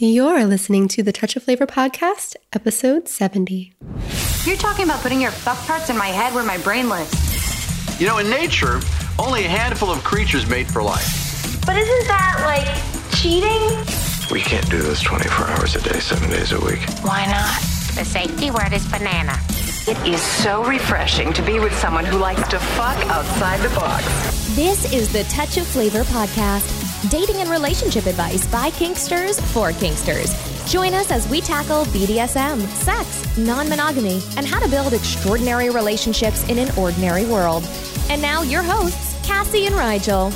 You're listening to the Touch of Flavor podcast, episode 70. You're talking about putting your fuck parts in my head where my brain lives. You know, in nature, only a handful of creatures mate for life. But isn't that like cheating? We can't do this 24 hours a day, seven days a week. Why not? The safety word is banana. It is so refreshing to be with someone who likes to fuck outside the box. This is the Touch of Flavor podcast dating and relationship advice by Kinksters for Kinksters. Join us as we tackle BDSM, sex, non monogamy, and how to build extraordinary relationships in an ordinary world. And now, your hosts, Cassie and Rigel.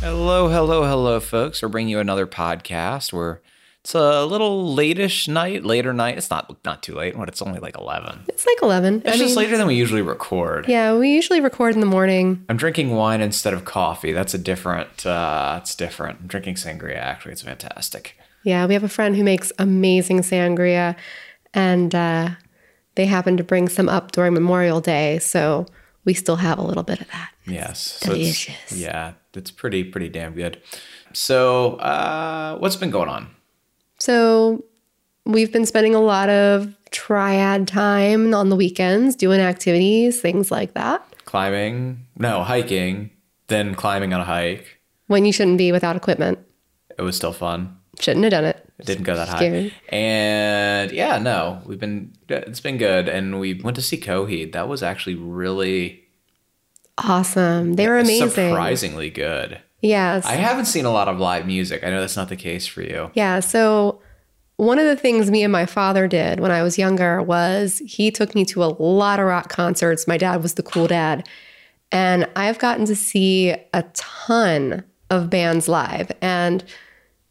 Hello, hello, hello, folks. We're bringing you another podcast where it's a little latish night, later night. It's not not too late. What? It's only like eleven. It's like 11. It's I just mean, later than we usually record. Yeah, we usually record in the morning. I'm drinking wine instead of coffee. That's a different. uh It's different. I'm drinking sangria. Actually, it's fantastic. Yeah, we have a friend who makes amazing sangria, and uh, they happened to bring some up during Memorial Day, so we still have a little bit of that. Yes, it's- delicious. yeah, it's pretty pretty damn good. So, uh what's been going on? So we've been spending a lot of triad time on the weekends, doing activities, things like that, Climbing? No, hiking. Then climbing on a hike. when you shouldn't be without equipment. It was still fun. Shouldn't have done it. It didn't go that high. And yeah, no, we've been it's been good, and we went to see Coheed. That was actually really Awesome. They were amazing. surprisingly good. Yes. I haven't seen a lot of live music. I know that's not the case for you. Yeah. So, one of the things me and my father did when I was younger was he took me to a lot of rock concerts. My dad was the cool dad. And I've gotten to see a ton of bands live. And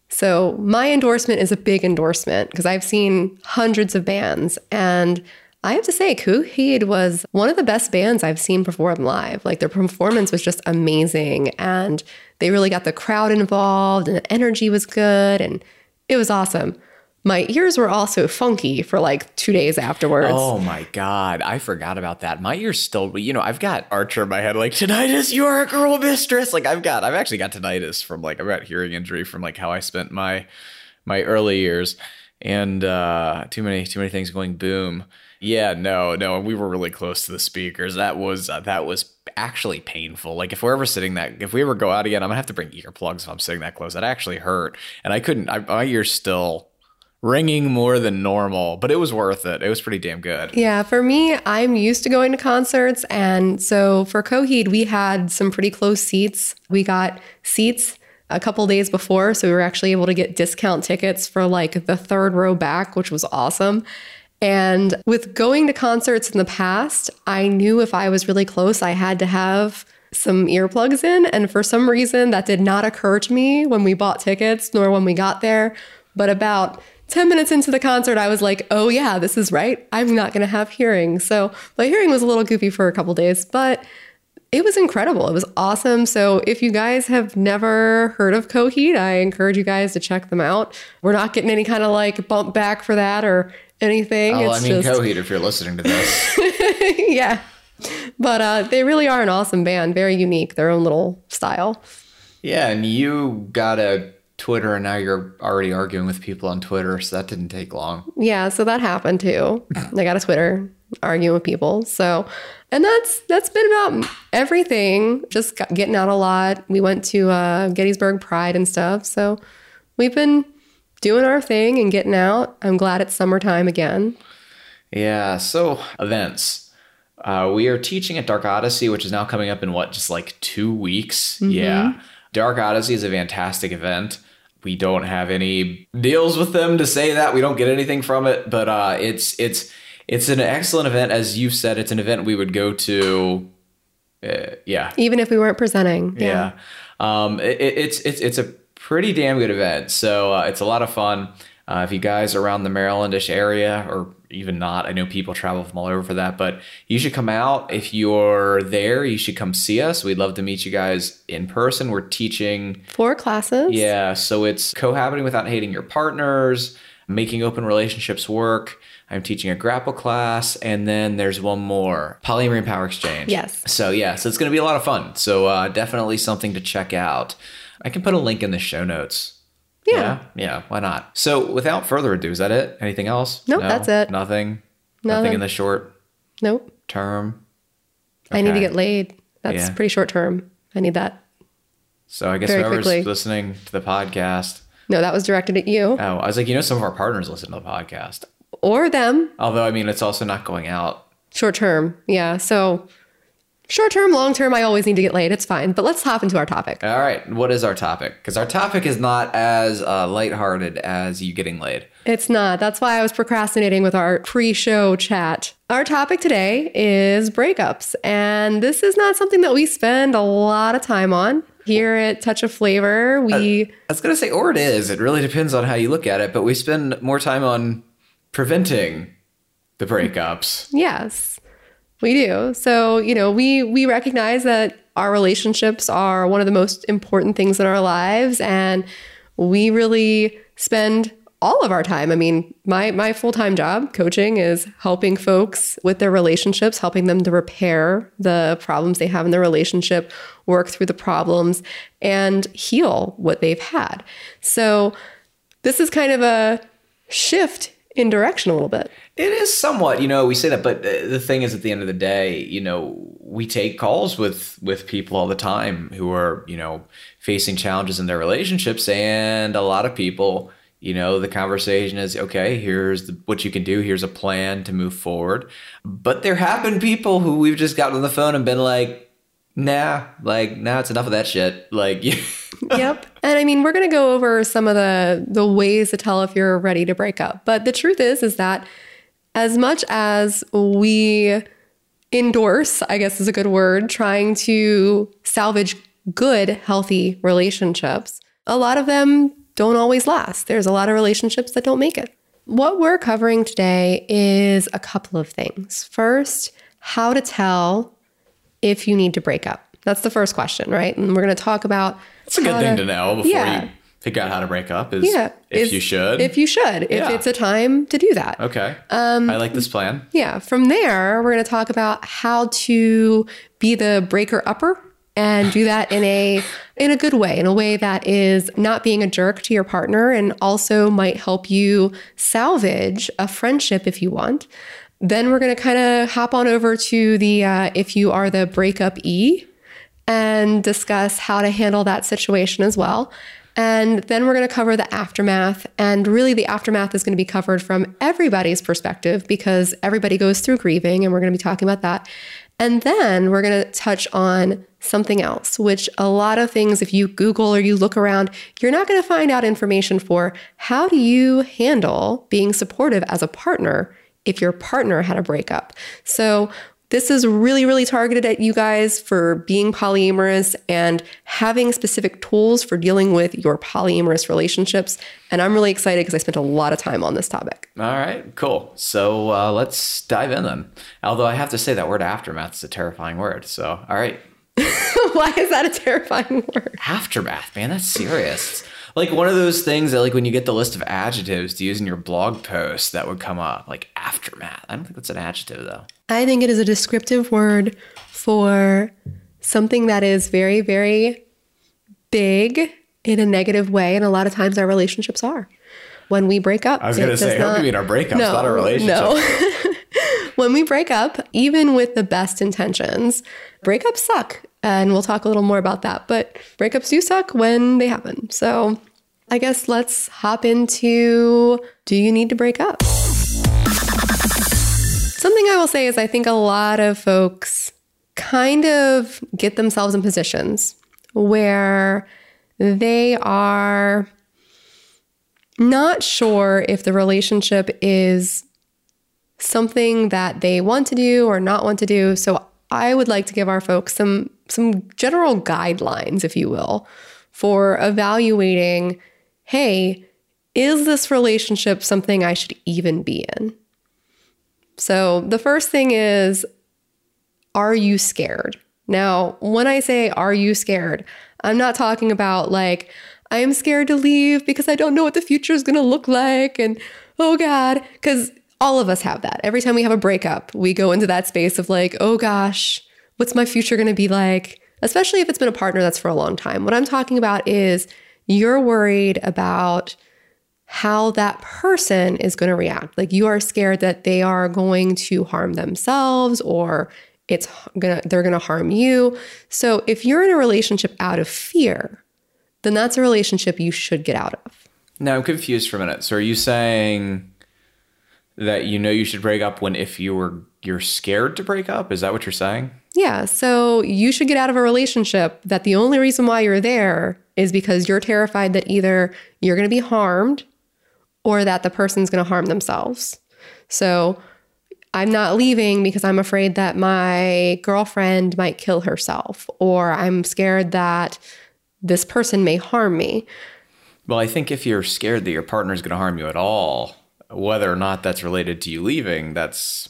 so, my endorsement is a big endorsement because I've seen hundreds of bands. And I have to say, Coheed was one of the best bands I've seen perform live. Like their performance was just amazing, and they really got the crowd involved, and the energy was good, and it was awesome. My ears were also funky for like two days afterwards. Oh my god, I forgot about that. My ears still, you know, I've got Archer in my head, like tinnitus. You are a girl mistress. Like I've got, I've actually got tinnitus from like I've got hearing injury from like how I spent my my early years, and uh too many too many things going boom. Yeah, no, no, we were really close to the speakers. That was uh, that was actually painful. Like if we're ever sitting that, if we ever go out again, I'm gonna have to bring earplugs if I'm sitting that close. That actually hurt, and I couldn't. I, my ears still ringing more than normal, but it was worth it. It was pretty damn good. Yeah, for me, I'm used to going to concerts. And so for Coheed, we had some pretty close seats. We got seats a couple days before. So we were actually able to get discount tickets for like the third row back, which was awesome. And with going to concerts in the past, I knew if I was really close, I had to have some earplugs in. And for some reason, that did not occur to me when we bought tickets, nor when we got there. But about 10 minutes into the concert, I was like, oh, yeah, this is right. I'm not going to have hearing. So my hearing was a little goofy for a couple days, but it was incredible. It was awesome. So if you guys have never heard of Coheed, I encourage you guys to check them out. We're not getting any kind of like bump back for that or anything. Oh, it's I mean, just, Coheed, if you're listening to this. yeah. But uh, they really are an awesome band, very unique, their own little style. yeah, and you got a Twitter, and now you're already arguing with people on Twitter, so that didn't take long. Yeah, so that happened too. I got a Twitter arguing with people. So, and that's that's been about everything. Just getting out a lot. We went to uh, Gettysburg Pride and stuff. So, we've been doing our thing and getting out. I'm glad it's summertime again. Yeah, so events. Uh, we are teaching at Dark Odyssey, which is now coming up in what, just like two weeks? Yeah. Dark Odyssey is a fantastic event. We don't have any deals with them to say that. We don't get anything from it, but uh, it's it's it's an excellent event. As you've said, it's an event we would go to. Uh, yeah, Even if we weren't presenting. yeah. Um, it, it- it's it's it's a pretty damn good event. So uh, it's a lot of fun. Uh, if you guys are around the Marylandish area, or even not, I know people travel from all over for that, but you should come out. If you're there, you should come see us. We'd love to meet you guys in person. We're teaching Four classes. yeah, so it's cohabiting without hating your partners, making open relationships work, I'm teaching a grapple class, and then there's one more polyamory and power exchange. Yes. So yeah, so it's going to be a lot of fun. So uh, definitely something to check out. I can put a link in the show notes. Yeah. Yeah, yeah, why not? So without further ado, is that it? Anything else? Nope, that's it. Nothing. Nothing. Nothing in the short Nope. term. I need to get laid. That's Yeah. pretty short term. I need that. So I guess Very whoever's quickly. listening to the podcast. No, that was directed at you Oh, I was like, you know, some of our partners listen to the podcast. or them. Although, I mean, it's also not going out. Short term. Yeah. So short term, long term, I always need to get laid. It's fine. But let's hop into our topic. All right, what is our topic? Because our topic is not as uh, lighthearted as you getting laid. It's not. That's why I was procrastinating with our pre show chat. Our topic today is breakups. And this is not something that we spend a lot of time on. Here at Touch of Flavor, we. I was going to say, or it is. It really depends on how you look at it, but we spend more time on preventing the breakups. Yes, we do. So, you know, we we recognize that our relationships are one of the most important things in our lives and we really spend all of our time. I mean, my my full-time job coaching is helping folks with their relationships, helping them to repair the problems they have in their relationship, work through the problems and heal what they've had. So, this is kind of a shift in direction a little bit. It is somewhat, you know, we say that, but the thing is, at the end of the day, you know, we take calls with with people all the time who are, you know, facing challenges in their relationships, and a lot of people, you know, the conversation is, okay, here's the, what you can do, here's a plan to move forward. But there have been people who we've just gotten on the phone and been like, nah, like, nah, it's enough of that shit. Like, yep. And I mean, we're going to go over some of the the ways to tell if you're ready to break up. But the truth is is that as much as we endorse, I guess is a good word, trying to salvage good, healthy relationships, a lot of them don't always last. There's a lot of relationships that don't make it. What we're covering today is a couple of things. First, how to tell if you need to break up. That's the first question, right? And we're going to talk about it's a good thing to know before Yeah. you figure out how to break up is Yeah. if you should. If you should. If Yeah. it's a time to do that. okay. Um, I like this plan. Yeah. From there, we're going to talk about how to be the breaker upper and do that in a in a good way, in a way that is not being a jerk to your partner and also might help you salvage a friendship if you want. Then we're going to kind of hop on over to the uh, if you are the breakup E and discuss how to handle that situation as well. And then we're going to cover the aftermath. And really, the aftermath is going to be covered from everybody's perspective because everybody goes through grieving, and we're going to be talking about that. And then we're going to touch on something else, which a lot of things, if you Google or you look around, you're not going to find out information for how do you handle being supportive as a partner if your partner had a breakup. So this is really, really targeted at you guys for being polyamorous and having specific tools for dealing with your polyamorous relationships. And I'm really excited because I spent a lot of time on this topic. All right, cool. So uh, let's dive in then. Although I have to say that word aftermath is a terrifying word. So, all right, Why is that a terrifying word? aftermath, man, that's serious. It's like one of those things that, like, when you get the list of adjectives to use in your blog post, that would come up, like aftermath. I don't think that's an adjective though. I think it is a descriptive word for something that is very, very big in a negative way. And a lot of times our relationships are. When we break up, I was gonna does say, I hope you mean our breakups, not our relationship. No. when we break up, even with the best intentions, breakups suck. And we'll talk a little more about that. But breakups do suck when they happen. So I guess let's hop into do you need to break up? Something I will say is I think a lot of folks kind of get themselves in positions where they are not sure if the relationship is something that they want to do or not want to do. So I would like to give our folks some some general guidelines, if you will, for evaluating, hey, is this relationship something I should even be in? So the first thing is are you scared? Now, when I say are you scared, I'm not talking about like I am scared to leave because I don't know what the future is going to look like and oh god, cuz all of us have that. Every time we have a breakup, we go into that space of like, oh gosh, what's my future going to be like? Especially if it's been a partner that's for a long time. What I'm talking about is you're worried about how that person is going to react. Like you are scared that they are going to harm themselves or it's going to they're going to harm you. So if you're in a relationship out of fear, then that's a relationship you should get out of. Now I'm confused for a minute. So are you saying that you know you should break up when if you were you're scared to break up? Is that what you're saying? Yeah, so you should get out of a relationship that the only reason why you're there is because you're terrified that either you're going to be harmed or that the person's going to harm themselves. So I'm not leaving because I'm afraid that my girlfriend might kill herself, or I'm scared that this person may harm me. Well, I think if you're scared that your partner is going to harm you at all, whether or not that's related to you leaving, that's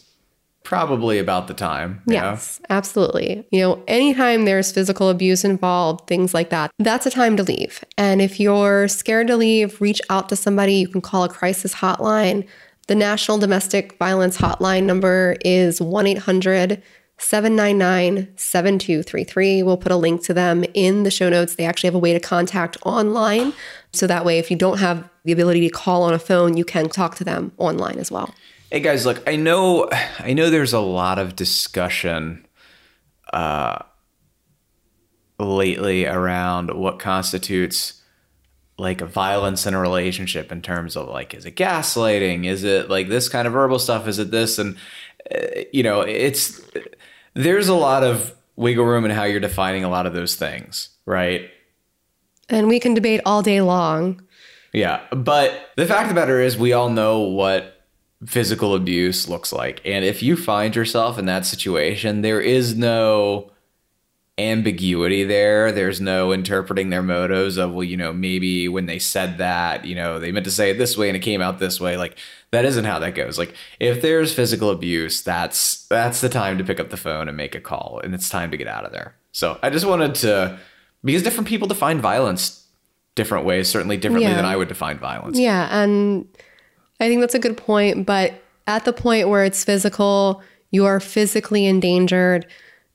probably about the time. Yes, know? absolutely. You know, anytime there's physical abuse involved, things like that, that's a time to leave. And if you're scared to leave, reach out to somebody. You can call a crisis hotline. The National Domestic Violence Hotline number is 1 800 799 7233. We'll put a link to them in the show notes. They actually have a way to contact online. So that way, if you don't have the ability to call on a phone, you can talk to them online as well. Hey guys, look, I know I know there's a lot of discussion uh lately around what constitutes like violence in a relationship in terms of like is it gaslighting? Is it like this kind of verbal stuff? Is it this? And uh, you know it's there's a lot of wiggle room in how you're defining a lot of those things right? And we can debate all day long. Yeah but the fact of the matter is we all know what physical abuse looks like. And if you find yourself in that situation, there is no ambiguity there. There's no interpreting their motives of, well, you know, maybe when they said that, you know, they meant to say it this way and it came out this way. Like that isn't how that goes. Like if there's physical abuse, that's that's the time to pick up the phone and make a call and it's time to get out of there. So I just wanted to because different people define violence different ways, certainly differently yeah. than I would define violence. Yeah, and I think that's a good point. But at the point where it's physical, you are physically endangered.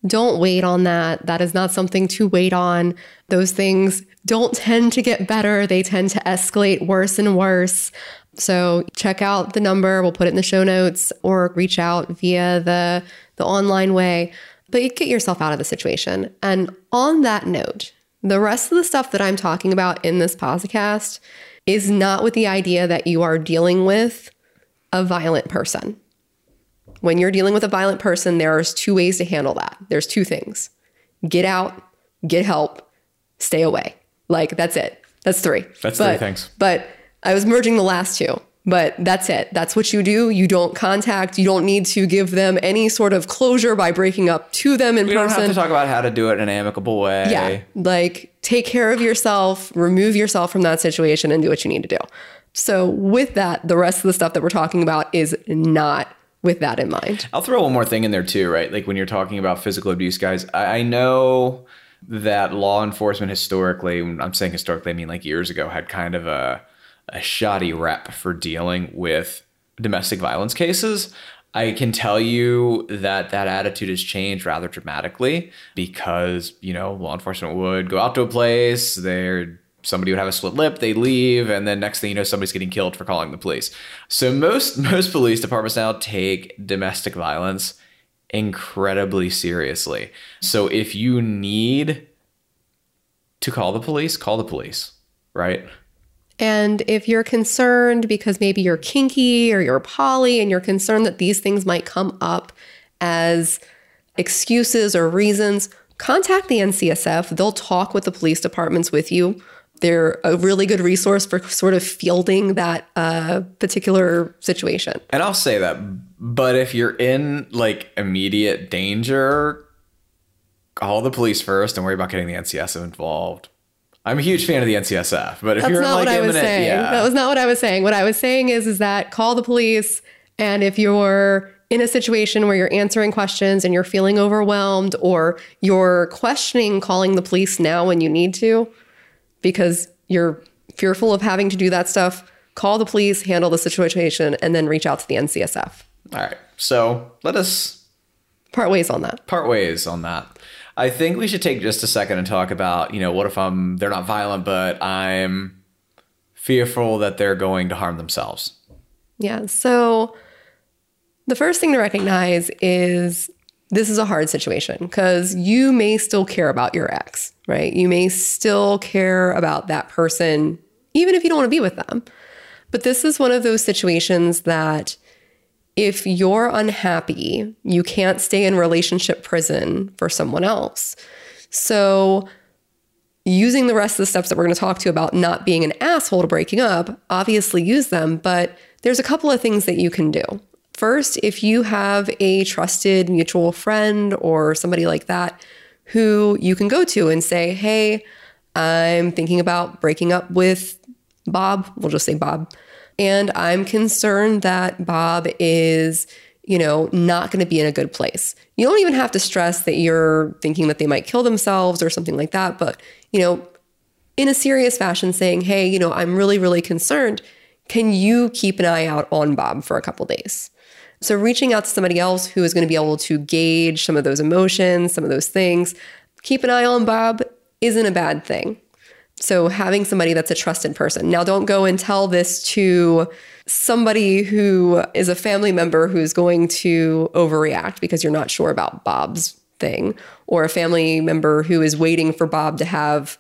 Don't wait on that. That is not something to wait on. Those things don't tend to get better, they tend to escalate worse and worse. So check out the number. We'll put it in the show notes or reach out via the, the online way. But get yourself out of the situation. And on that note, the rest of the stuff that I'm talking about in this podcast is not with the idea that you are dealing with a violent person. When you're dealing with a violent person, there's two ways to handle that. There's two things get out, get help, stay away. Like, that's it. That's three. That's but, three things. But I was merging the last two. But that's it. That's what you do. You don't contact. You don't need to give them any sort of closure by breaking up to them in we person. We don't have to talk about how to do it in an amicable way. Yeah, like take care of yourself, remove yourself from that situation, and do what you need to do. So with that, the rest of the stuff that we're talking about is not with that in mind. I'll throw one more thing in there too, right? Like when you're talking about physical abuse, guys, I, I know that law enforcement historically, I'm saying historically, I mean like years ago, had kind of a a shoddy rep for dealing with domestic violence cases. I can tell you that that attitude has changed rather dramatically because, you know, law enforcement would go out to a place, there somebody would have a split lip, they leave, and then next thing you know, somebody's getting killed for calling the police. So most most police departments now take domestic violence incredibly seriously. So if you need to call the police, call the police, right? And if you're concerned because maybe you're kinky or you're poly and you're concerned that these things might come up as excuses or reasons, contact the NCSF. They'll talk with the police departments with you. They're a really good resource for sort of fielding that uh, particular situation. And I'll say that, but if you're in like immediate danger, call the police first and worry about getting the NCSF involved. I'm a huge fan of the NCSF, but if That's you're not like what I was saying. Yeah. That was not what I was saying. What I was saying is is that call the police and if you're in a situation where you're answering questions and you're feeling overwhelmed or you're questioning calling the police now when you need to because you're fearful of having to do that stuff call the police, handle the situation, and then reach out to the NCSF. All right. So let us part ways on that. Part ways on that. I think we should take just a second and talk about, you know, what if I'm they're not violent, but I'm fearful that they're going to harm themselves. Yeah. So the first thing to recognize is this is a hard situation because you may still care about your ex, right? You may still care about that person, even if you don't want to be with them. But this is one of those situations that if you're unhappy, you can't stay in relationship prison for someone else. So, using the rest of the steps that we're going to talk to about not being an asshole to breaking up, obviously use them, but there's a couple of things that you can do. First, if you have a trusted mutual friend or somebody like that who you can go to and say, Hey, I'm thinking about breaking up with Bob. We'll just say Bob. And I'm concerned that Bob is, you know, not going to be in a good place. You don't even have to stress that you're thinking that they might kill themselves or something like that. But, you know, in a serious fashion, saying, Hey, you know, I'm really, really concerned. Can you keep an eye out on Bob for a couple days? So, reaching out to somebody else who is going to be able to gauge some of those emotions, some of those things, keep an eye on Bob isn't a bad thing. So, having somebody that's a trusted person. Now, don't go and tell this to somebody who is a family member who's going to overreact because you're not sure about Bob's thing, or a family member who is waiting for Bob to have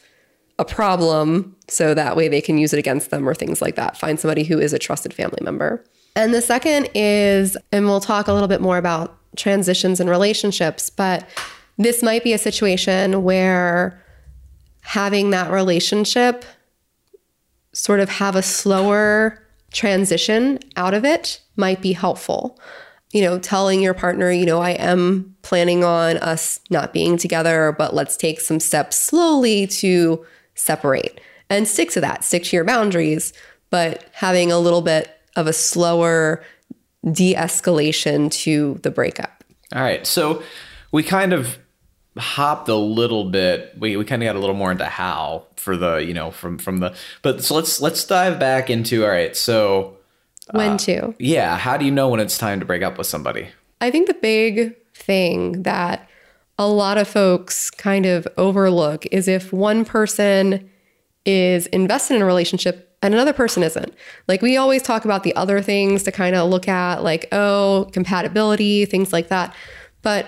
a problem so that way they can use it against them or things like that. Find somebody who is a trusted family member. And the second is, and we'll talk a little bit more about transitions and relationships, but this might be a situation where having that relationship sort of have a slower transition out of it might be helpful. You know, telling your partner, you know, I am planning on us not being together, but let's take some steps slowly to separate and stick to that, stick to your boundaries, but having a little bit of a slower de escalation to the breakup. All right. So we kind of hopped a little bit we, we kind of got a little more into how for the you know from from the but so let's let's dive back into all right so when uh, to yeah how do you know when it's time to break up with somebody i think the big thing that a lot of folks kind of overlook is if one person is invested in a relationship and another person isn't. Like we always talk about the other things to kind of look at, like, oh, compatibility, things like that. But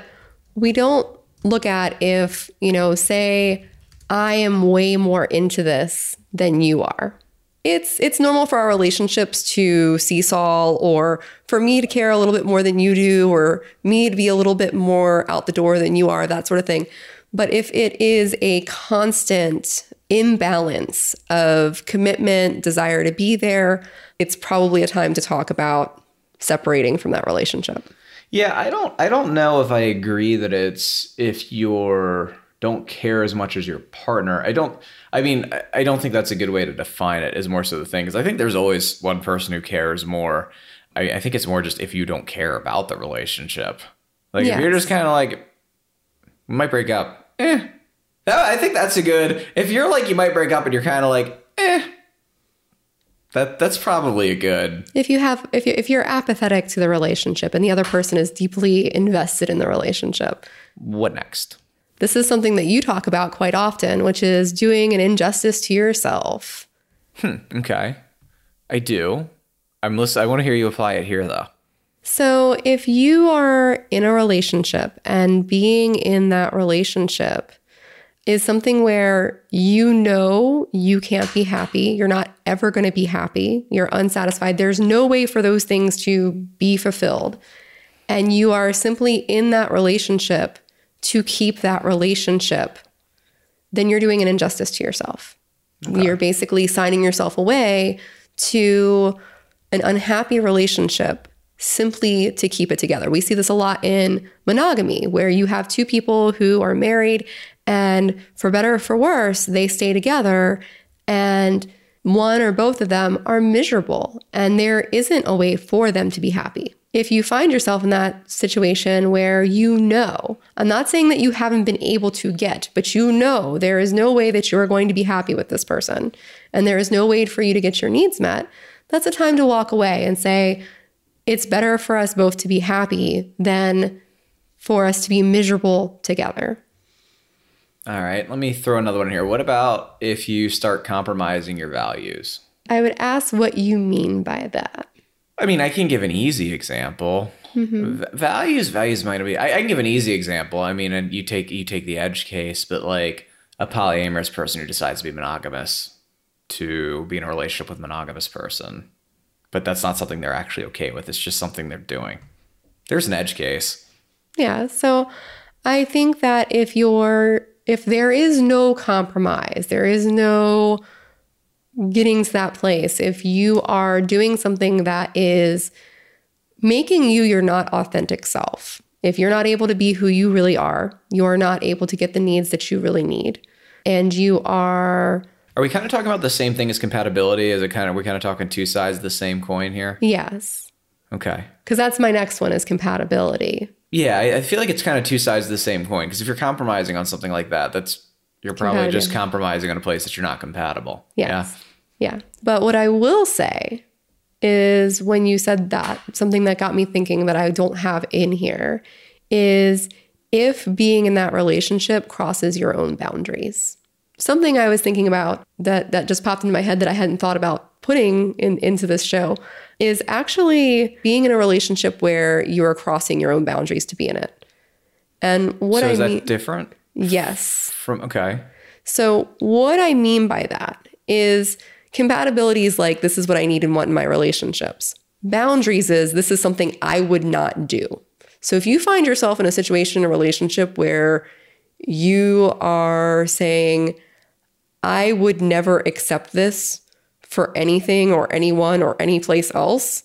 we don't look at if, you know, say, I am way more into this than you are. It's it's normal for our relationships to seesaw or for me to care a little bit more than you do or me to be a little bit more out the door than you are, that sort of thing. But if it is a constant imbalance of commitment, desire to be there, it's probably a time to talk about separating from that relationship. Yeah, I don't I don't know if I agree that it's if you're don't care as much as your partner. I don't I mean, I don't think that's a good way to define it is more so the thing because I think there's always one person who cares more. I, I, think it's more just if you don't care about the relationship. Like yes. if you're just kind of like might break up. Eh, I think that's a good. If you're like you might break up and you're kind of like, eh, that that's probably a good. If you have if you if you're apathetic to the relationship and the other person is deeply invested in the relationship. What next? This is something that you talk about quite often, which is doing an injustice to yourself. Hmm, okay. I do. I'm listen I want to hear you apply it here though. So, if you are in a relationship and being in that relationship is something where you know you can't be happy. You're not ever going to be happy. You're unsatisfied. There's no way for those things to be fulfilled. And you are simply in that relationship to keep that relationship, then you're doing an injustice to yourself. Okay. You're basically signing yourself away to an unhappy relationship simply to keep it together. We see this a lot in monogamy, where you have two people who are married and for better or for worse, they stay together and one or both of them are miserable and there isn't a way for them to be happy. If you find yourself in that situation where you know, I'm not saying that you haven't been able to get, but you know there is no way that you are going to be happy with this person and there is no way for you to get your needs met, that's a time to walk away and say, it's better for us both to be happy than for us to be miserable together. All right, let me throw another one here. What about if you start compromising your values? I would ask what you mean by that. I mean, I can give an easy example. Mm-hmm. V- values, values might be. I, I can give an easy example. I mean, and you take you take the edge case, but like a polyamorous person who decides to be monogamous to be in a relationship with a monogamous person, but that's not something they're actually okay with. It's just something they're doing. There's an edge case. Yeah. So I think that if you're, if there is no compromise, there is no getting to that place, if you are doing something that is making you your not authentic self, if you're not able to be who you really are, you're not able to get the needs that you really need, and you are, Are we kind of talking about the same thing as compatibility? Is it kind of we're kind of talking two sides of the same coin here? yes, Okay. because that's my next one is compatibility. Yeah, I, I feel like it's kind of two sides of the same coin. Because if you're compromising on something like that, that's you're probably just compromising on a place that you're not compatible. Yes. Yeah. Yeah. But what I will say is when you said that, something that got me thinking that I don't have in here is if being in that relationship crosses your own boundaries. Something I was thinking about that that just popped into my head that I hadn't thought about putting in, into this show is actually being in a relationship where you are crossing your own boundaries to be in it. And what so I is that different yes. from okay? So, what I mean by that is compatibility is like, this is what I need and want in my relationships. Boundaries is, this is something I would not do. So, if you find yourself in a situation, a relationship where you are saying, I would never accept this for anything or anyone or any place else,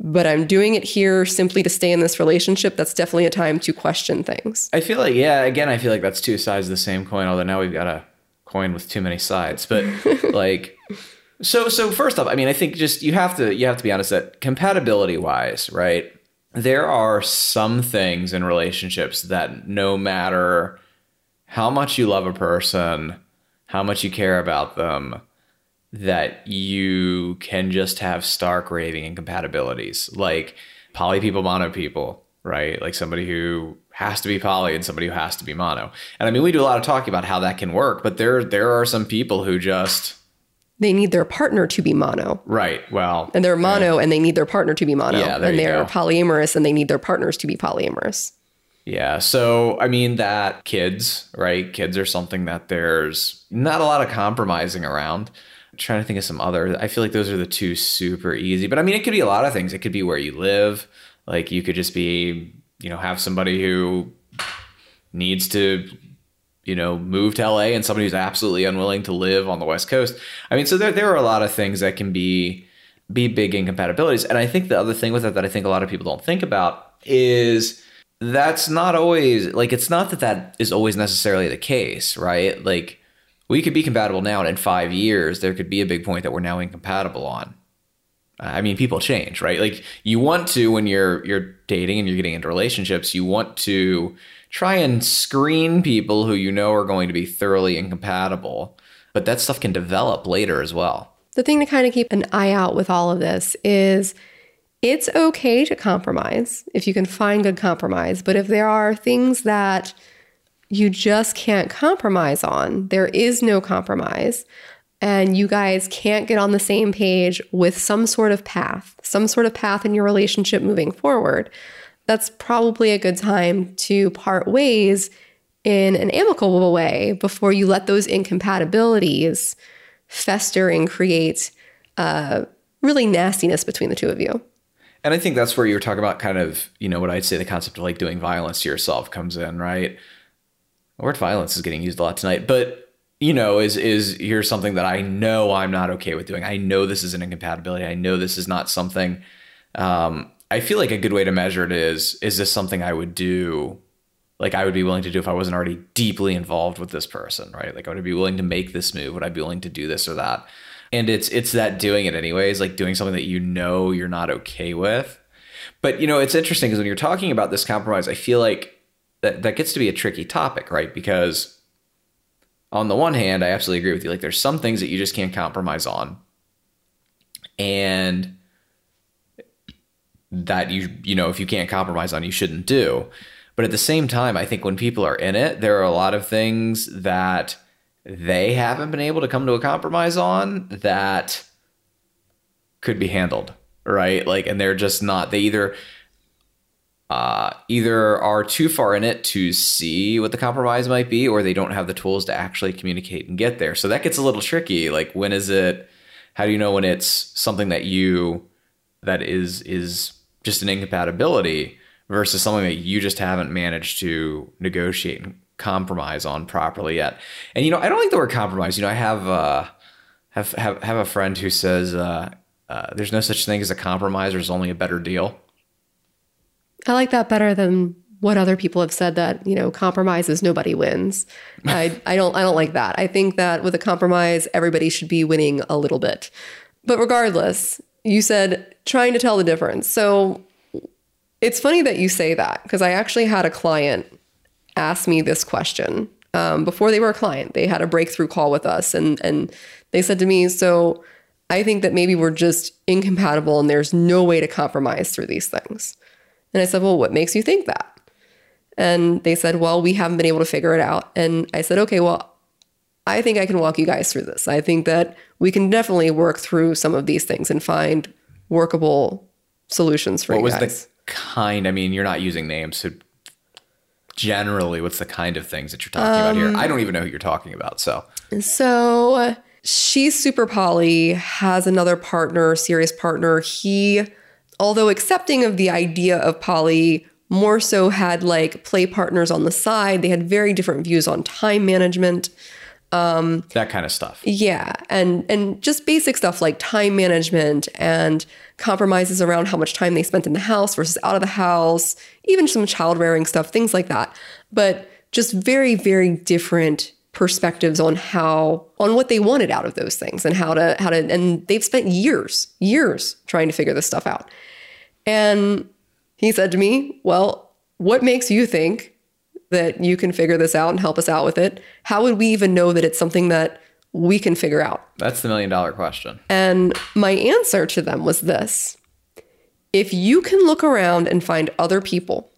but I'm doing it here simply to stay in this relationship, that's definitely a time to question things. I feel like yeah. Again, I feel like that's two sides of the same coin. Although now we've got a coin with too many sides. But like, so so first off, I mean, I think just you have to you have to be honest that compatibility wise, right? There are some things in relationships that no matter how much you love a person, how much you care about them, that you can just have stark raving incompatibilities, like poly people, mono people, right? Like somebody who has to be poly and somebody who has to be mono. And I mean, we do a lot of talking about how that can work, but there there are some people who just They need their partner to be mono. right. Well, and they're mono and they need their partner to be mono Yeah, and they're go. polyamorous and they need their partners to be polyamorous Yeah. So, I mean, that kids, right? Kids are something that there's not a lot of compromising around. Trying to think of some other. I feel like those are the two super easy. But I mean, it could be a lot of things. It could be where you live. Like you could just be, you know, have somebody who needs to, you know, move to LA and somebody who's absolutely unwilling to live on the West Coast. I mean, so there, there are a lot of things that can be be big incompatibilities. And I think the other thing with it that I think a lot of people don't think about is that's not always like it's not that that is always necessarily the case, right? Like we could be compatible now, and in five years there could be a big point that we're now incompatible on. Uh, I mean, people change, right? Like you want to when you're you're dating and you're getting into relationships, you want to try and screen people who you know are going to be thoroughly incompatible, but that stuff can develop later as well. the thing to kind of keep an eye out with all of this is it's okay to compromise if you can find good compromise but if there are things that you just can't compromise on there is no compromise and you guys can't get on the same page with some sort of path, some sort of path in your relationship moving forward, that's probably a good time to part ways in an amicable way before you let those incompatibilities fester and create uh, really nastiness between the two of you. And I think that's where you're talking about kind of, you know, what I'd say the concept of like doing violence to yourself comes in, right? The word violence is getting used a lot tonight, but you know, is is here's something that I know I'm not okay with doing. I know this is an incompatibility. I know this is not something um I feel like a good way to measure it is is this something I would do like I would be willing to do if I wasn't already deeply involved with this person, right? Like I would be willing to make this move, would I be willing to do this or that? And it's it's that doing it anyways, like doing something that you know you're not okay with. But you know, it's interesting because when you're talking about this compromise, I feel like that that gets to be a tricky topic, right? Because on the one hand, I absolutely agree with you. Like there's some things that you just can't compromise on. and that you you know if you can't compromise on you shouldn't do but at the same time i think when people are in it there are a lot of things that they haven't been able to come to a compromise on that could be handled right like and they're just not they either uh, either are too far in it to see what the compromise might be, or they don't have the tools to actually communicate and get there. So that gets a little tricky. Like, when is it? How do you know when it's something that you that is is just an incompatibility versus something that you just haven't managed to negotiate and compromise on properly yet? And you know, I don't like the word compromise. You know, I have uh, have have have a friend who says uh, uh, there's no such thing as a compromise. There's only a better deal. I like that better than what other people have said that, you know, compromises nobody wins. I, I don't I don't like that. I think that with a compromise, everybody should be winning a little bit. But regardless, you said trying to tell the difference. So it's funny that you say that because I actually had a client ask me this question um, before they were a client. They had a breakthrough call with us, and and they said to me, "So I think that maybe we're just incompatible, and there's no way to compromise through these things." And I said, Well, what makes you think that? And they said, Well, we haven't been able to figure it out. And I said, Okay, well, I think I can walk you guys through this. I think that we can definitely work through some of these things and find workable solutions for what you was guys. the kind? I mean, you're not using names, so generally, what's the kind of things that you're talking about here? I um, don't even know who you're talking about. So So uh, she's super poly, has another partner, serious partner. He, although accepting of the idea of poly, more so had like play partners on the side. They had very different views on time management. Um, that kind of stuff. Yeah, and and just basic stuff like time management and compromises around how much time they spent in the house versus out of the house, even some child rearing stuff, things like that. But just very very different perspectives on how on what they wanted out of those things and how to how to and they've spent years years trying to figure this stuff out. And he said to me, "Well, what makes you think that you can figure this out and help us out with it? How would we even know that it's something that we can figure out? That's the million dollar question. And my answer to them was this if you can look around and find other people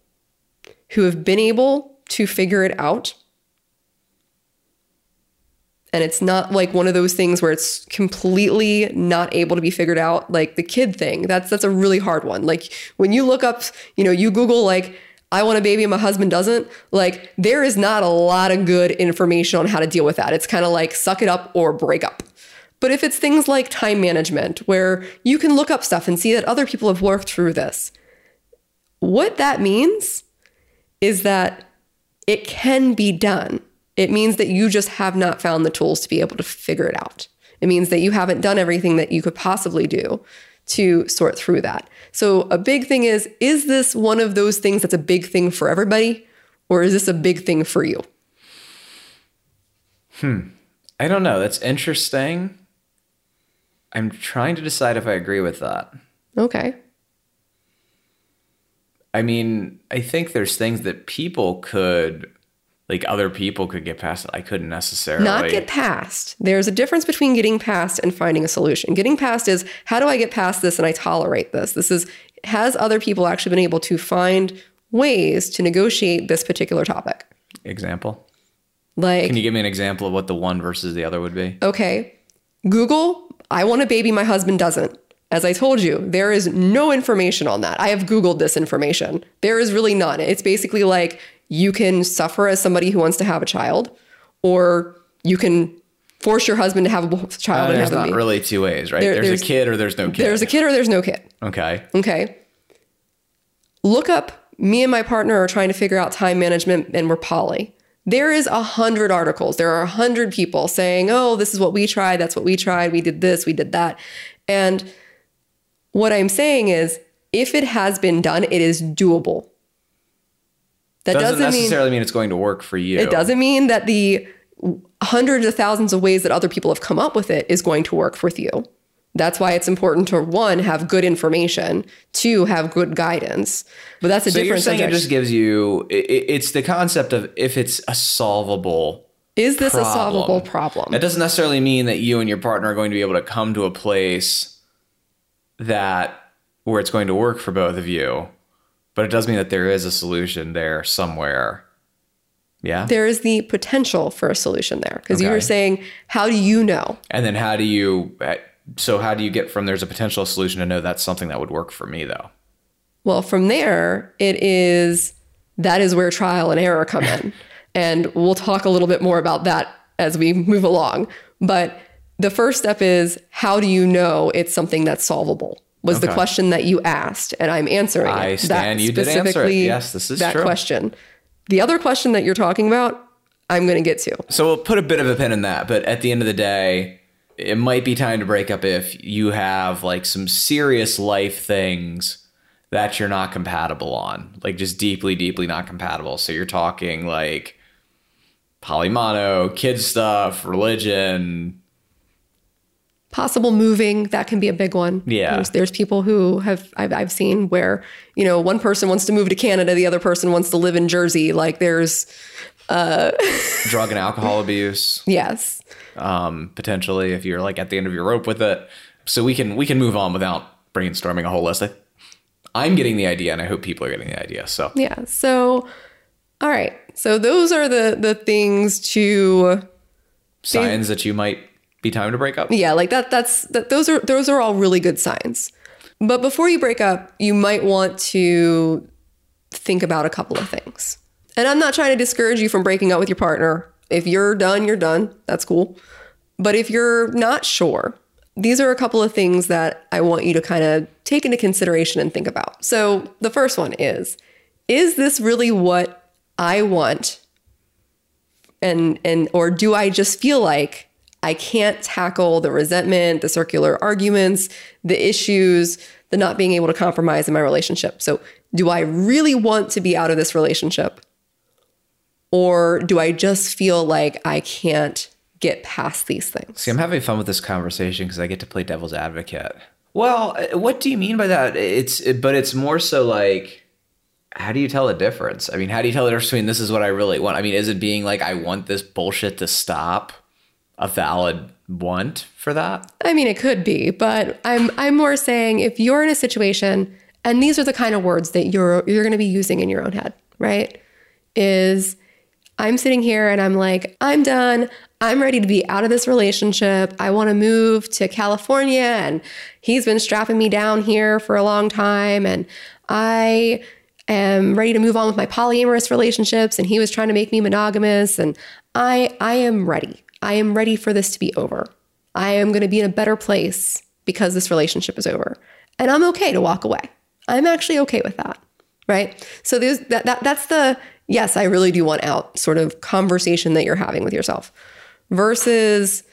who have been able to figure it out, and it's not like one of those things where it's completely not able to be figured out like the kid thing. That's that's a really hard one. Like when you look up you know you google like i want a baby and my husband doesn't like there is not a lot of good information on how to deal with that. It's kind of like suck it up or break up. But if it's things like time management where you can look up stuff and see that other people have worked through this what that means is that it can be done. It means that you just have not found the tools to be able to figure it out. It means that you haven't done everything that you could possibly do to sort through that. So, a big thing is is this one of those things that's a big thing for everybody, or is this a big thing for you? Hmm. I don't know. That's interesting. I'm trying to decide if I agree with that. Okay. I mean, I think there's things that people could, like other people could get past. it. I couldn't necessarily. Not get past. There's a difference between getting past and finding a solution. Getting past is how do I get past this and I tolerate this? This is has other people actually been able to find ways to negotiate this particular topic? Example. Like Can you give me an example of what the one versus the other would be? okay, Google, I want a baby, my husband doesn't. As I told you, there is no information on that. I have Googled this information. There is really none. It's basically like you can suffer as somebody who wants to have a child, or you can force your husband to have a child Uh, and there's not baby. really two ways, right? There- there's, there's- a kid or there's no kid. There's a kid or there's no kid. Okay. Okay. Look up me and my partner are trying to figure out time management and we're poly. There is a hundred articles. There are a hundred people saying, oh, this is what we tried. That's what we tried. We did this, we did that. And what I'm saying is, if it has been done, it is doable. That Doesn't, doesn't, necessarily mean it's going to work for you. it doesn't mean that the hundreds of thousands of ways that other people have come up with it is going to work with you. That's why it's important to one have good information, two have good guidance. But that's a So you're different saying subject. it just gives you. i- i it's the concept of if it's a solvable. is this a solvable problem? That doesn't necessarily mean that you and your partner are going to be able to come to a place that where it's going to work for both of you, but it does mean that there is a solution there somewhere. Yeah. There is the potential for a solution there because you were saying, how do you know? And then how do you uh, so how do you get from there's a potential solution to know that's something that would work for me though? Well, from there, it is that is where trial and error come in. and we'll talk a little bit more about that as we move along. But the first step is how do you know it's something that's solvable? Was the question that you asked, and I'm answering I it. stand you did answer it. specifically Yes, this is that true. question. The other question that you're talking about, I'm going to get to. So we'll put a bit of a pin in that, but at the end of the day, it might be time to break up if you have like some serious life things that you're not compatible on, like just deeply, deeply not compatible. So you're talking like polymono, kid stuff, religion. Possible moving that can be a big one Yeah. there's, there's people who have I've, I've seen where you know one person wants to move to canada the other person wants to live in jersey like there's drug and alcohol abuse, yes um, potentially if you're like at the end of your rope with it. So we can we can move on without brainstorming a whole list. I, I'm getting the idea, and I hope people are getting the idea. So yeah so all right so those are the the things to signs that you might be time to break up. yeah like that that's that those are those are all really good signs. But before you break up you might want to think about a couple of things. And i'm not trying to discourage you from breaking up with your partner. If you're done you're done. That's cool. But if you're not sure these are a couple of things that i want you to kind of take into consideration and think about. So the first one is is this really what i want? And and or do I just feel like I can't tackle the resentment, the circular arguments, the issues, the not being able to compromise in my relationship. So, do I really want to be out of this relationship? Or do I just feel like I can't get past these things? See, I'm having fun with this conversation because I get to play devil's advocate. Well, uh, what do you mean by that? It's, but it's more so like, how do you tell the difference? I mean, how do you tell the difference between this is what I really want? I mean, is it being like I want this bullshit to stop a valid want for that? I mean, it could be, but I'm I'm more saying if you're in a situation, and these are the kind of words that you're you're going to be using in your own head, right? Is I'm sitting here and I'm like, I'm done. I'm ready to be out of this relationship. I want to move to California, and he's been strapping me down here for a long time, and I am ready to move on with my polyamorous relationships and he was trying to make me monogamous and I I am ready. I am ready for this to be over. I am going to be in a better place because this relationship is over. And I'm okay to walk away. I'm actually okay with that. Right? So there's that, that that's the yes, I really do want out sort of conversation that you're having with yourself versus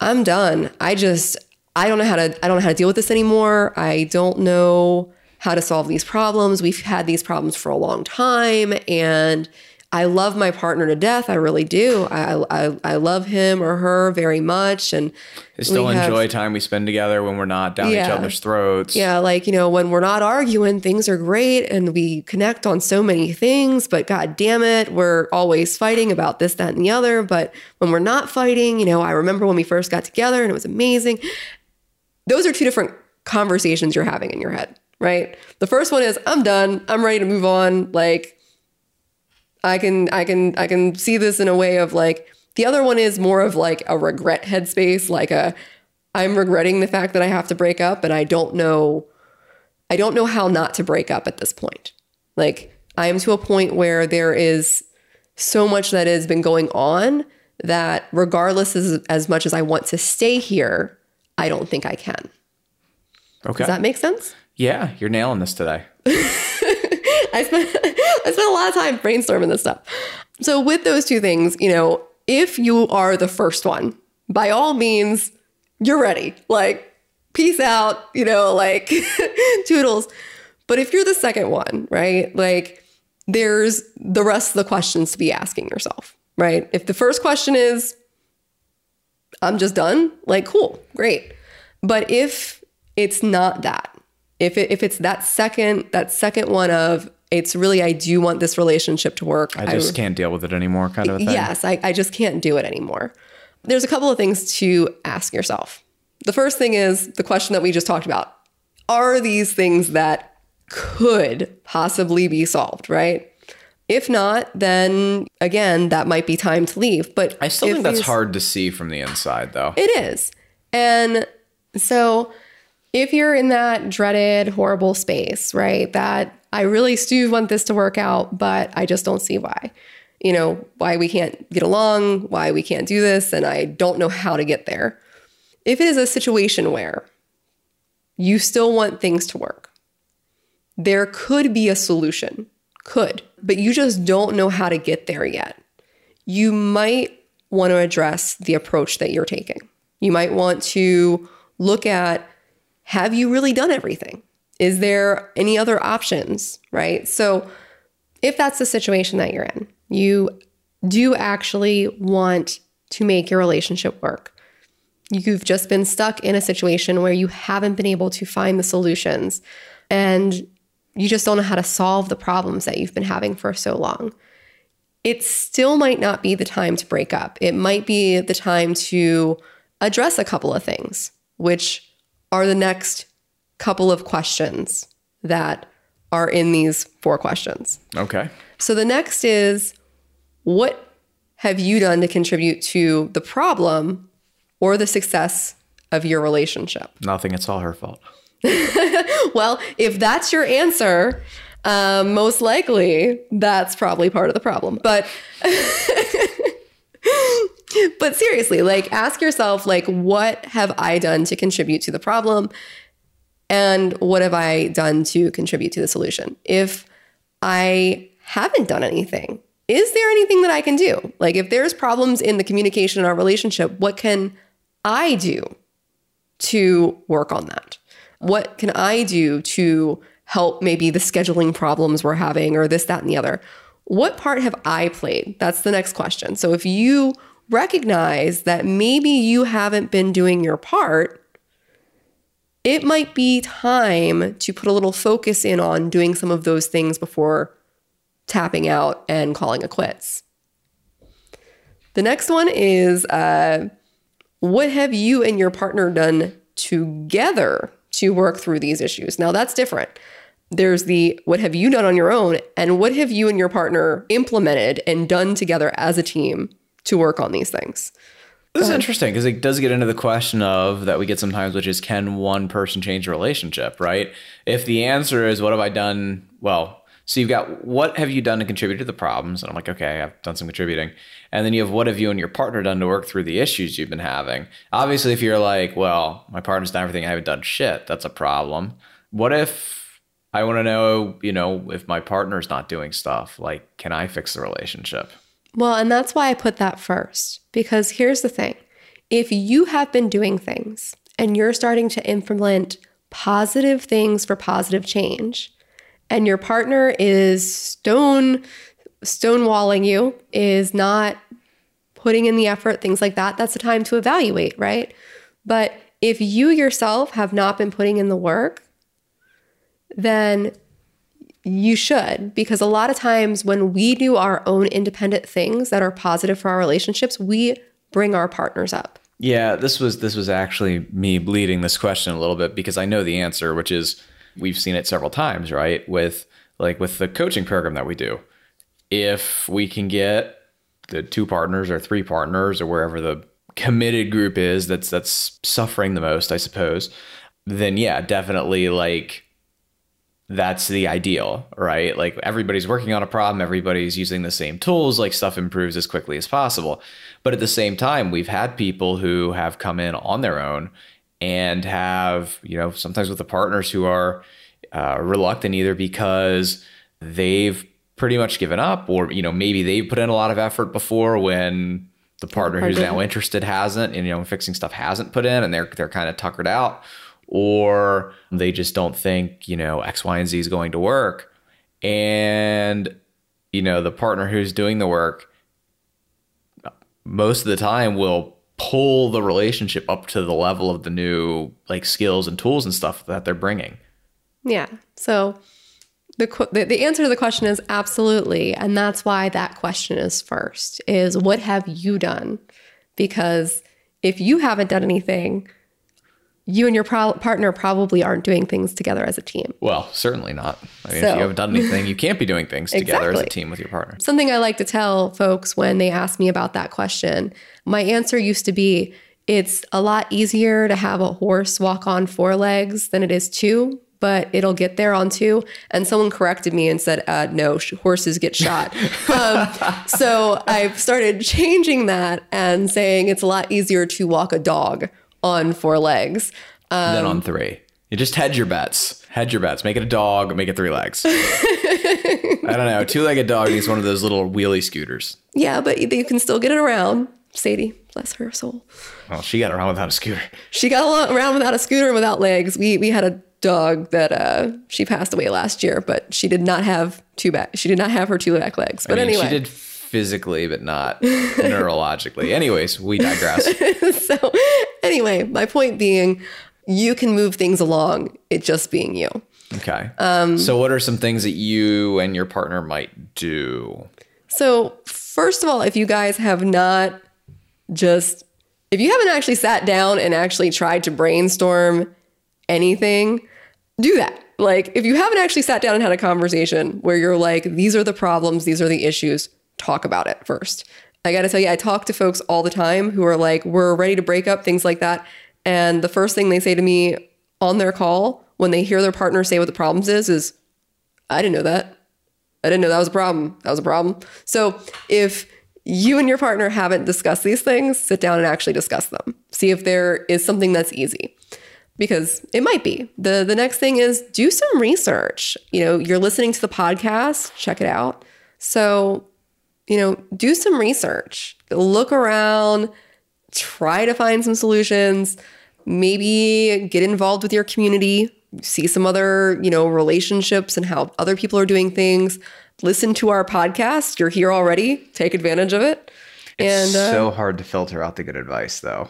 I'm done. I just I don't know how to I don't know how to deal with this anymore. I don't know how to solve these problems. We've had these problems for a long time and I love my partner to death. I really do. I I, I love him or her very much and I still have- enjoy time we spend together when we're not down each other's throats. Yeah, like, you know, when we're not arguing, things are great and we connect on so many things, but god damn it, we're always fighting about this, that, and the other. But when we're not fighting, you know, I remember when we first got together and it was amazing. Those are two different conversations you're having in your head, right? The first one is, I'm done, I'm ready to move on. Like, I can I can I can see this in a way of like the other one is more of like a regret headspace, like a I'm regretting the fact that I have to break up and I don't know I don't know how not to break up at this point. Like I am to a point where there is so much that has been going on that regardless as, as much as I want to stay here, I don't think I can. Okay. Does that make sense? yeah, you're nailing this today. I spent I spent a lot of time brainstorming this stuff. So with those two things, you know, if you are the first one, by all means, you're ready. Like, peace out, you know, like toodles. But if you're the second one, right? Like there's the rest of the questions to be asking yourself, right? If the first question is I'm just done, like cool, great. But if it's not that, if it, if it's that second that second one of it's really I do want this relationship to work. I just can't deal with it anymore, kind of a thing. Yes, I, I just can't do it anymore. There's a couple of things to ask yourself. The first thing is the question that we just talked about are these things that could possibly be solved, right? If not, then again, that might be time to leave. But I still think that's hard to see from the inside, though. It is. And so if you're in that dreaded, horrible space, right, that I really do want this to work out, but I just don't see why. You know, why we can't get along, why we can't do this, and I don't know how to get there. If it is a situation where you still want things to work, there could be a solution. Could, but you just don't know how to get there yet. You might want to address the approach that you're taking. You might want to look at have you really done everything? Is there any other options, right? So, if that's the situation that you're in, you do actually want to make your relationship work. You've just been stuck in a situation where you haven't been able to find the solutions and you just don't know how to solve the problems that you've been having for so long. It still might not be the time to break up. It might be the time to address a couple of things, which are the next couple of questions that are in these four questions. Okay. So the next is what have you done to contribute to the problem or the success of your relationship? Nothing. It's all her fault. Well, if that's your answer, um, most likely that's probably part of the problem. But but seriously, like ask yourself, like, what have I done to contribute to the problem? And what have I done to contribute to the solution? If I haven't done anything, is there anything that I can do? Like, if there's problems in the communication in our relationship, what can I do to work on that? What can I do to help maybe the scheduling problems we're having or this, that, and the other? What part have I played? That's the next question. So if you recognize that maybe you haven't been doing your part, it might be time to put a little focus in on doing some of those things before tapping out and calling it quits. The next one is uh, what have you and your partner done together to work through these issues? Now, that's different. There's the what have you done on your own, and what have you and your partner implemented and done together as a team to work on these things? This is interesting because it does get into the question of that we get sometimes, which is can one person change a relationship, right? If the answer is what have I done? Well, so you've got what have you done to contribute to the problems? And I'm like, okay, I've done some contributing. And then you have what have you and your partner done to work through the issues you've been having? Obviously, if you're like, well, my partner's done everything, I haven't done shit, that's a problem. What if I want to know, you know, if my partner's not doing stuff, like, can I fix the relationship? Well, and that's why I put that first. Because here's the thing if you have been doing things and you're starting to implement positive things for positive change, and your partner is stone stonewalling you, is not putting in the effort, things like that, that's the time to evaluate, right? But if you yourself have not been putting in the work, then you should, because a lot of times when we do our own independent things that are positive for our relationships, we bring our partners up. Yeah, this was this was actually me leading this question a little bit because I know the answer, which is we've seen it several times, right? With like with the coaching program that we do. If we can get the two partners or three partners or wherever the committed group is that's that's suffering the most, I suppose, then yeah, definitely like that's the ideal, right? Like everybody's working on a problem, everybody's using the same tools, like stuff improves as quickly as possible. But at the same time, we've had people who have come in on their own and have, you know, sometimes with the partners who are uh, reluctant either because they've pretty much given up or, you know, maybe they've put in a lot of effort before when the partner who's now interested hasn't, and, you know, fixing stuff hasn't put in and they're, they're kind of tuckered out or they just don't think, you know, X, Y, and Z is going to work. And, you know, the partner who's doing the work most of the time will pull the relationship up to the level of the new like skills and tools and stuff that they're bringing. Yeah. So the, the answer to the question is absolutely, and that's why that question is first. Is what have you done? Because if you haven't done anything, you and your pro- partner probably aren't doing things together as a team. Well, certainly not. I mean, So- if you haven't done anything, you can't be doing things together as a team with your partner. Something I like to tell folks when they ask me about that question, my answer used to be it's a lot easier to have a horse walk on four legs than it is two, but it'll get there on two. And someone corrected me and said, uh, no, sh- horses get shot. um, so I've started changing that and saying it's a lot easier to walk a dog on four legs. then Um, on three, you just hedge your bets. Hedge your bets. Make it a dog. Make it three legs. I don't know. Two-legged dog needs one of those little wheelie scooters. Yeah, but you can still get it around. Sadie, bless her soul. Well, she got around without a scooter. she got around without a scooter and without legs. We we had a dog that uh, she passed away last year, but she did not have two back. She did not have her two back legs. But I mean, anyway, she did physically, but not neurologically. Anyways, we digress. so anyway, my point being, you can move things along. It just being you. Okay. Um, so, what are some things that you and your partner might do? So first of all, if you guys have not just if you haven't actually sat down and actually tried to brainstorm anything, do that. Like if you haven't actually sat down and had a conversation where you're like, these are the problems, these are the issues, talk about it first. I got to tell you, I talk to folks all the time who are like, we're ready to break up, things like that. And the first thing they say to me on their call when they hear their partner say what the problems is, is, I didn't know that. I didn't know that was a problem. That was a problem. So if you and your partner haven't discussed these things, sit down and actually discuss them. See if there is something that's easy. Because it might be. The the next thing is do some research. You know, you're listening to the podcast, check it out. So, you know, do some research. Look around, try to find some solutions, maybe get involved with your community, see some other, you know, relationships and how other people are doing things. Listen to our podcast. You're here already. Take advantage of it. And uh, so hard to filter out the good advice, though.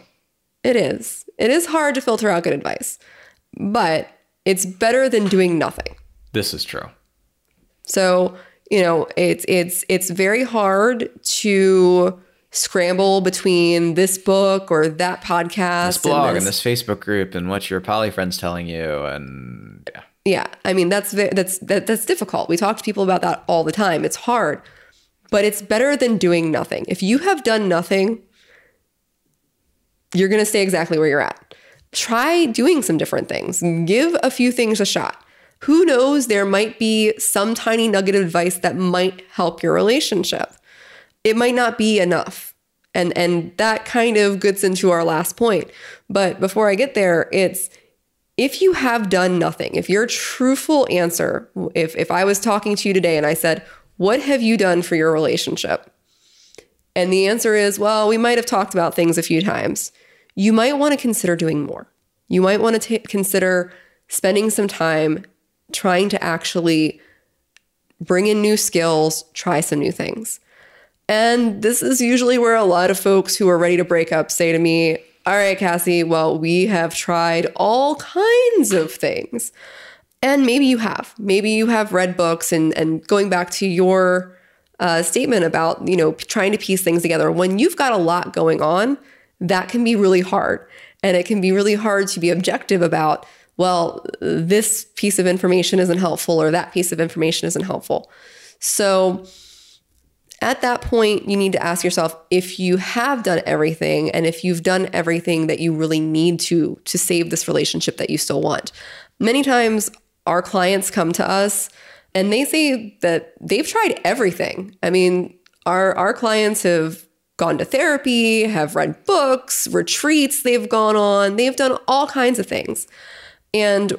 it is. It is hard to filter out good advice, but it's better than doing nothing. This is true. So, you know, it's it's it's very hard to scramble between this book or that podcast This blog and this Facebook group and what your poly friend's telling you, and yeah. Yeah, I mean that's that's that, that's difficult. We talk to people about that all the time. It's hard, but it's better than doing nothing. If you have done nothing, you're going to stay exactly where you're at. Try doing some different things. Give a few things a shot. Who knows? There might be some tiny nugget of advice that might help your relationship. It might not be enough. And and that kind of gets into our last point. But before I get there, it's if you have done nothing, if your truthful answer, if if I was talking to you today and I said, "What have you done for your relationship?" And the answer is, "Well, we might have talked about things a few times." You might want to consider doing more. You might want to ta consider spending some time trying to actually bring in new skills, try some new things. And this is usually where a lot of folks who are ready to break up say to me, All right, Cassie, well, we have tried all kinds of things. And maybe you have. Maybe you have read books and, and going back to your uh, statement about, you know, trying to piece things together. When you've got a lot going on, that can be really hard. And it can be really hard to be objective about, well, this piece of information isn't helpful or that piece of information isn't helpful. So, at that point, you need to ask yourself if you have done everything and if you've done everything that you really need to to save this relationship that you still want. Many times our clients come to us and they say that they've tried everything. I mean, our our clients have gone to therapy, have read books, retreats they've gone on, they've done all kinds of things. And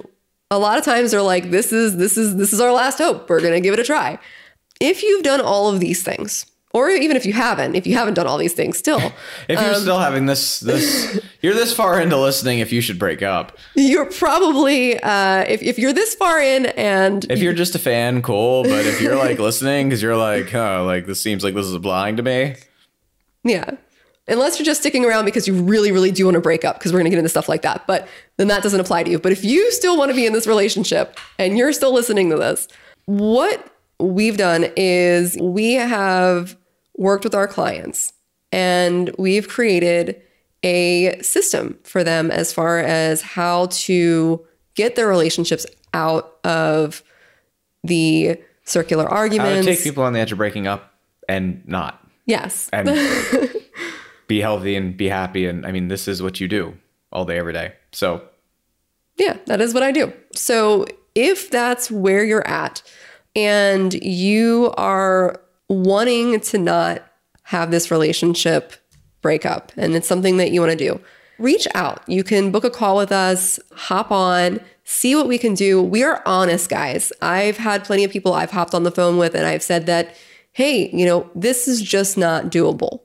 a lot of times they're like this is this is this is our last hope. We're going to give it a try if you've done all of these things, or even if you haven't, if you haven't done all these things still, If Um, you're still having this, this you're this far into listening. If you should break up, you're probably, uh, if, if you're this far in and if you're just a fan, cool. But if you're like listening because you're like, oh, like this seems like this is applying to me. yeah, unless you're just sticking around because you really, really do want to break up, because we're going to get into stuff like that, but then that doesn't apply to you. But if you still want to be in this relationship and you're still listening to this, what we've done is we have worked with our clients and we've created a system for them as far as how to get their relationships out of the circular How to arguments. take people on the edge of breaking up and not, yes. and be healthy and be happy. And I mean, this is what you do all day, every day. So Yeah, that is what I do. So if that's where you're at and you are wanting to not have this relationship break up and it's something that you want to do, reach out. You can book a call with us, hop on, see what we can do. We are honest, guys. I've had plenty of people I've hopped on the phone with and I've said that, hey, you know, this is just not doable.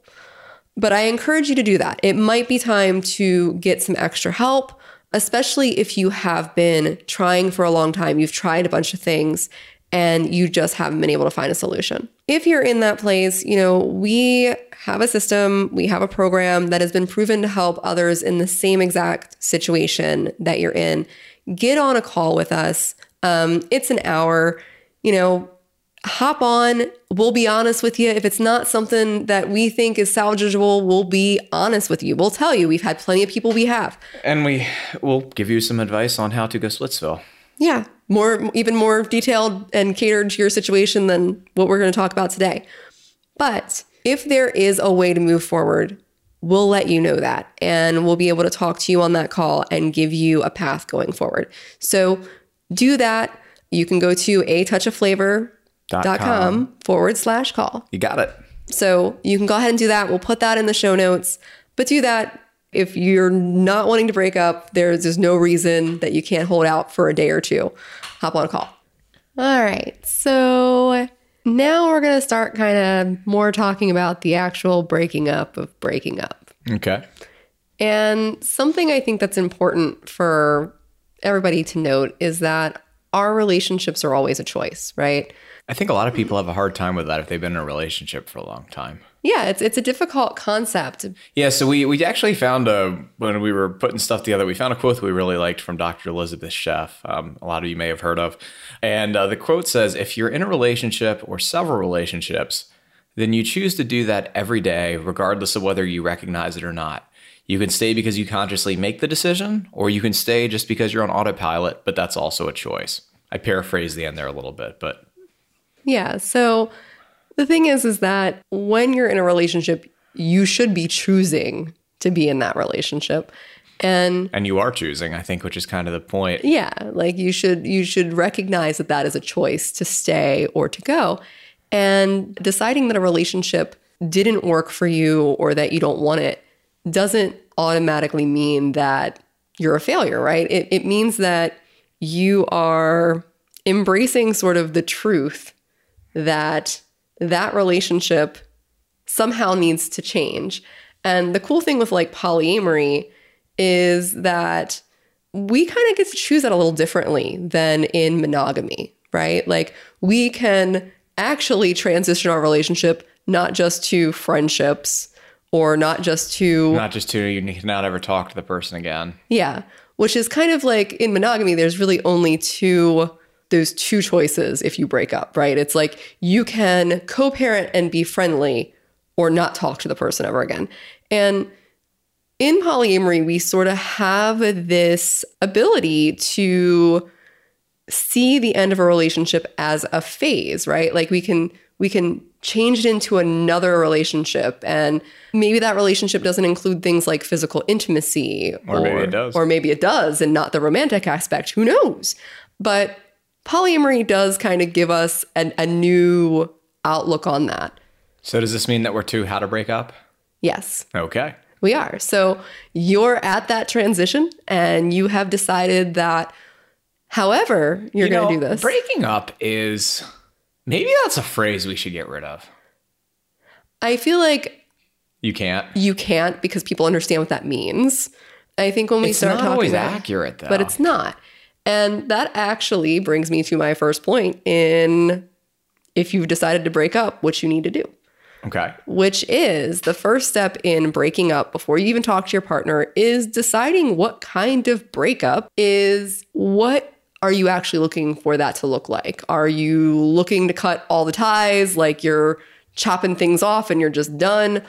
But I encourage you to do that. It might be time to get some extra help, especially if you have been trying for a long time. You've tried a bunch of things and you just haven't been able to find a solution. If you're in that place, you know, we have a system, we have a program that has been proven to help others in the same exact situation that you're in. Get on a call with us. Um, it's an hour. You know, hop on. We'll be honest with you. If it's not something that we think is salvageable, we'll be honest with you. We'll tell you. We've had plenty of people we have. And we will give you some advice on how to go Splitsville. Yeah, more even more detailed and catered to your situation than what we're going to talk about today. But if there is a way to move forward, we'll let you know that and we'll be able to talk to you on that call and give you a path going forward. So do that. You can go to a touch of flavor.com forward slash call. You got it. So you can go ahead and do that. We'll put that in the show notes. But do that if you're not wanting to break up. There's there's no reason that you can't hold out for a day or two. Hop on a call. All right. So now we're gonna start kind of more talking about the actual breaking up of breaking up. Okay. And something I think that's important for everybody to note is that our relationships are always a choice, right? I think a lot of people have a hard time with that if they've been in a relationship for a long time. Yeah, it's it's a difficult concept. Yeah, so we, we actually found a when we were putting stuff together, we found a quote that we really liked from Dr. Elisabeth Sheff. Um, a lot of you may have heard of, and uh, the quote says, "If you're in a relationship or several relationships, then you choose to do that every day, regardless of whether you recognize it or not. You can stay because you consciously make the decision, or you can stay just because you're on autopilot, but that's also a choice." I paraphrase the end there a little bit, but Yeah. So the thing is, is that when you're in a relationship, you should be choosing to be in that relationship. And and you are choosing, I think, which is kind of the point. yeah, like you should you should recognize that that is a choice to stay or to go. And deciding that a relationship didn't work for you or that you don't want it doesn't automatically mean that you're a failure, right? It, it means that you are embracing sort of the truth that that relationship somehow needs to change. And the cool thing with like polyamory is that we kind of get to choose that a little differently than in monogamy, right? Like we can actually transition our relationship not just to friendships or not just to Not just to you cannot ever talk to the person again. yeah, which is kind of like in monogamy, there's really only two, there's two choices if you break up, right? It's like you can co parent and be friendly or not talk to the person ever again. And in polyamory, we sort of have this ability to see the end of a relationship as a phase, right? Like we can we can change it into another relationship and maybe that relationship doesn't include things like physical intimacy Or maybe it does. or maybe it does and not the romantic aspect who knows but polyamory does kind of give us an, a new outlook on that So does this mean that we're to how to break up? yes Okay. we are so you're at that transition and you have decided that however you're You going to do this Breaking up is maybe that's a phrase we should get rid of. i feel like You can't. you can't because people understand what that means. I think when we It's start not talking always about accurate, though. but it's not. And that actually brings me to my first point in if you've decided to break up, what you need to do, Okay. which is the first step in breaking up before you even talk to your partner is deciding what kind of breakup is what are you actually looking for that to look like? Are you looking to cut all the ties like you're chopping things off and you're just done?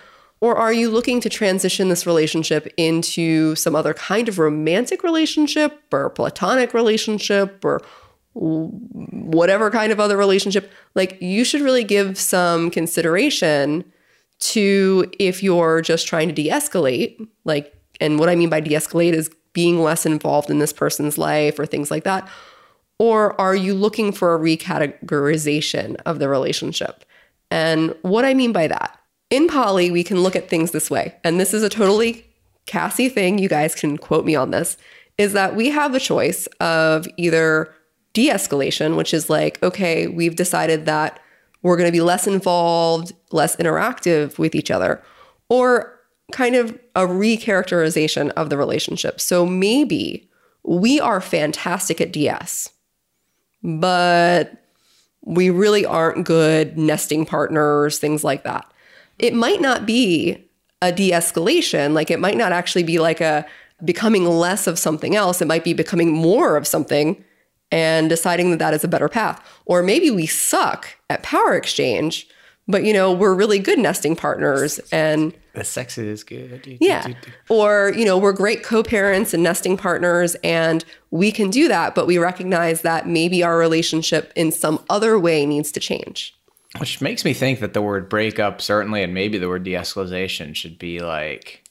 Or are you looking to transition this relationship into some other kind of romantic relationship or platonic relationship or whatever kind of other relationship? Like, you should really give some consideration to if you're just trying to de escalate, like, and what I mean by de escalate is being less involved in this person's life or things like that. Or are you looking for a recategorization of the relationship? And what I mean by that, in poly, we can look at things this way. And this is a totally Cassie thing. You guys can quote me on this is that we have a choice of either de escalation, which is like, okay, we've decided that we're going to be less involved, less interactive with each other, or kind of a recharacterization of the relationship. So maybe we are fantastic at DS, but we really aren't good nesting partners, things like that. It might not be a de escalation, like it might not actually be like a becoming less of something else, it might be becoming more of something and deciding that that is a better path. Or maybe we suck at power exchange, but you know, we're really good nesting partners and the sex is good. Yeah. Or, you know, we're great co-parents and nesting partners and we can do that, but we recognize that maybe our relationship in some other way needs to change. Which makes me think that the word breakup certainly and maybe the word de-escalation should be like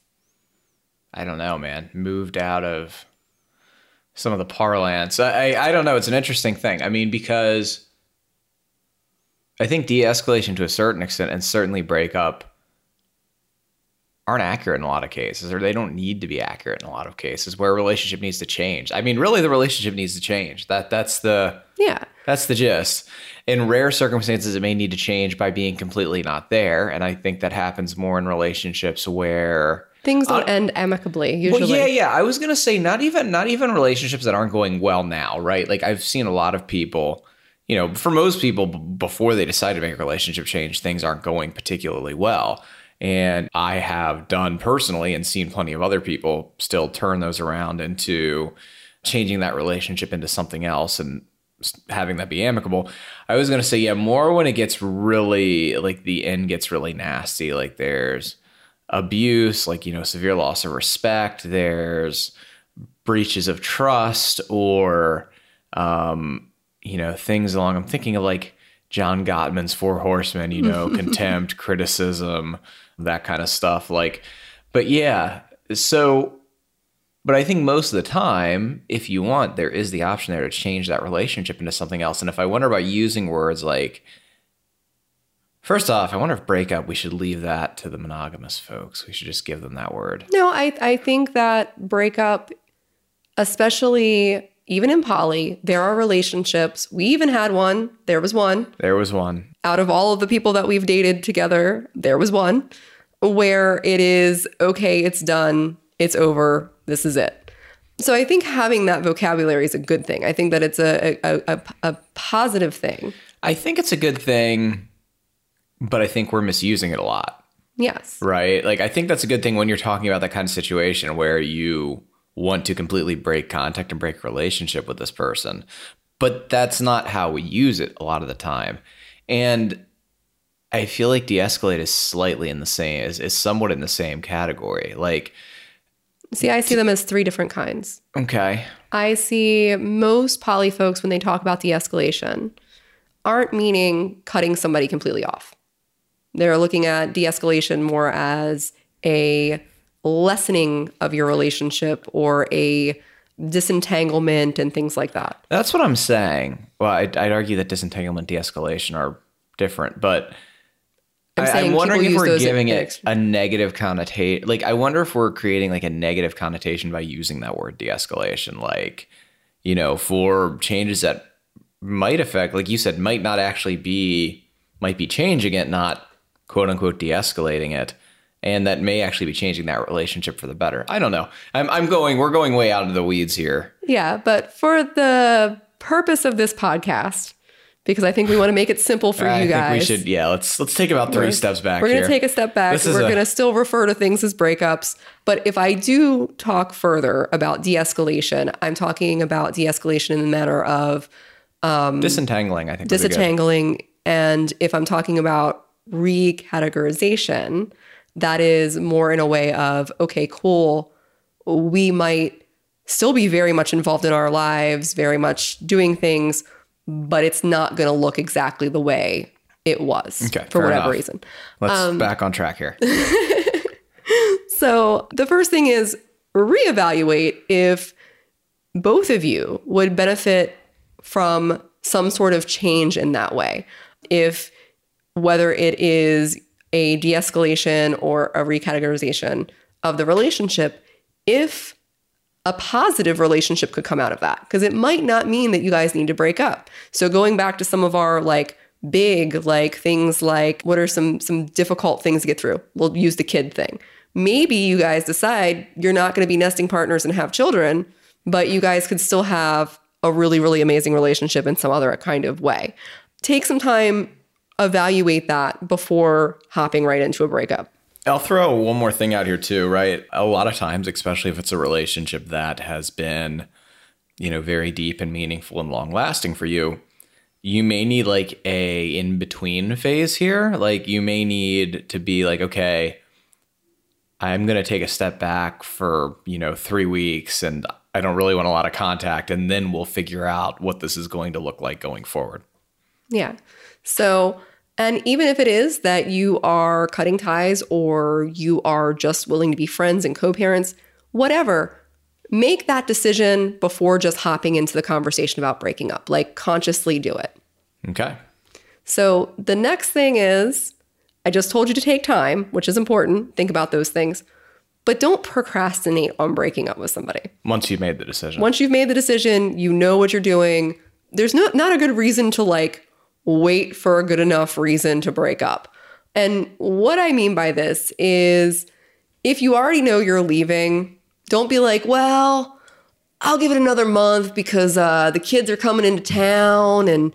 I don't know, man, moved out of some of the parlance. I, I don't know. It's an interesting thing. I mean, because I think de-escalation to a certain extent and certainly breakup aren't accurate in a lot of cases, or they don't need to be accurate in a lot of cases where a relationship needs to change. I mean, really, the relationship needs to change. That that's the yeah, that's the gist. In rare circumstances, it may need to change by being completely not there, and I think that happens more in relationships where things don't uh, end amicably usually. Well, yeah, yeah. I was gonna say not even not even relationships that aren't going well now, right? Like I've seen a lot of people. You know, for most people, b- before they decide to make a relationship change, things aren't going particularly well. And I have done personally and seen plenty of other people still turn those around into changing that relationship into something else and having that be amicable. I was going to say, yeah, more when it gets really like the end gets really nasty. Like there's abuse, like, you know, severe loss of respect, there's breaches of trust or, um, you know, things along. I'm thinking of like John Gottman's Four Horsemen, you know, contempt, criticism, that kind of stuff. Like, but yeah, so, but I think most of the time, if you want, there is the option there to change that relationship into something else. And if I wonder about using words like First off, I wonder if breakup, we should leave that to the monogamous folks. We should just give them that word. No, I, I think that breakup, especially even in poly, there are relationships. We even had one. There was one. There was one. Out of all of the people that we've dated together, there was one where it is okay, it's done, it's over, this is it. So I think having that vocabulary is a good thing. I think that it's a, a, a, a positive thing. I think it's a good thing but I think we're misusing it a lot. Yes. Right? Like I think that's a good thing when you're talking about that kind of situation where you want to completely break contact and break relationship with this person. But that's not how we use it a lot of the time. And I feel like de-escalate is slightly in the same is, is somewhat in the same category. Like See, I see them as three different kinds. Okay. I see most poly folks when they talk about de-escalation aren't meaning cutting somebody completely off. They're looking at de escalation more as a lessening of your relationship or a disentanglement and things like that. That's what I'm saying. Well, I'd, I'd argue that disentanglement, de escalation are different, but I'm, I, am wondering if we're giving it a negative connotation. Like, I wonder if we're creating like a negative connotation by using that word de escalation. Like, you know, for changes that might affect, like you said, might not actually be, might be changing it, not quote unquote de escalating it. And that may actually be changing that relationship for the better. I don't know. I'm, I'm going, we're going way out of the weeds here. Yeah. But for the purpose of this podcast, because I think we want to make it simple for I you guys. we should, yeah. Let's let's take about 3 we're, steps back. We're going to take a step back. This we're going to still refer to things as breakups. But if I do talk further about de-escalation, I'm talking about de-escalation in the manner of um, disentangling. I think disentangling. And if I'm talking about recategorization, that is more in a way of, okay, cool, we might still be very much involved in our lives, very much doing things, but it's not going to look exactly the way it was Okay, for whatever enough. reason. Let's Um, back on track here. So the first thing is reevaluate if both of you would benefit from some sort of change in that way. If whether it is a de escalation or a recategorization of the relationship, if a positive relationship could come out of that, because it might not mean that you guys need to break up. So going back to some of our like big like things like what are some some difficult things to get through? We'll use the kid thing. Maybe you guys decide you're not going to be nesting partners and have children, but you guys could still have a really really amazing relationship in some other kind of way. Take some time evaluate that before hopping right into a breakup. I'll throw one more thing out here too, right? A lot of times, especially if it's a relationship that has been, you know, very deep and meaningful and long lasting for you, you may need like a in between phase here. Like you may need to be like, okay, I'm going to take a step back for, you know, 3 weeks and I don't really want a lot of contact and then we'll figure out what this is going to look like going forward. Yeah. So, and even if it is that you are cutting ties or you are just willing to be friends and co parents, whatever, make that decision before just hopping into the conversation about breaking up. Like, consciously do it. Okay. So, the next thing is I just told you to take time, which is important. Think about those things, but don't procrastinate on breaking up with somebody. Once you've made the decision. Once you've made the decision, you know what you're doing. There's no, not a good reason to like wait for a good enough reason to break up. And what I mean by this is if you already know you're leaving, don't be like, well, I'll give it another month because uh, the kids are coming into town and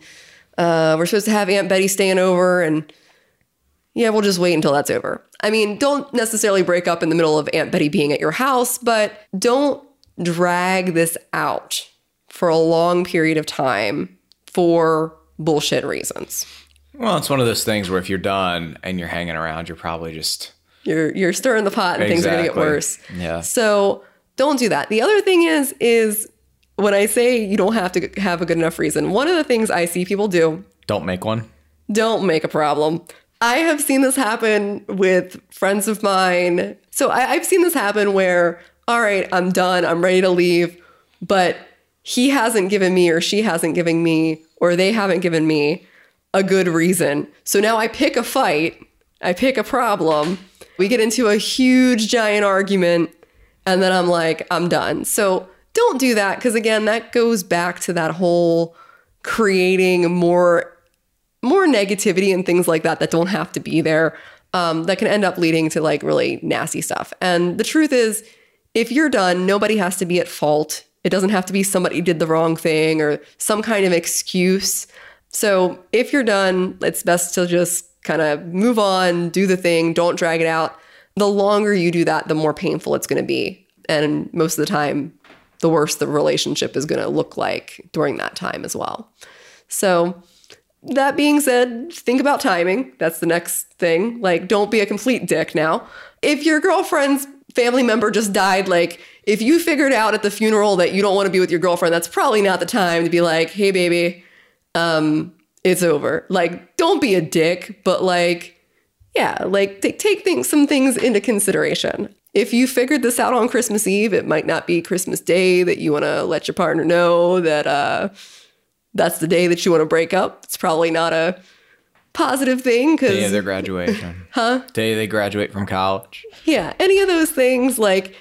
uh, we're supposed to have Aunt Betty staying over and yeah, we'll just wait until that's over. I mean, don't necessarily break up in the middle of Aunt Betty being at your house, but don't drag this out for a long period of time for bullshit reasons. Well, it's one of those things where if you're done and you're hanging around, you're probably just You're you're stirring the pot and things are going to get worse. Yeah. So, don't do that. The other thing is is when I say you don't have to have a good enough reason. One of the things I see people do don't make one. don't make a problem. I have seen this happen with friends of mine. So I, I've seen this happen where, all right, I'm done, I'm ready to leave, but he hasn't given me, or she hasn't given me, or they haven't given me a good reason. So now I pick a fight, I pick a problem, we get into a huge, giant argument, and then I'm like, I'm done. So don't do that, because again, that goes back to that whole creating more more negativity and things like that that don't have to be there um, that can end up leading to like really nasty stuff. And the truth is, if you're done, nobody has to be at fault. It doesn't have to be somebody did the wrong thing or some kind of excuse. So if you're done, it's best to just kind of move on, do the thing, don't drag it out. The longer you do that, the more painful it's going to be. And most of the time, the worse the relationship is going to look like during that time as well. So, that being said, think about timing. That's the next thing. Like, don't be a complete dick now. If your girlfriend's family member just died, like, if you figured out at the funeral that you don't want to be with your girlfriend, that's probably not the time to be like, hey, baby, um, it's over. Like, don't be a dick, but like, yeah, like take take things some things into consideration. If you figured this out on Christmas Eve, it might not be Christmas Day that you want to let your partner know that uh that's the day that you want to break up. It's probably not a positive thing because Day of their graduation. huh? Day they graduate from college. yeah, any of those things like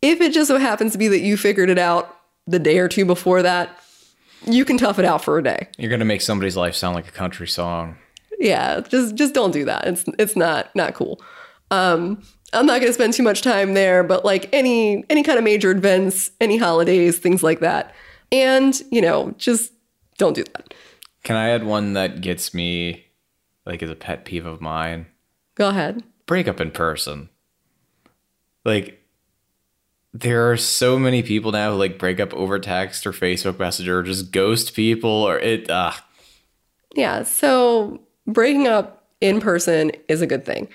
if it just so happens to be that you figured it out the day or two before that, you can tough it out for a day. You're gonna make somebody's life sound like a country song. yeah just just don't do that it's it's not not cool um i'm not going to spend too much time there but like any any kind of major events any holidays things like that and you know just don't do that Can I add one that gets me like is a pet peeve of mine? go ahead Break up in person. Like there are so many people now who like break up over text or Facebook Messenger or just ghost people or it uh yeah so breaking up in person is a good thing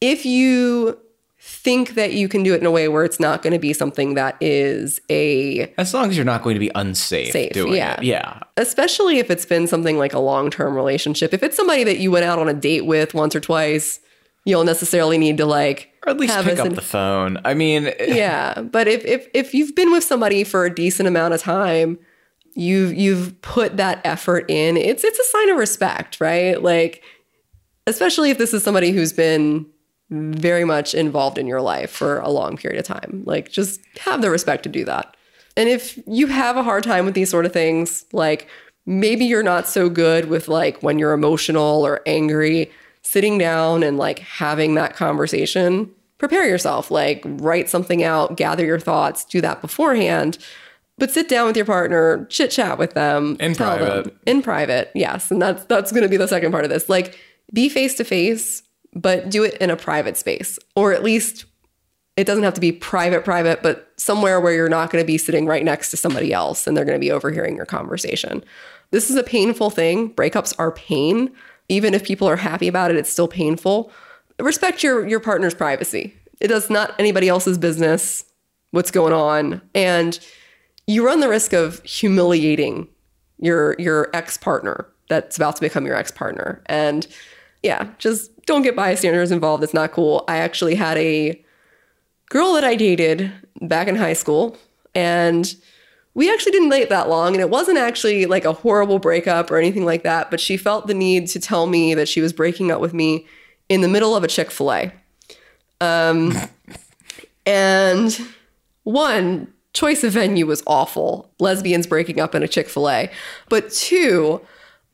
if you think that you can do it in a way where it's not going to be something that is a As long as you're not going to be unsafe Safe, doing yeah. it. Yeah. especially if it's been something like a long-term relationship if it's somebody that you went out on a date with once or twice you'll necessarily need to like Or at least pick up in- the phone. I mean, eh. yeah but if, if if you've been with somebody for a decent amount of time you've you've put that effort in it's it's a sign of respect right like especially if this is somebody who's been very much involved in your life for a long period of time. Like just have the respect to do that. And if you have a hard time with these sort of things like maybe you're not so good with like when you're emotional or angry sitting down and like having that conversation prepare yourself. Like write something out gather your thoughts do that beforehand but sit down with your partner chit chat with them In tell them- private. in private yes. And that's that's going to be the second part of this. Like be face to face but do it in a private space or at least it doesn't have to be private private but somewhere where you're not going to be sitting right next to somebody else and they're going to be overhearing your conversation. This is a painful thing. Breakups are pain. Even if people are happy about it it's still painful. Respect your your partner's privacy. It is not anybody else's business what's going on and you run the risk of humiliating your your ex-partner that's about to become your ex-partner. And yeah just don't get bystanders involved it's not cool. I actually had a girl that i dated back in high school and we actually didn't date that long and it wasn't actually like a horrible breakup or anything like that but she felt the need to tell me that she was breaking up with me in the middle of a chick-fil-a. Um, and one choice of venue was awful. Lesbians breaking up in a chick-fil-a. But two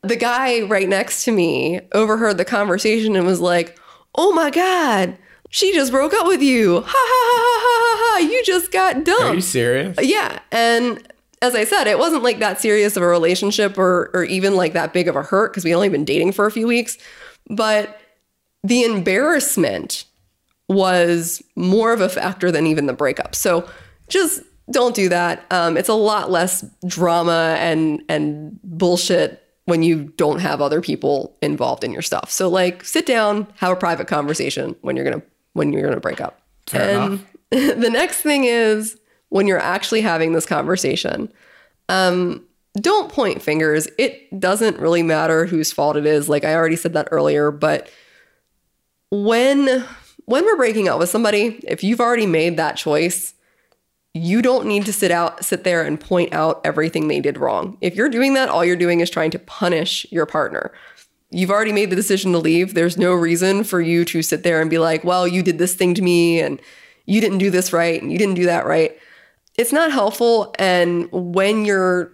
the guy right next to me overheard the conversation and was like oh my god she just broke up with you ha ha ha ha ha ha you just got dumped are you serious? yeah. And as I said, it wasn't like that serious of a relationship or or even like that big of a hurt because we only been dating for a few weeks. But the embarrassment was more of a factor than even the breakup. So just don't do that. Um, it's a lot less drama and and bullshit when you don't have other people involved in your stuff. So like sit down, have a private conversation when you're gonna when you're gonna break up. Fair and the next thing is when you're actually having this conversation, um, don't point fingers. It doesn't really matter whose fault it is. Like I already said that earlier, but when when we're breaking up with somebody, if you've already made that choice, you don't need to sit out sit there and point out everything they did wrong. If you're doing that, all you're doing is trying to punish your partner. You've already made the decision to leave. There's no reason for you to sit there and be like, "Well, you did this thing to me and you didn't do this right and you didn't do that right." It's not helpful and when you're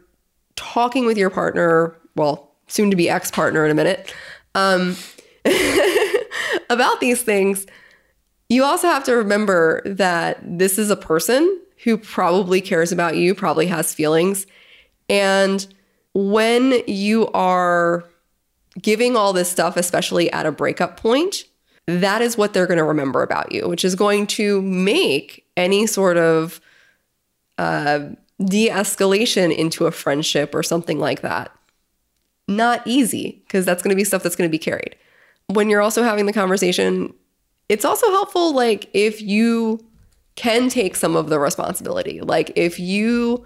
talking with your partner, well, soon to be ex-partner in a minute, um about these things, you also have to remember that this is a person who probably cares about you, probably has feelings. And when you are giving all this stuff, especially at a breakup point, that is what they're going to remember about you, which is going to make any sort of uh, de escalation into a friendship or something like that not easy because that's going to be stuff that's going to be carried. When you're also having the conversation, it's also helpful, like, if you can take some of the responsibility. Like, if you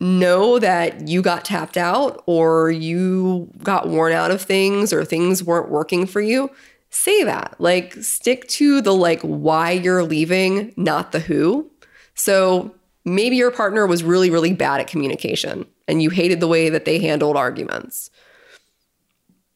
know that you got tapped out or you got worn out of things or things weren't working for you, say that. Like, stick to the like why you're leaving, not the who. So maybe your partner was really, really bad at communication and you hated the way that they handled arguments.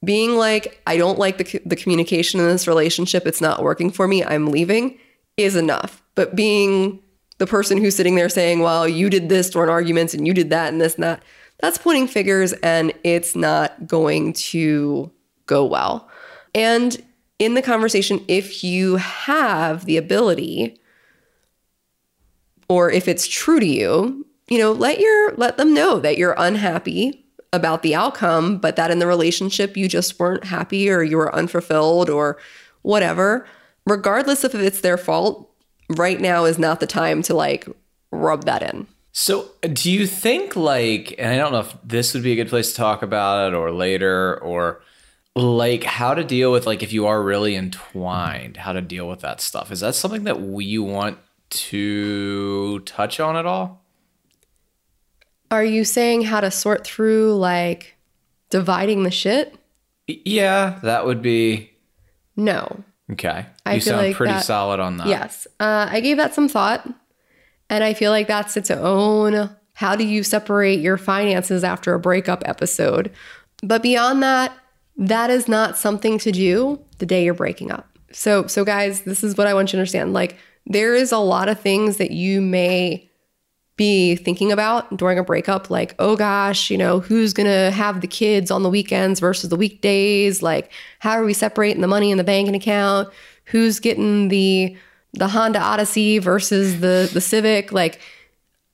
Being like, I don't like the, the communication in this relationship, it's not working for me, I'm leaving, is enough. But being the person who's sitting there saying, well, you did this during arguments and you did that and this and that, that's pointing fingers and it's not going to go well. And in the conversation, if you have the ability, or if it's true to you, you know, let your let them know that you're unhappy about the outcome, but that in the relationship you just weren't happy or you were unfulfilled or whatever. Regardless if it's their fault, right now is not the time to like rub that in. So, do you think like, and I don't know if this would be a good place to talk about it or later, or like how to deal with like if you are really entwined, how to deal with that stuff. Is that something that we want to touch on at all? Are you saying how to sort through like dividing the shit? Yeah, that would be No. Okay. I you sound like pretty that- solid on that. Yes. Uh, I gave that some thought. And I feel like that's its own how do you separate your finances after a breakup episode. But beyond that, that is not something to do the day you're breaking up. So, so guys, this is what I want you to understand. Like, there is a lot of things that you may be thinking about during a breakup like oh gosh you know who's gonna have the kids on the weekends versus the weekdays? Like how are we separating the money in the banking account? Who's getting the the honda odyssey versus the the civic? Like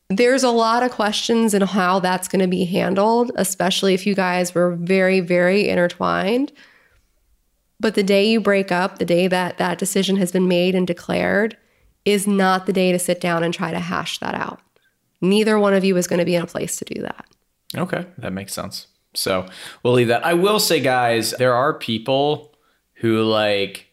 there's a lot of questions in how that's going to be handled especially if you guys were very very intertwined. But the day you break up the day that that decision has been made and declared is not the day to sit down and try to hash that out neither one of you is going to be in a place to do that. Okay, that makes sense. So we'll leave that. I will say, guys, there are people who like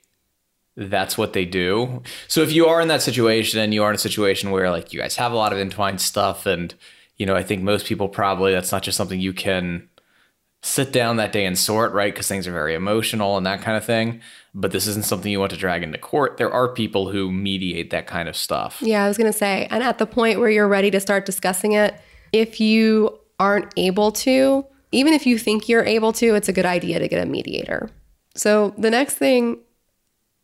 that's what they do. So if you are in that situation and you are in a situation where like you guys have a lot of entwined stuff, and you know, I think most people probably that's not just something you can sit down that day and sort, right? Because things are very emotional and that kind of thing. But this isn't something you want to drag into court. There are people who mediate that kind of stuff. Yeah, I was going to say, and at the point where you're ready to start discussing it, if you aren't able to, even if you think you're able to, it's a good idea to get a mediator. So the next thing,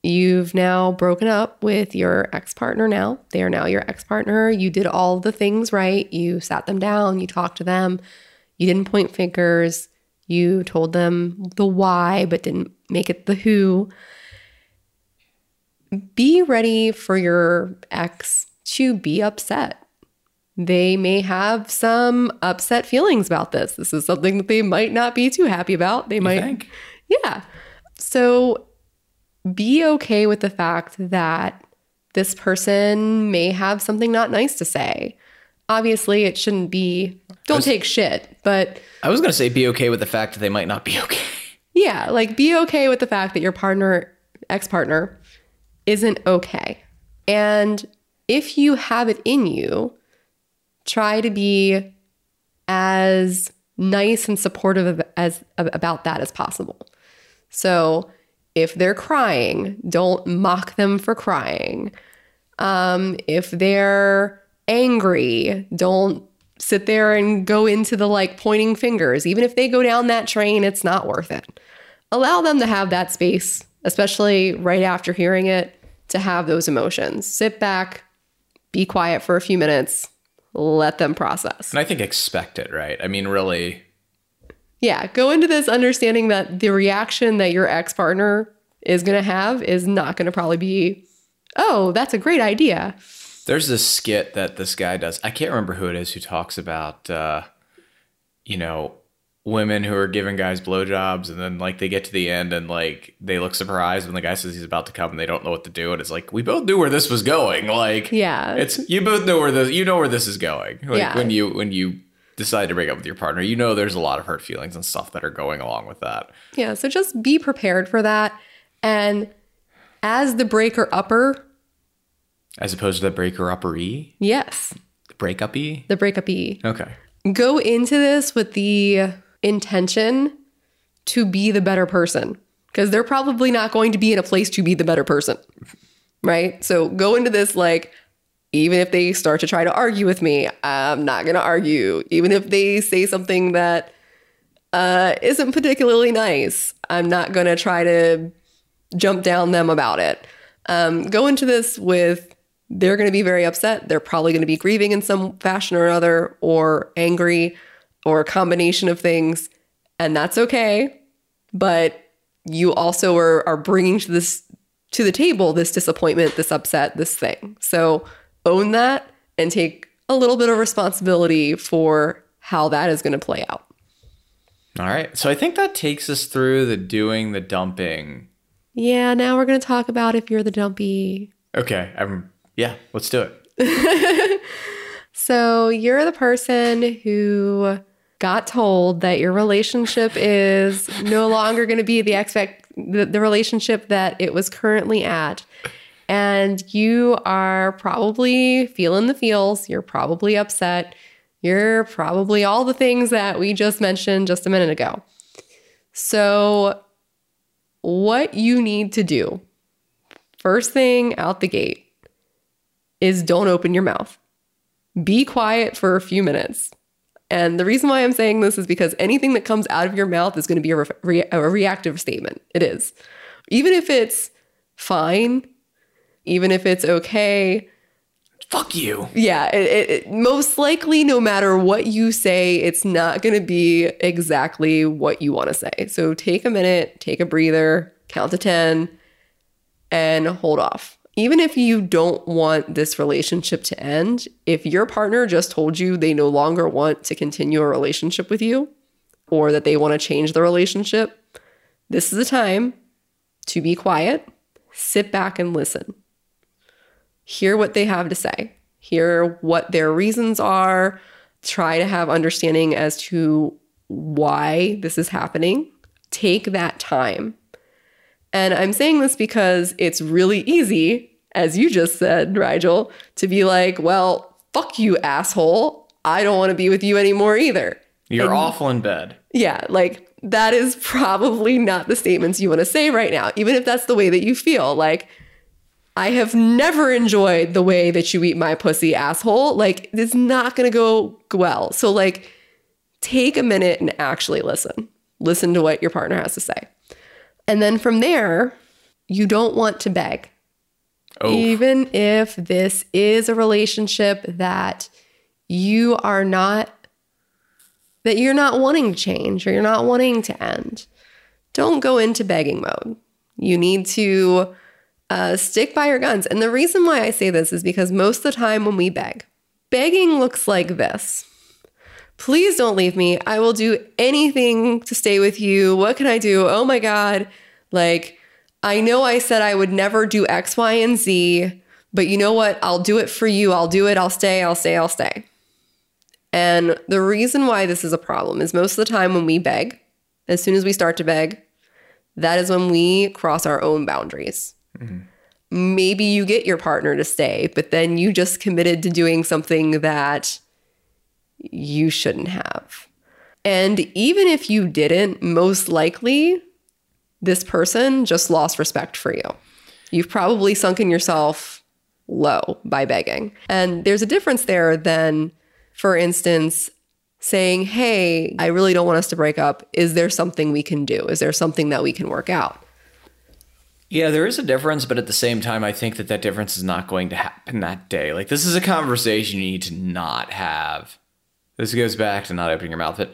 you've now broken up with your ex partner now. They are now your ex partner. You did all the things right. You sat them down, you talked to them, you didn't point fingers, you told them the why, but didn't make it the who. Be ready for your ex to be upset. They may have some upset feelings about this. This is something that they might not be too happy about. They might think? Yeah. So be okay with the fact that this person may have something not nice to say. Obviously, it shouldn't be, don't take shit, but I was gonna say be okay with the fact that they might not be okay. yeah, like be okay with the fact that your partner, ex partner, isn't okay. And if you have it in you, try to be as nice and supportive of, as about that as possible. So if they're crying, don't mock them for crying. Um, if they're angry, don't sit there and go into the like pointing fingers. Even if they go down that train, it's not worth it. Allow them to have that space, especially right after hearing it, to have those emotions. Sit back, be quiet for a few minutes, let them process. And I think expect it, right? I mean, really, Yeah, go into this understanding that the reaction that your ex partner is going to have is not going to probably be, oh, that's a great idea. There's this skit that this guy does. I can't remember who it is who talks about, uh, you know, women who are giving guys blowjobs and then like they get to the end and like they look surprised when the guy says he's about to come and they don't know what to do. And it's like, we both knew where this was going. Like, Yeah. it's, you both know where this, you know where this is going. Like Yeah. when you, when you decide to break up with your partner, you know, there's a lot of hurt feelings and stuff that are going along with that. Yeah, so just be prepared for that. And as the breaker upper, As opposed to the breaker upper E, yes, the breakup E. the breakup E, Okay. go into this with the intention to be the better person because they're probably not going to be in a place to be the better person. Right? So go into this like, even if they start to try to argue with me, I'm not going to argue. Even if they say something that uh, isn't particularly nice, I'm not going to try to jump down them about it. Um, go into this with they're going to be very upset. They're probably going to be grieving in some fashion or other, or angry, or a combination of things, and that's okay. But you also are are bringing to this to the table this disappointment, this upset, this thing. So own that and take a little bit of responsibility for how that is going to play out. All right. So I think that takes us through the doing the dumping. Yeah, now we're going to talk about if you're the dumpy. Okay. I'm yeah, let's do it. So you're the person who got told that your relationship is no longer going to be the expect the, the relationship that it was currently at and you are probably feeling the feels you're probably upset you're probably all the things that we just mentioned just a minute ago so what you need to do first thing out the gate is don't open your mouth be quiet for a few minutes and the reason why I'm saying this is because anything that comes out of your mouth is going to be a, re- a reactive statement. It is. Even if it's fine, even if it's okay. Fuck you. Yeah. It, it, it, most likely, no matter what you say, it's not going to be exactly what you want to say. So take a minute, take a breather, count to 10, and hold off even if you don't want this relationship to end, if your partner just told you they no longer want to continue a relationship with you or that they want to change the relationship, this is the time to be quiet, sit back and listen. Hear what they have to say, hear what their reasons are, try to have understanding as to why this is happening. Take that time and I'm saying this because it's really easy, as you just said, Rigel, to be like, well, fuck you, asshole. I don't want to be with you anymore either. You're and, awful in bed. Yeah, like that is probably not the statements you want to say right now, even if that's the way that you feel. Like, I have never enjoyed the way that you eat my pussy, asshole. Like, it's not going to go well. So, like, take a minute and actually listen. Listen to what your partner has to say. And then from there, you don't want to beg. Oh. Even if this is a relationship that you are not that you're not wanting to change or you're not wanting to end. Don't go into begging mode. You need to uh, stick by your guns. And the reason why I say this is because most of the time when we beg, begging looks like this Please don't leave me. I will do anything to stay with you. What can I do? Oh my God. Like, I know I said I would never do X, Y, and Z, but you know what? I'll do it for you. I'll do it. I'll stay. I'll stay. I'll stay. And the reason why this is a problem is most of the time when we beg, as soon as we start to beg, that is when we cross our own boundaries. Mm-hmm. Maybe you get your partner to stay, but then you just committed to doing something that you shouldn't have. And even if you didn't, most likely this person just lost respect for you. You've probably sunken yourself low by begging. And there's a difference there than, for instance, saying, Hey, I really don't want us to break up. Is there something we can do? Is there something that we can work out? Yeah, there is a difference, but at the same time, I think that that difference is not going to happen that day. Like, this is a conversation you need to not have this goes back to not opening your mouth, but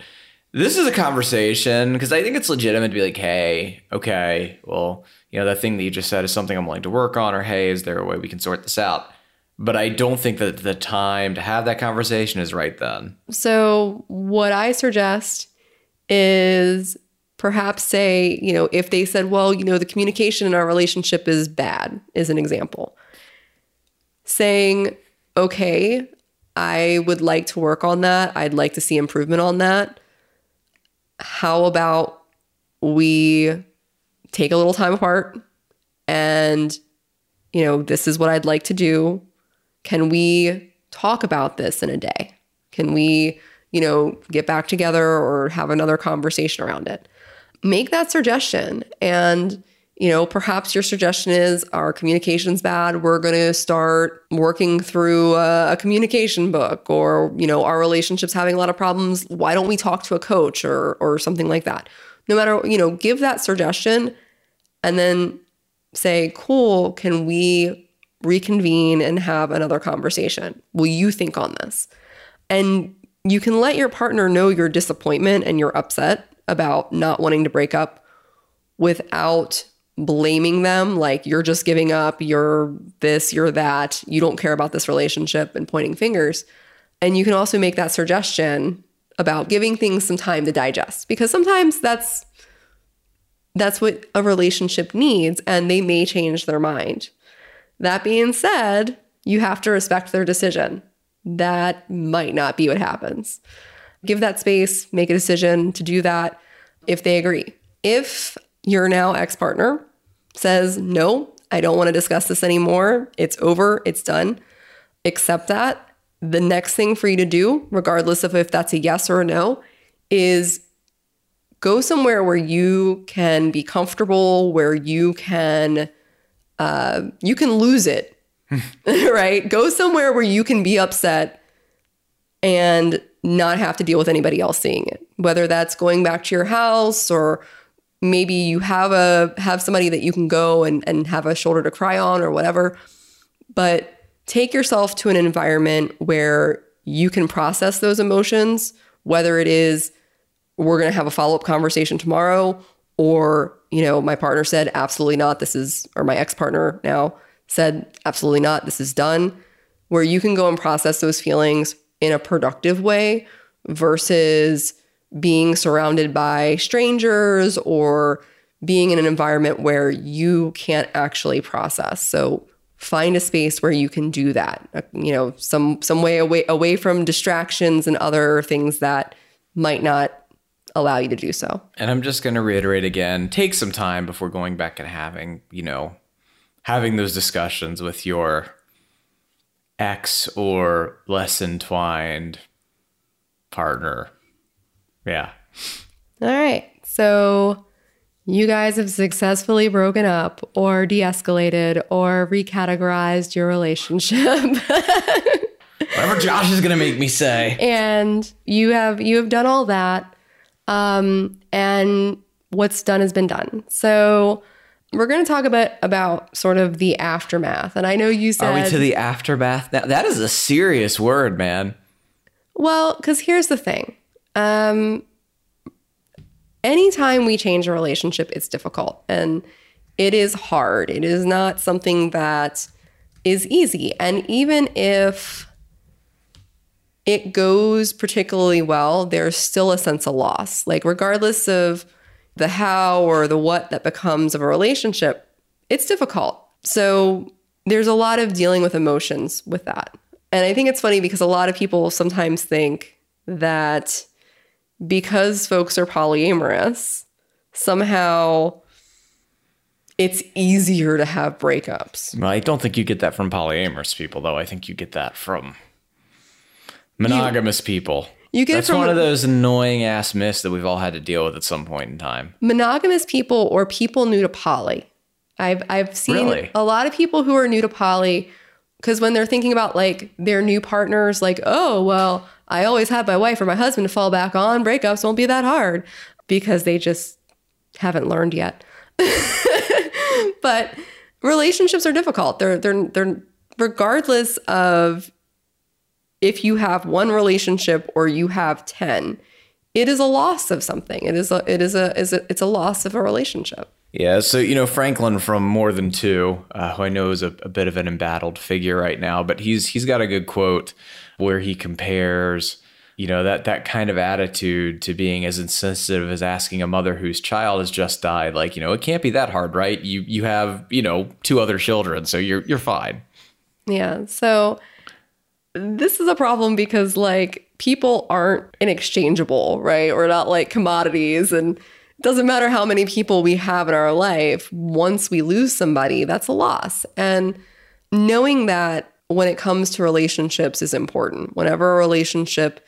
this is a conversation because I think it's legitimate to be like, hey, okay, well, you know, that thing that you just said is something I'm willing to work on, or hey, is there a way we can sort this out? But I don't think that the time to have that conversation is right then. So, what I suggest is perhaps say, you know, if they said, well, you know, the communication in our relationship is bad, is an example. Saying, okay, I would like to work on that. I'd like to see improvement on that. How about we take a little time apart and, you know, this is what I'd like to do. Can we talk about this in a day? Can we, you know, get back together or have another conversation around it? Make that suggestion and you know, perhaps your suggestion is our communication's bad. We're going to start working through a, a, communication book, or you know, our relationship's having a lot of problems. Why don't we talk to a coach or or something like that? No matter, you know, give that suggestion, and then say, "Cool, can we reconvene and have another conversation? Will you think on this?" And you can let your partner know your disappointment and your upset about not wanting to break up without blaming them like you're just giving up, you're this, you're that, you don't care about this relationship and pointing fingers. And you can also make that suggestion about giving things some time to digest because sometimes that's that's what a relationship needs and they may change their mind. That being said, you have to respect their decision. That might not be what happens. give that space, make a decision to do that if they agree. If your now ex partner says, no, I don't want to discuss this anymore, it's over, it's done, accept that. The next thing for you to do, regardless of if that's a yes or a no, is go somewhere where you can be comfortable, where you can uh, you can lose it, right? Go somewhere where you can be upset and not have to deal with anybody else seeing it. Whether that's going back to your house or maybe you have a have somebody that you can go and, and have a shoulder to cry on or whatever. But take yourself to an environment where you can process those emotions, whether it is we're going to have a follow-up conversation tomorrow or you know my partner said absolutely not this is or my ex-partner now said absolutely not this is done where you can go and process those feelings in a productive way versus being surrounded by strangers or being in an environment where you can't actually process so find a space where you can do that uh, you know some some way away away from distractions and other things that might not allow you to do so. And I'm just going to reiterate again take some time before going back and having, you know, having those discussions with your ex or less entwined partner. Yeah. All right. So you guys have successfully broken up or de escalated or recategorized your relationship. Whatever Josh is going to make me say. And you have you have done all that um, and what's done has been done. So we're going to talk a bit about sort of the aftermath. And I know you said. Are we to the aftermath? That, that is a serious word, man. Well, because here's the thing. Um, anytime we change a relationship, it's difficult and it is hard. It is not something that is easy. And even if it goes particularly well, there's still a sense of loss. Like, regardless of the how or the what that becomes of a relationship, it's difficult. So, there's a lot of dealing with emotions with that. And I think it's funny because a lot of people sometimes think that because folks are polyamorous, somehow it's easier to have breakups. Well, I don't think you get that from polyamorous people, though. I think you get that from monogamous you, people. You get That's one of those annoying ass myths that we've all had to deal with at some point in time. Monogamous people or people new to poly. I've I've seen really? a lot of people who are new to poly because when they're thinking about like their new partners, like, oh well, I always have my wife or my husband to fall back on. Breakups won't be that hard because they just haven't learned yet. but relationships are difficult. They're they're they're regardless of if you have one relationship or you have 10 it is a loss of something it is a it is a is a, it's a loss of a relationship yeah so you know franklin from more than two uh, who i know is a, a bit of an embattled figure right now but he's he's got a good quote where he compares you know that that kind of attitude to being as insensitive as asking a mother whose child has just died like you know it can't be that hard right you you have you know two other children so you're you're fine yeah so this is a problem because like people aren't inexchangeable, right? Or not like commodities and it doesn't matter how many people we have in our life, once we lose somebody, that's a loss. And knowing that when it comes to relationships is important. Whenever a relationship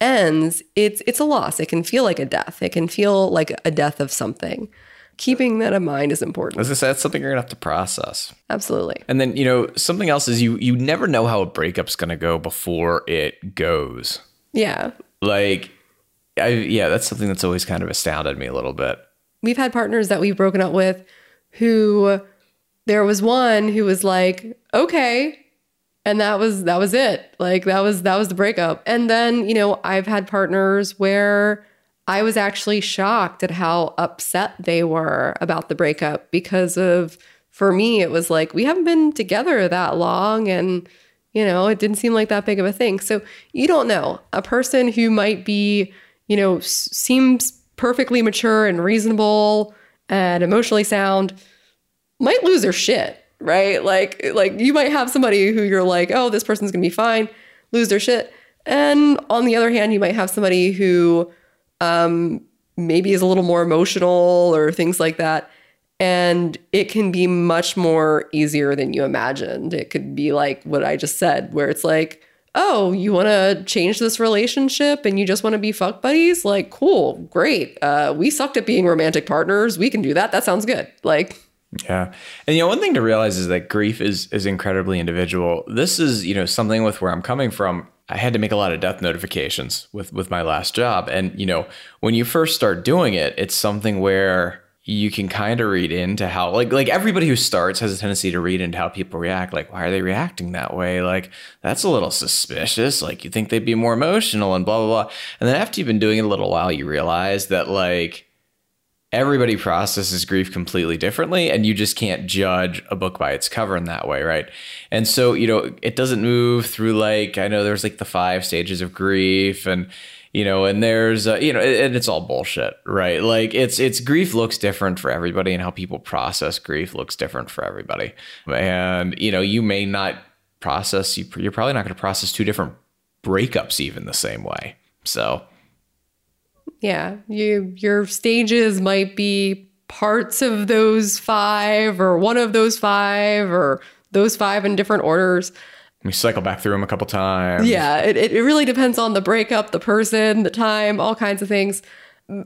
ends, it's it's a loss. It can feel like a death. It can feel like a death of something keeping that in mind is important. As I said, that's something you're gonna have to process. Absolutely. And then you know something else is you you never know how a breakup's gonna go before it goes. Yeah. Like, I yeah, that's something that's always kind of astounded me a little bit. We've had partners that we've broken up with who there was one who was like, okay. And that was that was it. Like that was that was the breakup. And then, you know, I've had partners where I was actually shocked at how upset they were about the breakup because of, for me, it was like, we haven't been together that long and, you know, it didn't seem like that big of a thing. So you don't know. A person who might be, you know, s- seems perfectly mature and reasonable and emotionally sound might lose their shit, right? Like, like you might have somebody who you're like, oh, this person's gonna be fine, lose their shit And on the other hand, you might have somebody who um, maybe is a little more emotional or things like that. And it can be much more easier than you imagined. It could be like what I just said, where it's like, oh, you want to change this relationship and you just want to be fuck buddies? Like, cool, great. Uh, we sucked at being romantic partners. We can do that. That sounds good. Like, yeah. And you know, one thing to realize is that grief is is incredibly individual. This is, you know, something with where I'm coming from. I had to make a lot of death notifications with with my last job. And, you know, when you first start doing it, it's something where you can kind of read into how like like everybody who starts has a tendency to read into how people react like why are they reacting that way like that's a little suspicious like you think they'd be more emotional and blah blah blah and then after you've been doing it a little while you realize that like everybody processes grief completely differently and you just can't judge a book by its cover in that way right? And so you know it doesn't move through like i know there's like the five stages of grief and you know and there's uh, you know and it's all bullshit right? Like it's it's grief looks different for everybody and how people process grief looks different for everybody. And you know you may not process you, you're probably not going to process two different breakups even the same way so yeah you your stages might be parts of those five or one of those five or those five in different orders we cycle back through them a couple times. Yeah, it, it really depends on the breakup, the person, the time, all kinds of things.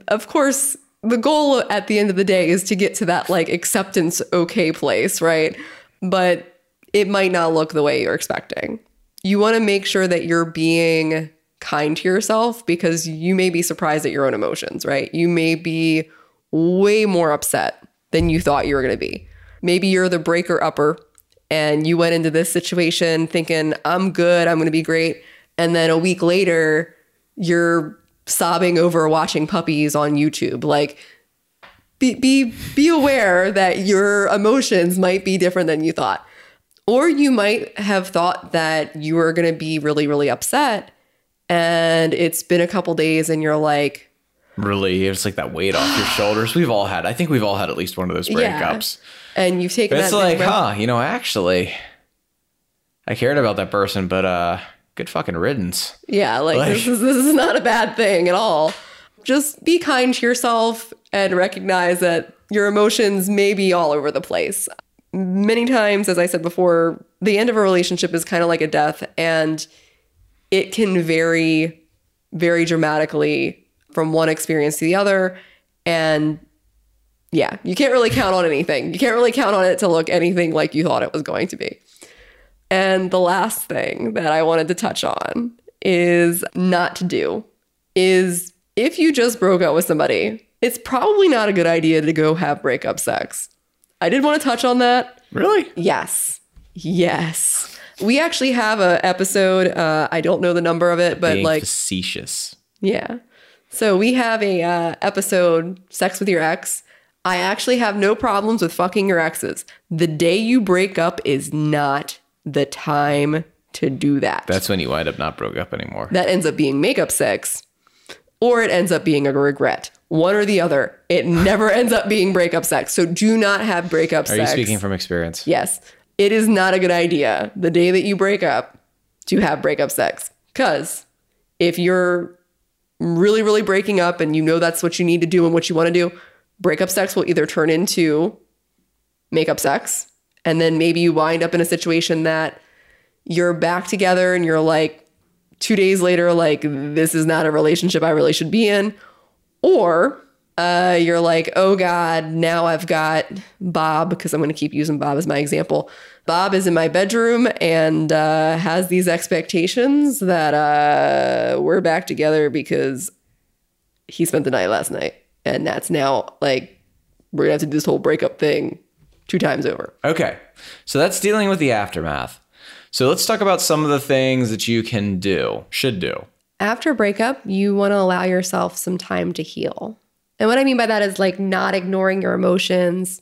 Of course, the goal at the end of the day is to get to that like acceptance okay place, right? But it might not look the way you're expecting. You want to make sure that you're being kind to yourself because you may be surprised at your own emotions, right? You may be way more upset than you thought you were going to be. Maybe you're the breaker upper and you went into this situation thinking, I'm good, I'm going to be great. And then a week later, you're sobbing over watching puppies on YouTube. Like, be, be, be aware that your emotions might be different than you thought. Or you might have thought that you were going to be really, really upset. And it's been a couple days and you're like, really? It's like that weight off your shoulders. We've all had, I think we've all had at least one of those breakups. Yeah and you've taken but it's that like huh you know actually i cared about that person but uh good fucking riddance. Yeah like, like this is this is not a bad thing at all. Just be kind to yourself and recognize that your emotions may be all over the place. Many times as i said before the end of a relationship is kind of like a death and it can vary very dramatically from one experience to the other and yeah, you can't really count on anything. You can't really count on it to look anything like you thought it was going to be. And the last thing that I wanted to touch on is not to do is if you just broke up with somebody, it's probably not a good idea to go have breakup sex. I did want to touch on that. Really? Yes. Yes. We actually have a episode. Uh, I don't know the number of it, but Being like facetious. Yeah. So we have a uh, episode, "Sex with Your Ex," I actually have no problems with fucking your exes. The day you break up is not the time to do that. That's when you wind up not broke up anymore. That ends up being makeup sex, or it ends up being a regret. One or the other. It never ends up being breakup sex. So do not have breakup Are sex. Are you speaking from experience? Yes. It is not a good idea the day that you break up to have breakup sex. Because if you're really, really breaking up and you know that's what you need to do and what you want to do, breakup sex will either turn into makeup sex and then maybe you wind up in a situation that you're back together and you're like two days later like this is not a relationship i really should be in or uh, you're like oh god now i've got bob because i'm going to keep using bob as my example bob is in my bedroom and uh, has these expectations that uh, we're back together because he spent the night last night and that's now like we're gonna have to do this whole breakup thing two times over. Okay, so that's dealing with the aftermath. So let's talk about some of the things that you can do, should do. After breakup, you want to allow yourself some time to heal. And what I mean by that is like not ignoring your emotions.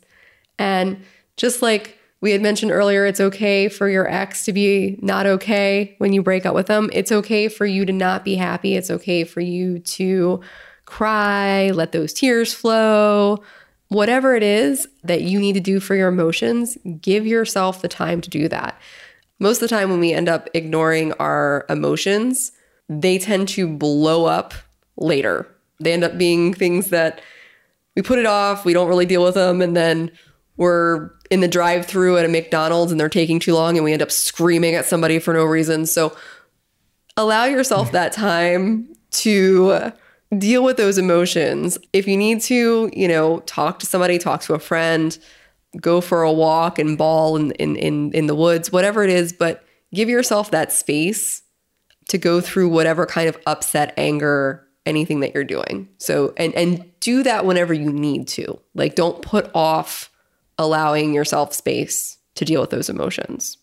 And just like we had mentioned earlier, it's okay for your ex to be not okay when you break up with them. It's okay for you to not be happy. It's okay for you to cry, let those tears flow. Whatever it is that you need to do for your emotions, give yourself the time to do that. Most of the time, when we end up ignoring our emotions, they tend to blow up later. They end up being things that we put it off, we don't really deal with them, and then we're in the drive through at a McDonald's and they're taking too long and we end up screaming at somebody for no reason. So allow yourself that time to deal with those emotions. If you need to, you know, talk to somebody, talk to a friend, go for a walk and bawl in, in, in, in the woods, whatever it is, but give yourself that space to go through whatever kind of upset, anger, anything that you're doing. So and and do that whenever you need to. Like don't put off allowing yourself space to deal with those emotions.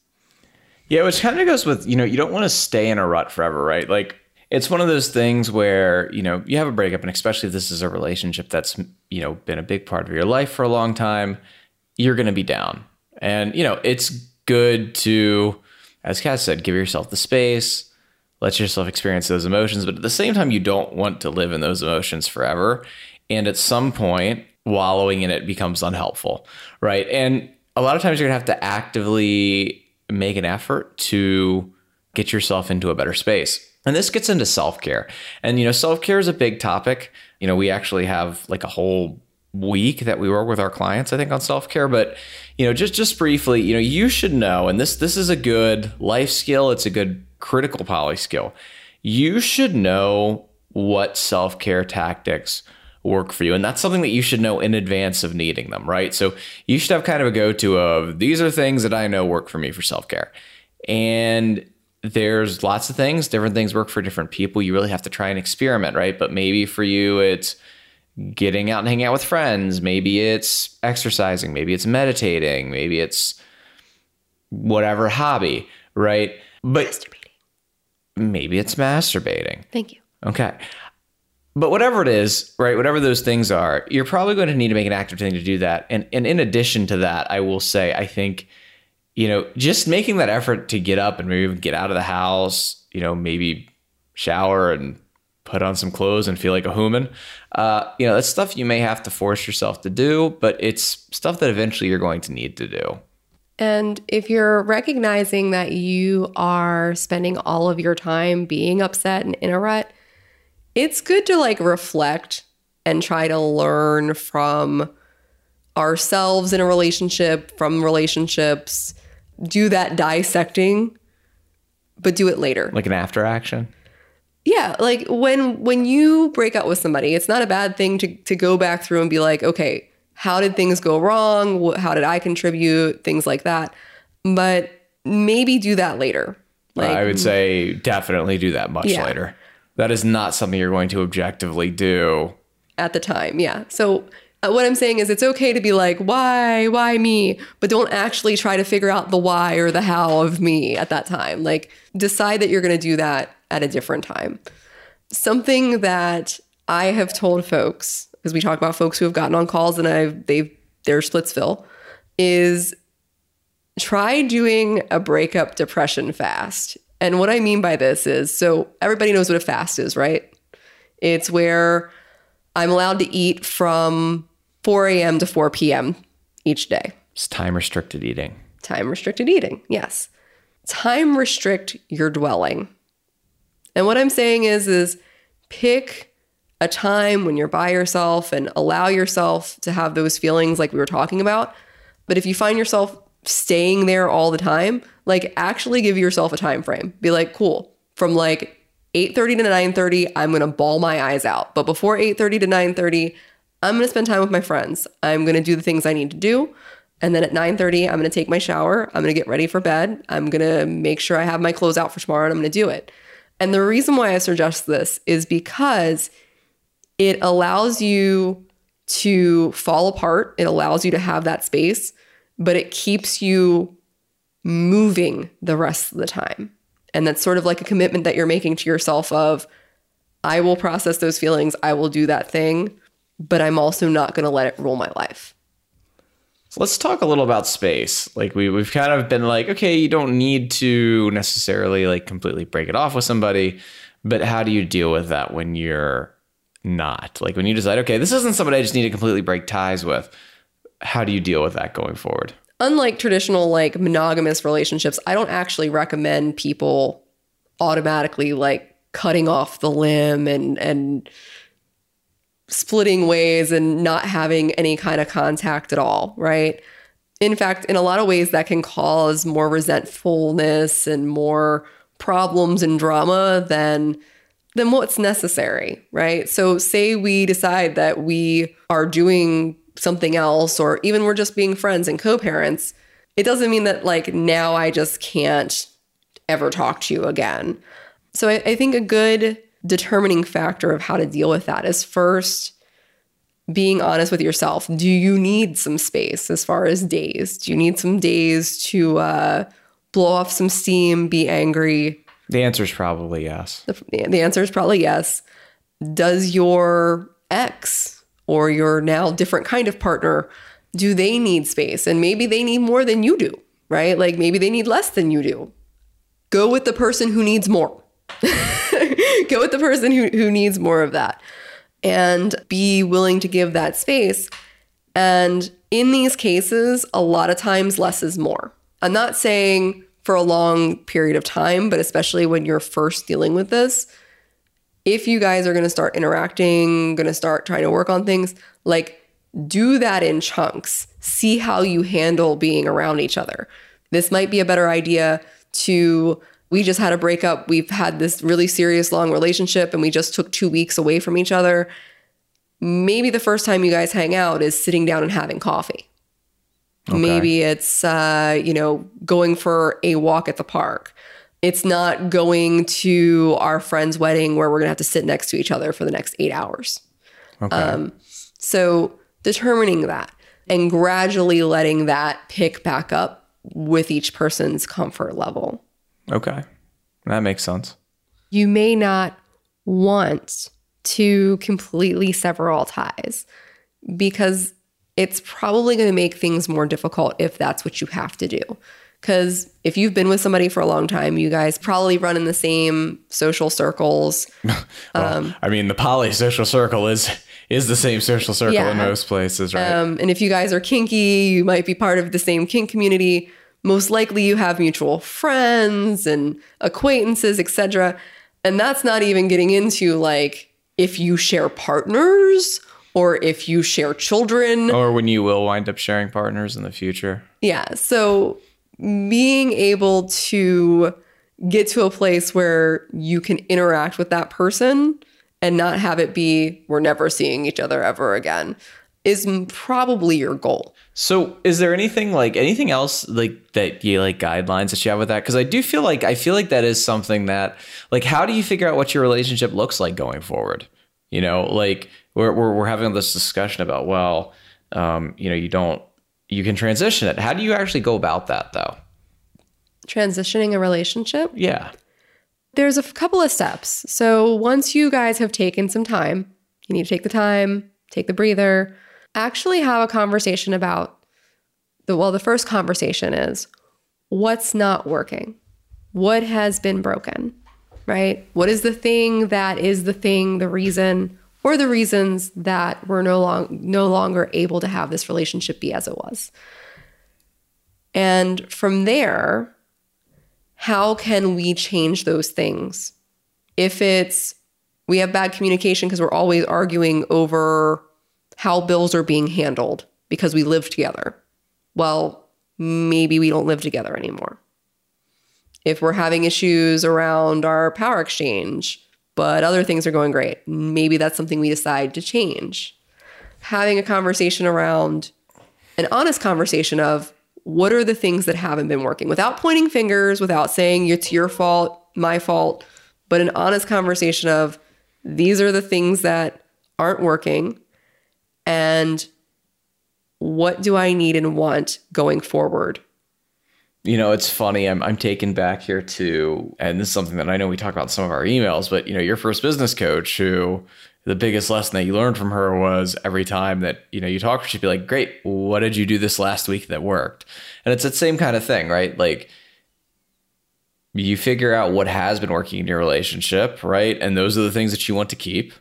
Yeah, which kind of goes with, you know, you don't want to stay in a rut forever, right? Like it's one of those things where, you know, you have a breakup and especially if this is a relationship that's, you know, been a big part of your life for a long time, you're going to be down. And, you know, it's good to as Kat said, give yourself the space, let yourself experience those emotions, but at the same time you don't want to live in those emotions forever. And at some point, wallowing in it becomes unhelpful, right? And a lot of times you're gonna have to actively make an effort to get yourself into a better space. And this gets into self care. And, you know, self care is a big topic. You know, we actually have like a whole week that we work with our clients, I think, on self care. But, you know, just, just briefly, you know, you should know, and this, this is a good life skill, it's a good critical poly skill. You should know what self care tactics work for you. And that's something that you should know in advance of needing them, right? So you should have kind of a go to of these are things that I know work for me for self care. And there's lots of things, different things work for different people. You really have to try and experiment, right? But maybe for you, it's getting out and hanging out with friends. Maybe it's exercising. Maybe it's meditating. Maybe it's whatever hobby, right? But. Maybe it's masturbating. Thank you. Okay. But whatever it is, right, whatever those things are, you're probably going to need to make an active thing to do that. And and in addition to that, I will say I think you know, just making that effort to get up and maybe even get out of the house, you know, maybe shower and put on some clothes and feel like a human. Uh, you know, that's stuff you may have to force yourself to do, but it's stuff that eventually you're going to need to do. And if you're recognizing that you are spending all of your time being upset and in a rut, it's good to like reflect and try to learn from ourselves in a relationship, from relationships, do that dissecting, but do it later. Like an after action? Yeah, like when when you break up with somebody, it's not a bad thing to to go back through and be like, okay, how did things go wrong? How did I contribute? Things like that. But maybe do that later. Like, I would say definitely do that much yeah. later. That is not something you're going to objectively do at the time. Yeah. So uh, what I'm saying is it's okay to be like, why, why me? But don't actually try to figure out the why or the how of me at that time. Like decide that you're going to do that at a different time. Something that I have told folks, because we talk about folks who have gotten on calls and I've they've they're Splitsville, is try doing a breakup depression fast. And what I mean by this is so everybody knows what a fast is, right? It's where I'm allowed to eat from 4 a.m. to 4 p.m. each day. It's time restricted eating. Time restricted eating, yes. Time restrict your dwelling. And what I'm saying is is pick a time when you're by yourself and allow yourself to have those feelings like we were talking about. But if you find yourself staying there all the time, like actually give yourself a time frame. Be like, cool, from like 8:30 to 9:30, I'm going to bawl my eyes out. But before 8:30 to 9:30, I'm going to spend time with my friends. I'm going to do the things I need to do. And then at 9:30, I'm going to take my shower. I'm going to get ready for bed. I'm going to make sure I have my clothes out for tomorrow and I'm going to do it. And the reason why I suggest this is because it allows you to fall apart. It allows you to have that space, but it keeps you moving the rest of the time. And that's sort of like a commitment that you're making to yourself of I will process those feelings, I will do that thing, but I'm also not going to let it rule my life. So let's talk a little about space. Like we we've kind of been like, okay, you don't need to necessarily like completely break it off with somebody, but how do you deal with that when you're not? Like when you decide, okay, this isn't somebody I just need to completely break ties with. How do you deal with that going forward? unlike traditional like monogamous relationships, I don't actually recommend people automatically like cutting off the limb and and splitting ways and not having any kind of contact at all, right? In fact, in a lot of ways that can cause more resentfulness and more problems and drama than than what's necessary, right? So say we decide that we are doing something else or even we're just being friends and co-parents, it doesn't mean that like now I just can't ever talk to you again. So I, I think a good determining factor of how to deal with that is first being honest with yourself. Do you need some space as far as days? Do you need some days to uh, blow off some steam, be angry? The answer is probably yes. The, the answer is probably yes. Does your ex or your now different kind of partner do they need space? And maybe they need more than you do, right? Like maybe they need less than you do. Go with the person who needs more. Go with the person who, who needs more of that and be willing to give that space. And in these cases, a lot of times less is more. I'm not saying for a long period of time, but especially when you're first dealing with this, if you guys are going to start interacting, going to start trying to work on things, like do that in chunks. See how you handle being around each other. This might be a better idea to we just had a breakup. We've had this really serious long relationship and we just took 2 weeks away from each other. Maybe the first time you guys hang out is sitting down and having coffee. Okay. Maybe it's uh, you know, going for a walk at the park. It's not going to our friend's wedding where we're going to have to sit next to each other for the next 8 hours. Okay. Um, so determining that and gradually letting that pick back up with each person's comfort level. Okay. That makes sense. You may not want to completely sever all ties because it's probably going to make things more difficult if that's what you have to do. Because if you've been with somebody for a long time, you guys probably run in the same social circles. well, um, I mean, the poly social circle is is the same social circle yeah. in most places, right? Um, and if you guys are kinky, you might be part of the same kink community most likely you have mutual friends and acquaintances, etc. And that's not even getting into like if you share partners or if you share children or when you will wind up sharing partners in the future. Yeah. So being able to get to a place where you can interact with that person and not have it be we're never seeing each other ever again is probably your goal. So, is there anything like anything else like that you like guidelines that you have with that? Because I do feel like I feel like that is something that like how do you figure out what your relationship looks like going forward? You know, like we're we're, we're having this discussion about well, um, you know, you don't you can transition it. How do you actually go about that though? Transitioning a relationship? Yeah. There's a couple of steps. So once you guys have taken some time, you need to take the time, take the breather actually have a conversation about the well the first conversation is what's not working what has been broken right what is the thing that is the thing the reason or the reasons that we're no long no longer able to have this relationship be as it was and from there how can we change those things if it's we have bad communication because we're always arguing over how bills are being handled because we live together. Well, maybe we don't live together anymore. If we're having issues around our power exchange, but other things are going great, maybe that's something we decide to change. Having a conversation around an honest conversation of what are the things that haven't been working without pointing fingers, without saying it's your fault, my fault, but an honest conversation of these are the things that aren't working and what do I need and want going forward? You know, it's funny. I'm I'm taken back here to, and this is something that I know we talk about in some of our emails, but you know, your first business coach who the biggest lesson that you learned from her was every time that you know you talk she'd be like, "Great, what did you do this last week that worked?" And it's that same kind of thing, right? Like you figure out what has been working in your relationship, right? And those are the things that you want to keep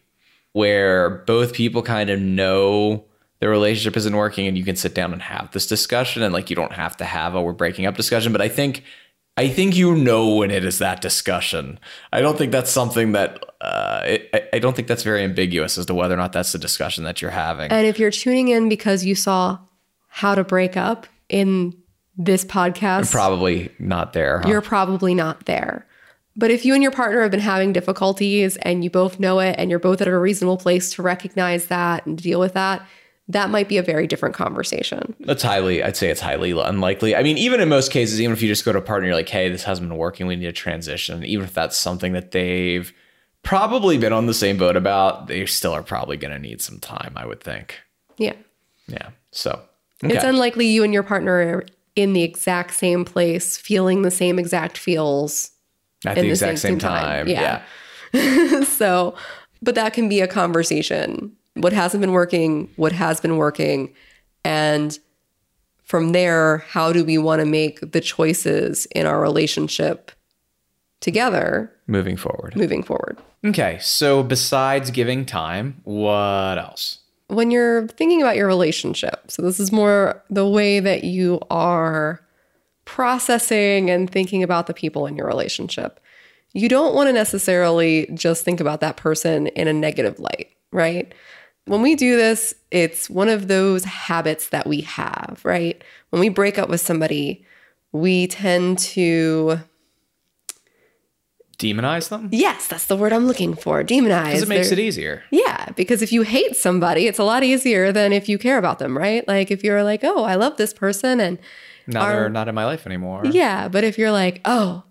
where both people kind of know the relationship isn't working and you can sit down and have this discussion and like you don't have to have a we're breaking up discussion but i think I think you know when it is that discussion. I don't think that's something that uh, I, I don't think that's very ambiguous as to whether or not that's the discussion that you're having. And if you're tuning in because you saw how to break up in this podcast, Probably not there. huh? you're probably not there. But if you and your partner have been having difficulties and you both know it and you're both at a reasonable place to recognize that and deal with that, that might be a very different conversation. That's highly, I'd say it's highly unlikely. I mean, even in most cases, even if you just go to a partner, you're like, hey, this hasn't been working, we need a transition. Even if that's something that they've probably been on the same boat about, they still are probably going to need some time, I would think. Yeah. Yeah. So, It's unlikely you and your partner are in the exact same place, feeling the same exact feels. at the the exact same- same time. time. Yeah. so, but that can be a conversation. What hasn't been working, what has been working. And from there, how do we want to make the choices in our relationship together Moving forward. moving forward? Okay. So, besides giving time, what else? when you're thinking about your relationship, so this is more the way that you are processing and thinking about the people in your relationship. You don't want to necessarily just think about that person in a negative light, right? When we do this, it's one of those habits that we have, right? When we break up with somebody, we tend to, Demonize them? yes, that's the word I'm looking for, demonize. Because it makes their- it easier. Yeah, because if you hate somebody, it's a lot easier than if you care about them, right? Like if you're like, oh, I love this person and Now they're not in my life anymore. yeah, but if you're like, oh,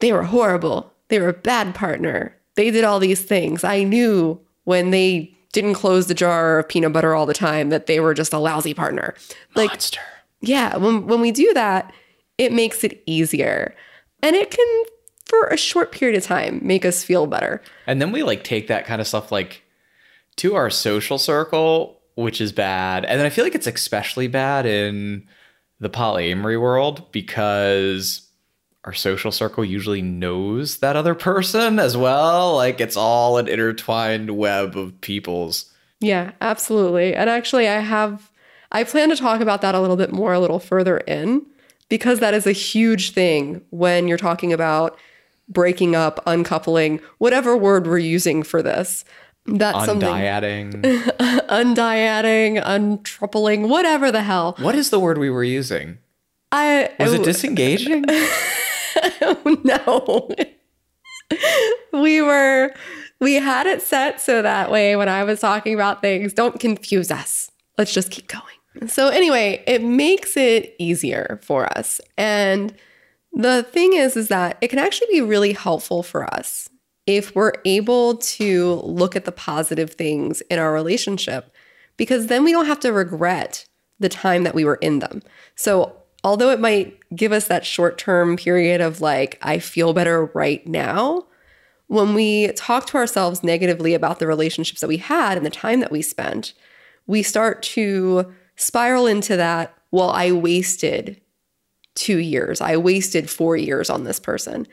they were horrible. They were a bad partner. They did all these things. I knew when they didn't close the jar of peanut butter all the time that they were just a lousy partner. Like Monster. yeah, when when we do that, it makes it easier. And it can for a short period of time make us feel better. And then we like take that kind of stuff like to our social circle, which is bad. And then I feel like it's especially bad in the polyamory world because our social circle usually knows that other person as well. Like it's all an intertwined web of people's. Yeah, absolutely. And actually, I have, I plan to talk about that a little bit more a little further in because that is a huge thing when you're talking about breaking up, uncoupling, whatever word we're using for this. That's something Undyading. undyading, untrupling, whatever the hell. what is the word we were using? I Was it oh, disengaging? no. we were we had it set so that way when I was talking about things, don't confuse us. Let's just keep going. So anyway, it makes it easier for us. And the thing is is that it can actually be really helpful for us if we're able to look at the positive things in our relationship because then we don't have to regret the time that we were in them. So, although it might give us that short term period of like, I feel better right now, when we talk to ourselves negatively about the relationships that we had and the time that we spent, we start to spiral into that, well, I wasted two years, I wasted four years on this person.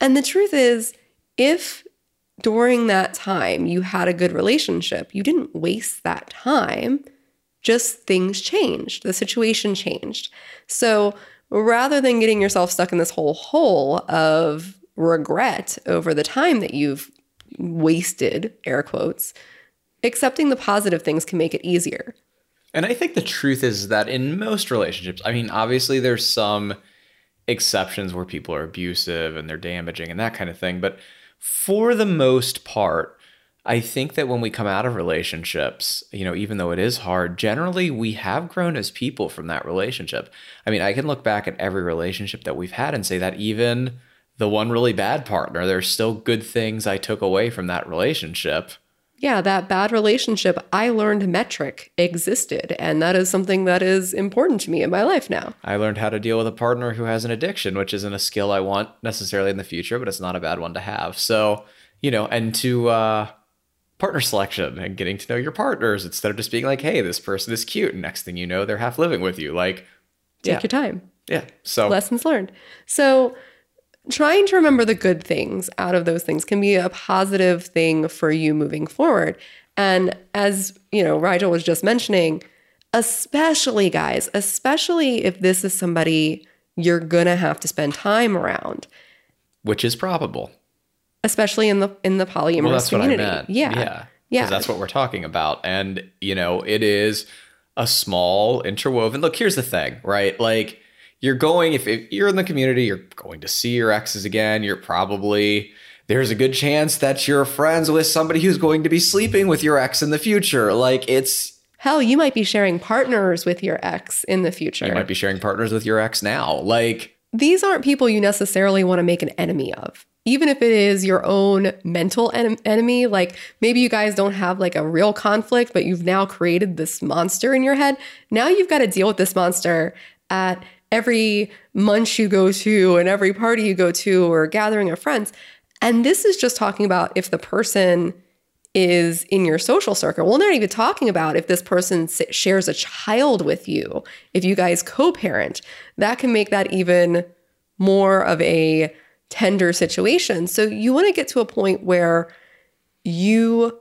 And the truth is, if during that time you had a good relationship, you didn't waste that time, just things changed, the situation changed. So rather than getting yourself stuck in this whole hole of regret over the time that you've wasted, air quotes, accepting the positive things can make it easier. And I think the truth is that in most relationships, I mean, obviously there's some exceptions where people are abusive and they're damaging and that kind of thing. But for the most part, I think that when we come out of relationships, you know, even though it is hard, generally we have grown as people from that relationship. I mean, I can look back at every relationship that we've had and say that even the one really bad partner, there's still good things I took away from that relationship. yeah, that bad relationship, I learned metric existed. And that is something that is important to me in my life now. I learned how to deal with a partner who has an addiction, which isn't a skill I want necessarily in the future, but it's not a bad one to have. So, you know, and to uh, partner selection and getting to know your partners instead of just being like, hey, this person is cute. And next thing you know, they're half living with you. Like, Take yeah, your time. yeah. So, Lessons learned. So, trying to remember the good things out of those things can be a positive thing for you moving forward. And as, you know, Rigel was just mentioning, especially guys, especially if this is somebody you're going to have to spend time around, which is probable. Especially in the in the polyamorous Well, that's community. what I meant. Yeah. yeah, Yeah. That's what we're talking about, and you know, it is a small interwoven. Look, here's the thing, right? Like, you're going if, if you're in the community, you're going to see your exes again. You're probably there's a good chance that you're friends with somebody who's going to be sleeping with your ex in the future. Like, it's Hell, you might be sharing partners with your ex in the future. you might be sharing partners with your ex now. Like, These aren't people you necessarily want to make an enemy of. Even if it is your own mental en- enemy, like maybe you guys don't have like a real conflict, but you've now created this monster in your head. Now you've got to deal with this monster at every munch you go to and every party you go to or gathering of friends. And this is just talking about if the person is in your social circle. We're not even talking about if this person shares a child with you, if you guys co parent. That can make that even more of a tender situation. So you want to get to a point where you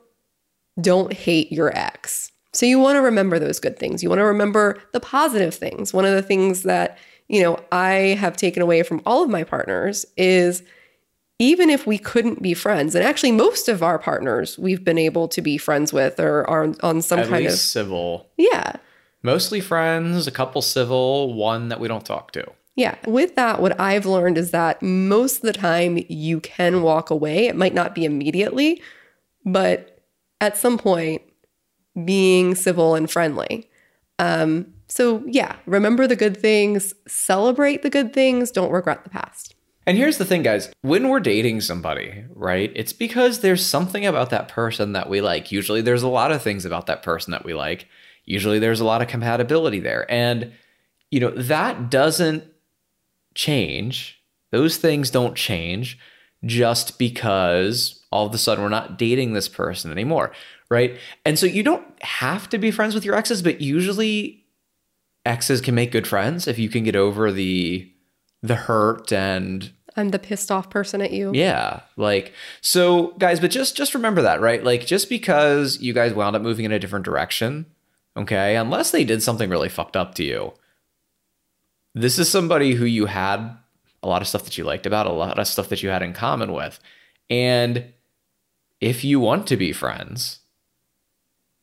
don't hate your ex. So you want to remember those good things. You want to remember the positive things. One of the things that, you know, I have taken away from all of my partners is even if we couldn't be friends, and actually most of our partners we've been able to be friends with or are on some at kind least of civil. yeah. Mostly friends, a couple civil, one that we don't talk to. Yeah. With that, what I've learned is that most of the time you can walk away. It might not be immediately, but at some point, being civil and friendly. Um, so, yeah, remember the good things, celebrate the good things, don't regret the past. And here's the thing, guys. When we're dating somebody, right, it's because there's something about that person that we like. Usually there's a lot of things about that person that we like. Usually there's a lot of compatibility there. And, you know, that doesn't change. Those things don't change just because all of a sudden we're not dating this person anymore, right? And so you don't have to be friends with your exes, but usually exes can make good friends if you can get over the the hurt and I'm the pissed off person at you. yeah, like so guys, but just just remember that, right? Like just because you guys wound up moving in a different direction, okay? Unless they did something really fucked up to you. This is somebody who you had a lot of stuff that you liked about, a lot of stuff that you had in common with. And if you want to be friends,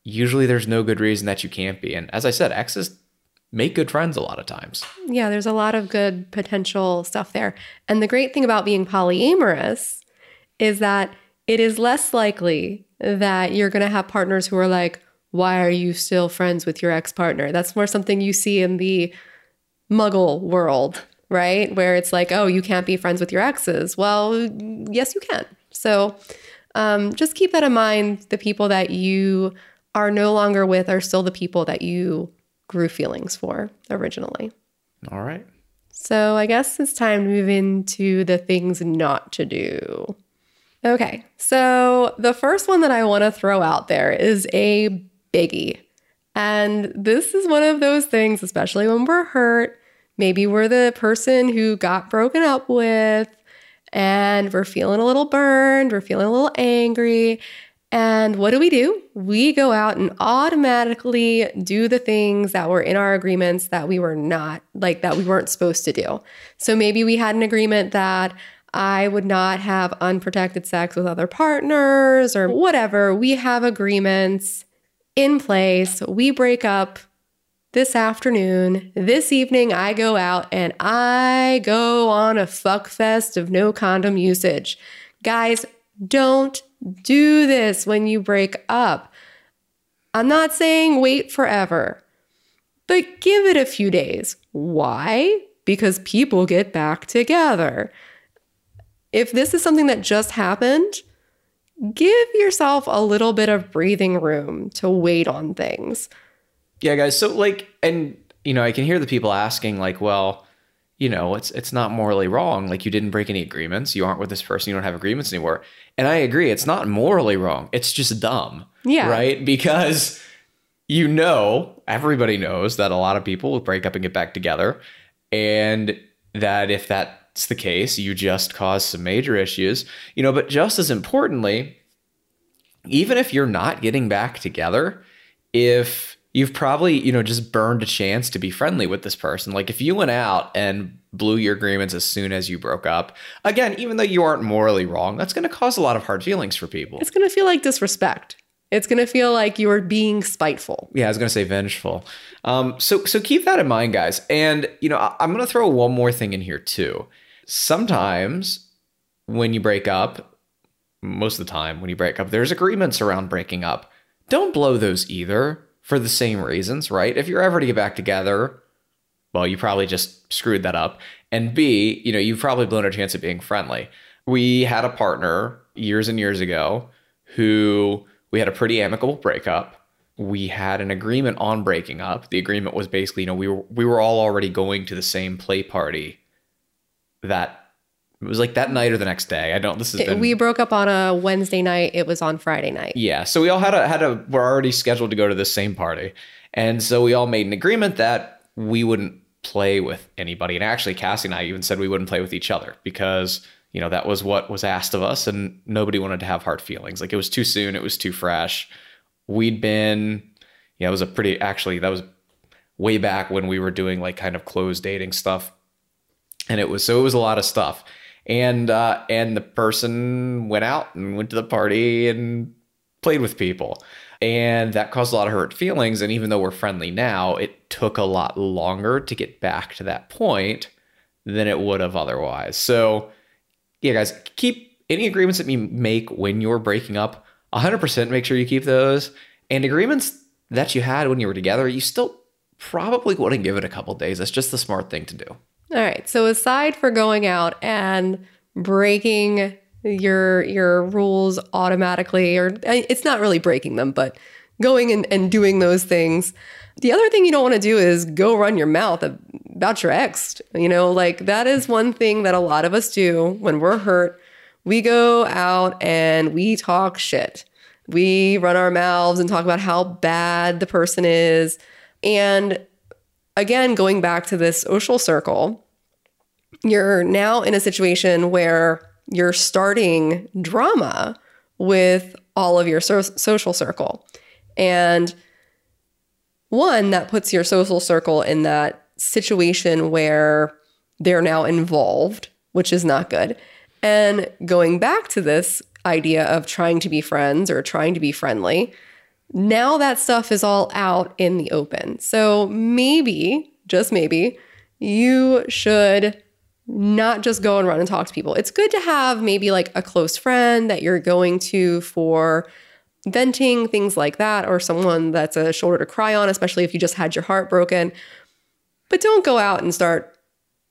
usually there's no good reason that you can't be. And as I said, exes make good friends a lot of times. Yeah, there's a lot of good potential stuff there. And the great thing about being polyamorous is that it is less likely that you're going to have partners who are like, why are you still friends with your ex partner? That's more something you see in the muggle world, right? Where it's like, oh, you can't be friends with your exes. Well, yes, you can. So um, just keep that in mind. The people that you are no longer with are still the people that you grew feelings for originally. All right. So I guess it's time to move into the things not to do. Okay, so the first one that I want to throw out there is a biggie. And this is one of those things, especially when we're hurt. Maybe we're the person who got broken up with and we're feeling a little burned, we're feeling a little angry. And what do we do? We go out and automatically do the things that were in our agreements that we were not, like that we weren't supposed to do. So maybe we had an agreement that I would not have unprotected sex with other partners or whatever. We have agreements in place. We break up this afternoon. This evening, I go out and I go on a fuck fest of no condom usage. Guys, don't do this when you break up. I'm not saying wait forever, but give it a few days. Why? Because people get back together. If this is something that just happened, give yourself a little bit of breathing room to wait on things. Yeah, guys. So like, and you know, I can hear the people asking, like, well, you know, it's it's not morally wrong. Like, you didn't break any agreements. You aren't with this person. You don't have agreements anymore. And I agree. It's not morally wrong. It's just dumb. Yeah. Right. Because you know, everybody knows that a lot of people will break up and get back together, and that if that's the case, you just cause some major issues. You know, but just as importantly, even if you're not getting back together, if you've probably, you know, just burned a chance to be friendly with this person. Like if you went out and blew your agreements as soon as you broke up. Again, even though you aren't morally wrong, that's going to cause a lot of hard feelings for people. It's going to feel like disrespect. It's going to feel like you are being spiteful. Yeah, I was going to say vengeful. Um, so so keep that in mind, guys. And you know, I, I'm going to throw one more thing in here too. Sometimes when you break up, most of the time when you break up, there's agreements around breaking up. Don't blow those either for the same reasons, right? If you're ever to get back together, well, you probably just screwed that up. And B, you know, you've probably blown a chance at being friendly. We had a partner years and years ago who we had a pretty amicable breakup. We had an agreement on breaking up. The agreement was basically, you know, we were we were all already going to the same play party that it was like that night or the next day. I don't this has It- been we broke up on a Wednesday night. It was on Friday night. yeah, so we all had a had a we're already scheduled to go to the same party, and so we all made an agreement that we wouldn't play with anybody. And actually, Cassie and I even said we wouldn't play with each other because you know that was what was asked of us, and nobody wanted to have hard feelings. Like it was too soon, it was too fresh. We'd been, yeah, it was a pretty actually that was way back when we were doing like kind of closed dating stuff and it was so it was a lot of stuff and uh and the person went out and went to the party and played with people. And that caused a lot of hurt feelings. And even though we're friendly now it took a lot longer to get back to that point than it would have otherwise. So yeah guys keep any agreements that you make when you're breaking up 100% make sure you keep those. And agreements that you had when you were together you still probably wouldn't give it a couple days. That's just the smart thing to do All right. So aside for going out and breaking your your rules automatically, or it's not really breaking them, but going and, and doing those things. The other thing you don't want to do is go run your mouth about your ex. You know, like that is one thing that a lot of us do when we're hurt. We go out and we talk shit. We run our mouths and talk about how bad the person is. And again, going back to this social circle, you're now in a situation where you're starting drama with all of your so- social circle. And one, that puts your social circle in that situation where they're now involved, which is not good. And going back to this idea of trying to be friends or trying to be friendly, now that stuff is all out in the open. So maybe, just maybe, you should not just go and run and talk to people. It's good to have maybe like a close friend that you're going to for venting, things like that, or someone that's a shoulder to cry on, especially if you just had your heart broken. But don't go out and start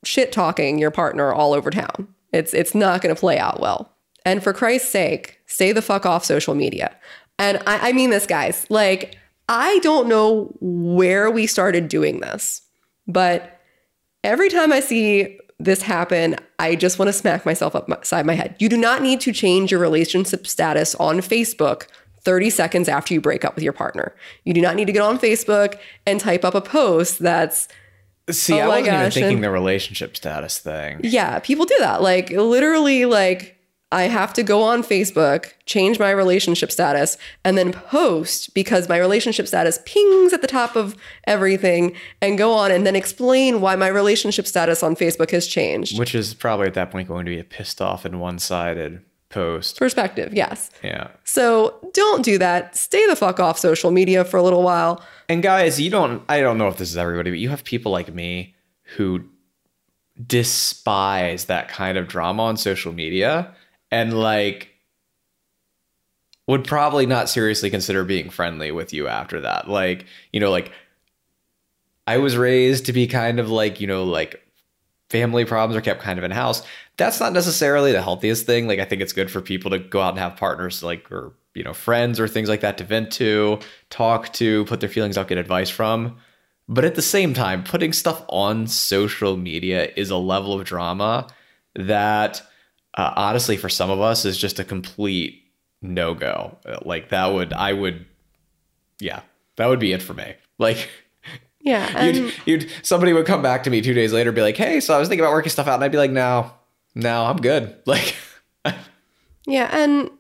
shit talking your partner all over town. It's it's not going to play out well. And for Christ's sake, stay the fuck off social media. And I, I mean this, guys. Like, I don't know where we started doing this, but every time I see this happen, I just want to smack myself upside my head. You do not need to change your relationship status on Facebook 30 seconds after you break up with your partner. You do not need to get on Facebook and type up a post that's See, Oh I wasn't even thinking and- the relationship status thing. Yeah, people do that. Like literally like I have to go on Facebook, change my relationship status, and then post because my relationship status pings at the top of everything and go on and then explain why my relationship status on Facebook has changed. Which is probably at that point going to be a pissed off and one sided post. Perspective, yes. Yeah. So don't do that. Stay the fuck off social media for a little while. And guys, you don't, I don't know if this is everybody, but you have people like me who despise that kind of drama on social media and like would probably not seriously consider being friendly with you after that. Like, you know, like I was raised to be kind of like, you know, like family problems are kept kind of in house. That's not necessarily the healthiest thing. Like I think it's good for people to go out and have partners like or you know, friends or things like that to vent to, talk to, put their feelings out, get advice from. But at the same time, putting stuff on social media is a level of drama that uh, honestly for some of us is just a complete no go. Like that would I would yeah, that would be it for me. Like Yeah. You'd, you'd somebody would come back to me two days later and be like, "Hey, so I was thinking about working stuff out," and I'd be like, "No, no, I'm good." Like, Yeah, and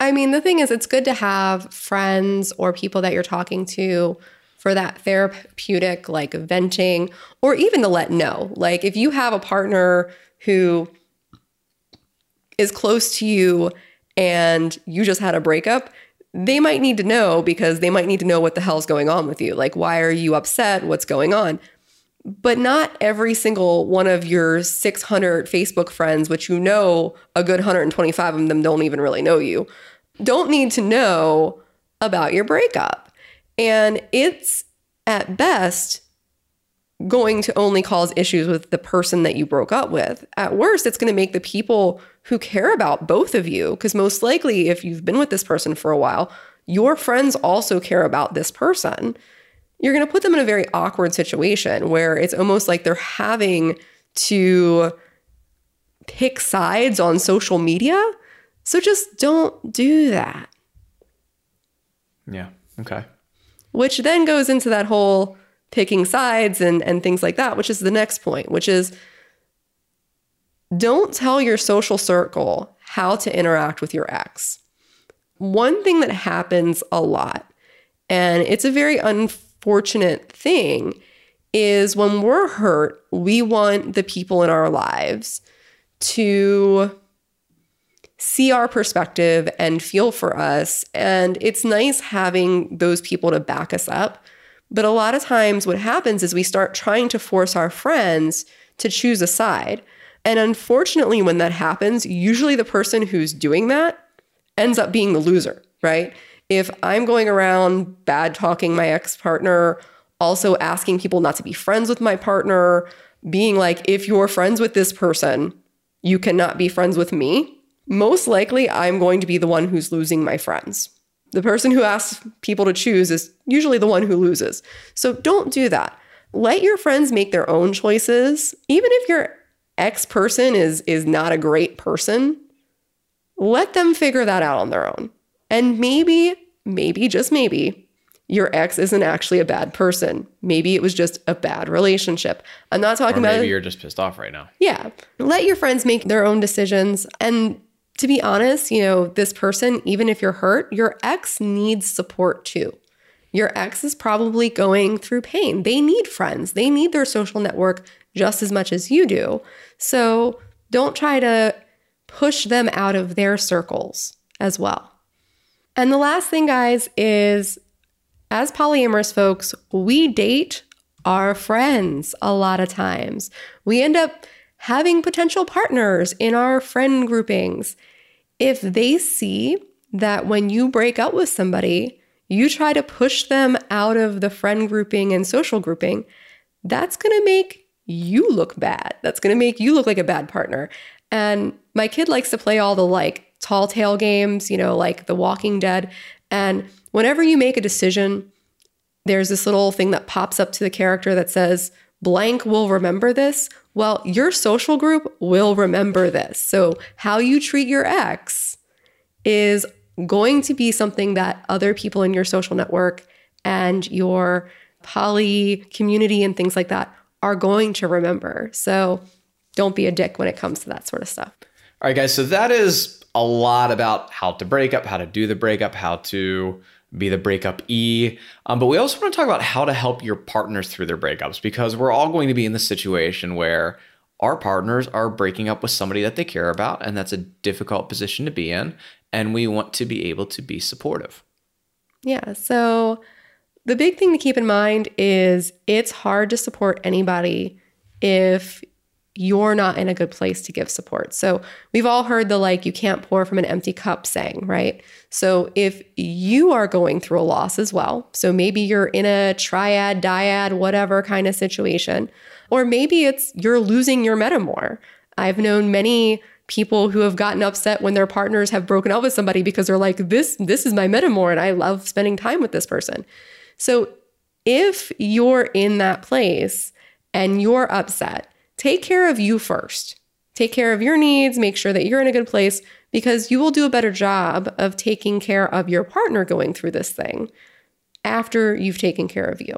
I mean the thing is it's good to have friends or people that you're talking to for that therapeutic, like venting, or even to let know. Like if you have a partner who is close to you and you just had a breakup, they might need to know because they might need to know what the hell's going on with you. Like, why are you upset? What's going on? But not every single one of your 600 Facebook friends, which you know a good 125 of them don't even really know you, don't need to know about your breakup. And it's at best going to only cause issues with the person that you broke up with. At worst, it's going to make the people who care about both of you, because most likely, if you've been with this person for a while, your friends also care about this person. You're going to put them in a very awkward situation where it's almost like they're having to pick sides on social media. So just don't do that. Yeah. Okay. Which then goes into that whole picking sides and, and things like that, which is the next point, which is don't tell your social circle how to interact with your ex. One thing that happens a lot, and it's a very unfortunate thing, is when we're hurt, we want the people in our lives to see our perspective and feel for us. And it's nice having those people to back us up. But a lot of times, what happens is we start trying to force our friends to choose a side. And unfortunately, when that happens, usually the person who's doing that ends up being the loser, right? If I'm going around bad talking my ex partner, also asking people not to be friends with my partner, being like, if you're friends with this person, you cannot be friends with me, most likely I'm going to be the one who's losing my friends. The person who asks people to choose is usually the one who loses. So don't do that. Let your friends make their own choices. Even if your ex person is is not a great person, let them figure that out on their own. And maybe, maybe just maybe, your ex isn't actually a bad person. Maybe it was just a bad relationship. I'm not talking Or about maybe you're just pissed off right now. yeah. Let your friends make their own decisions. And to be honest, you know, this person, even if you're hurt, your ex needs support too. Your ex is probably going through pain. They need friends, they need their social network just as much as you do. So don't try to push them out of their circles as well. And the last thing, guys, is as polyamorous folks, we date our friends a lot of times. We end up having potential partners in our friend groupings. If they see that when you break up with somebody, you try to push them out of the friend grouping and social grouping, that's going to make you look bad. That's going to make you look like a bad partner. And my kid likes to play all the like tall tale games, you know, like The Walking Dead. And whenever you make a decision, there's this little thing that pops up to the character that says, blank will remember this. Well, your social group will remember this. So, how you treat your ex is going to be something that other people in your social network and your poly community and things like that are going to remember. So, don't be a dick when it comes to that sort of stuff. All right, guys. So that is a lot about how to break up, how to do the breakup, how to be the breakup E. Um, but we also want to talk about how to help your partners through their breakups because we're all going to be in the situation where our partners are breaking up with somebody that they care about, and that's a difficult position to be in. And we want to be able to be supportive. Yeah. So, the big thing to keep in mind is it's hard to support anybody if you're not in a good place to give support. So we've all heard the like, you can't pour from an empty cup saying, right? So if you are going through a loss as well, so maybe you're in a triad, dyad, whatever kind of situation, or maybe it's you're losing your metamour. I've known many people who have gotten upset when their partners have broken up with somebody because they're like, this, this is my metamour and I love spending time with this person. So if you're in that place and you're upset, take care of you first. Take care of your needs, make sure that you're in a good place because you will do a better job of taking care of your partner going through this thing after you've taken care of you.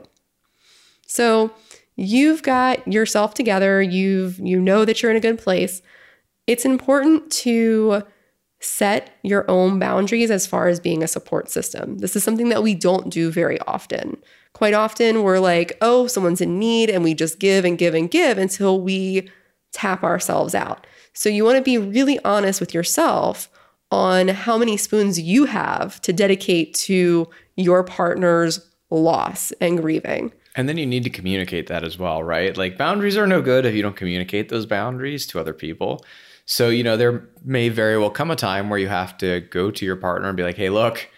So, you've got yourself together, you've you know that you're in a good place. It's important to set your own boundaries as far as being a support system. This is something that we don't do very often. Quite often we're like, oh, someone's in need, and we just give and give and give until we tap ourselves out. So you want to be really honest with yourself on how many spoons you have to dedicate to your partner's loss and grieving. And then you need to communicate that as well, right? Like boundaries are no good if you don't communicate those boundaries to other people. So, you know, there may very well come a time where you have to go to your partner and be like, hey, look,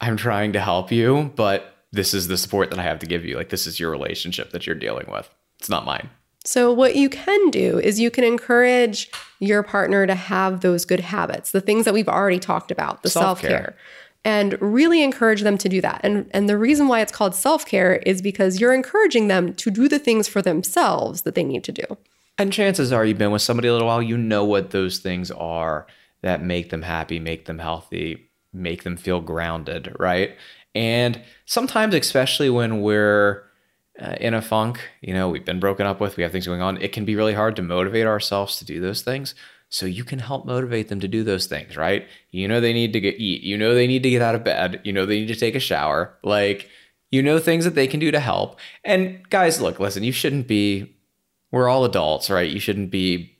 I'm trying to help you, but this is the support that I have to give you. Like, this is your relationship that you're dealing with. It's not mine. So, what you can do is you can encourage your partner to have those good habits, the things that we've already talked about, the self care, and really encourage them to do that. And, and the reason why it's called self care is because you're encouraging them to do the things for themselves that they need to do. And chances are you've been with somebody a little while, you know what those things are that make them happy, make them healthy, make them feel grounded, right? And sometimes, especially when we're uh, in a funk, you know, we've been broken up with, we have things going on, it can be really hard to motivate ourselves to do those things. So you can help motivate them to do those things, right? You know, they need to get eat. You know, they need to get out of bed. You know, they need to take a shower. Like, you know, things that they can do to help. And guys, look, listen, you shouldn't be, we're all adults, right? You shouldn't be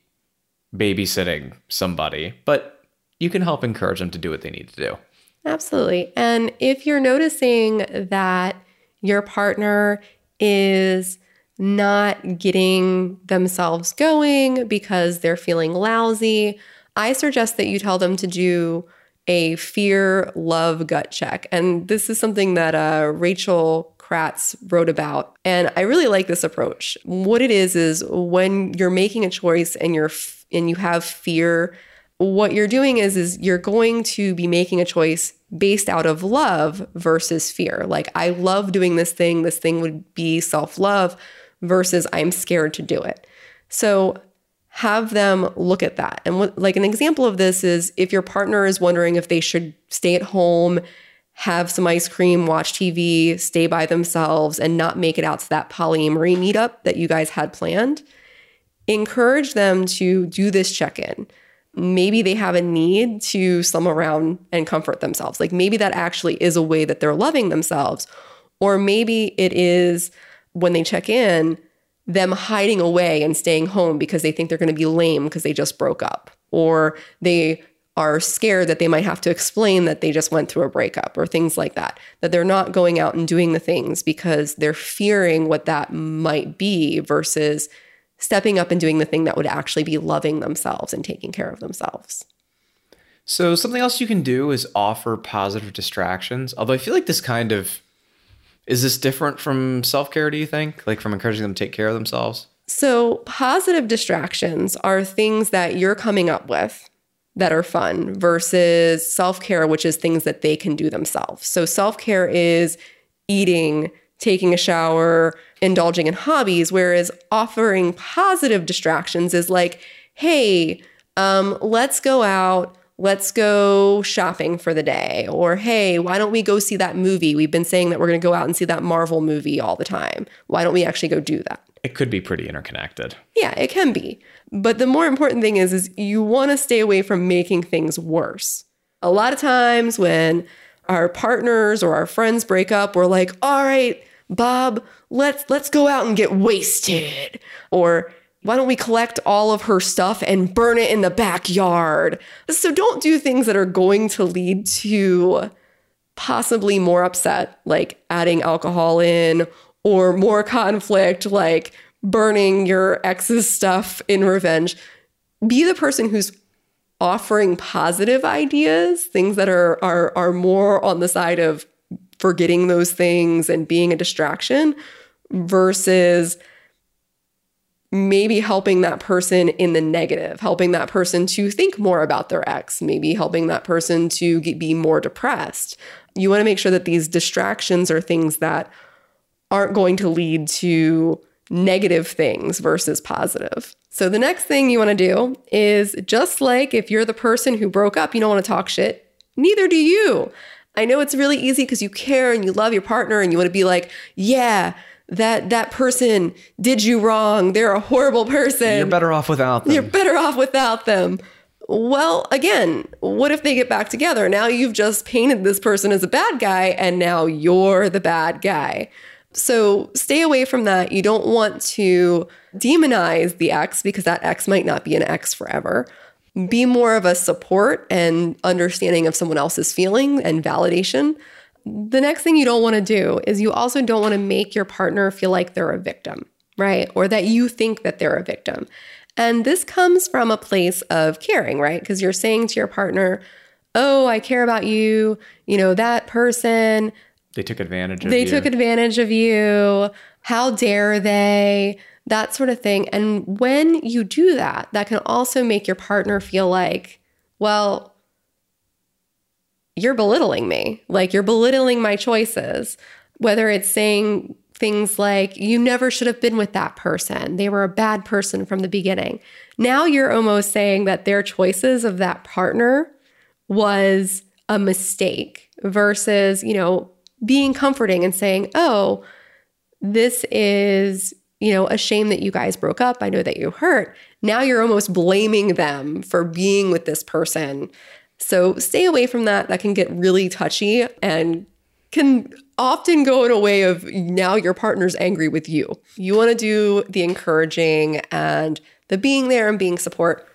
babysitting somebody, but you can help encourage them to do what they need to do. Absolutely. And if you're noticing that your partner is not getting themselves going because they're feeling lousy, I suggest that you tell them to do a fear love gut check. And this is something that uh, Rachel Kratz wrote about. And I really like this approach. What it is is when you're making a choice and you're f- and you have fear what you're doing is is you're going to be making a choice based out of love versus fear. Like I love doing this thing, this thing would be self-love versus I'm scared to do it. So have them look at that. And what, like an example of this is if your partner is wondering if they should stay at home, have some ice cream, watch TV, stay by themselves and not make it out to that polyamory meetup that you guys had planned, encourage them to do this check-in maybe they have a need to slum around and comfort themselves. Like maybe that actually is a way that they're loving themselves. Or maybe it is when they check in, them hiding away and staying home because they think they're going to be lame because they just broke up. Or they are scared that they might have to explain that they just went through a breakup or things like that. That they're not going out and doing the things because they're fearing what that might be versus stepping up and doing the thing that would actually be loving themselves and taking care of themselves. So, something else you can do is offer positive distractions. Although I feel like this kind of is this different from self care, do you think? Like from encouraging them to take care of themselves? So, positive distractions are things that you're coming up with that are fun versus self care, which is things that they can do themselves. So, self care is eating, taking a shower, indulging in hobbies, whereas offering positive distractions is like, hey, um, let's go out, let's go shopping for the day. Or hey, why don't we go see that movie? We've been saying that we're going to go out and see that Marvel movie all the time. Why don't we actually go do that? It could be pretty interconnected. Yeah, it can be. But the more important thing is is you want to stay away from making things worse. A lot of times when our partners or our friends break up, we're like, "All right, Bob, let's let's go out and get wasted. Or why don't we collect all of her stuff and burn it in the backyard? So don't do things that are going to lead to possibly more upset, like adding alcohol in, or more conflict, like burning your ex's stuff in revenge. Be the person who's offering positive ideas, things that are are are more on the side of forgetting those things and being a distraction versus maybe helping that person in the negative, helping that person to think more about their ex, maybe helping that person to get, be more depressed. You want to make sure that these distractions are things that aren't going to lead to negative things versus positive. So the next thing you want to do is just like if you're the person who broke up, you don't want to talk shit, neither do you. I know it's really easy because you care and you love your partner and you want to be like, yeah, that that person did you wrong. They're a horrible person. You're better off without them. You're better off without them. Well, again, what if they get back together? Now you've just painted this person as a bad guy, and now you're the bad guy. So stay away from that. You don't want to demonize the ex because that ex might not be an ex forever. Be more of a support and understanding of someone else's feeling and validation. The next thing you don't want to do is you also don't want to make your partner feel like they're a victim, right? Or that you think that they're a victim. And this comes from a place of caring, right? Because you're saying to your partner, Oh, I care about you. You know, that person, They took advantage of they you. took advantage of you. How dare they? That sort of thing. And when you do that, that can also make your partner feel like, well, you're belittling me. Like you're belittling my choices. Whether it's saying things like, you never should have been with that person. They were a bad person from the beginning. Now you're almost saying that their choices of that partner was a mistake versus, you know, being comforting and saying, oh, this is, you know, a shame that you guys broke up. I know that you hurt. Now you're almost blaming them for being with this person. So stay away from that. That can get really touchy and can often go in a way of now your partner's angry with you. You want to do the encouraging and the being there and being support.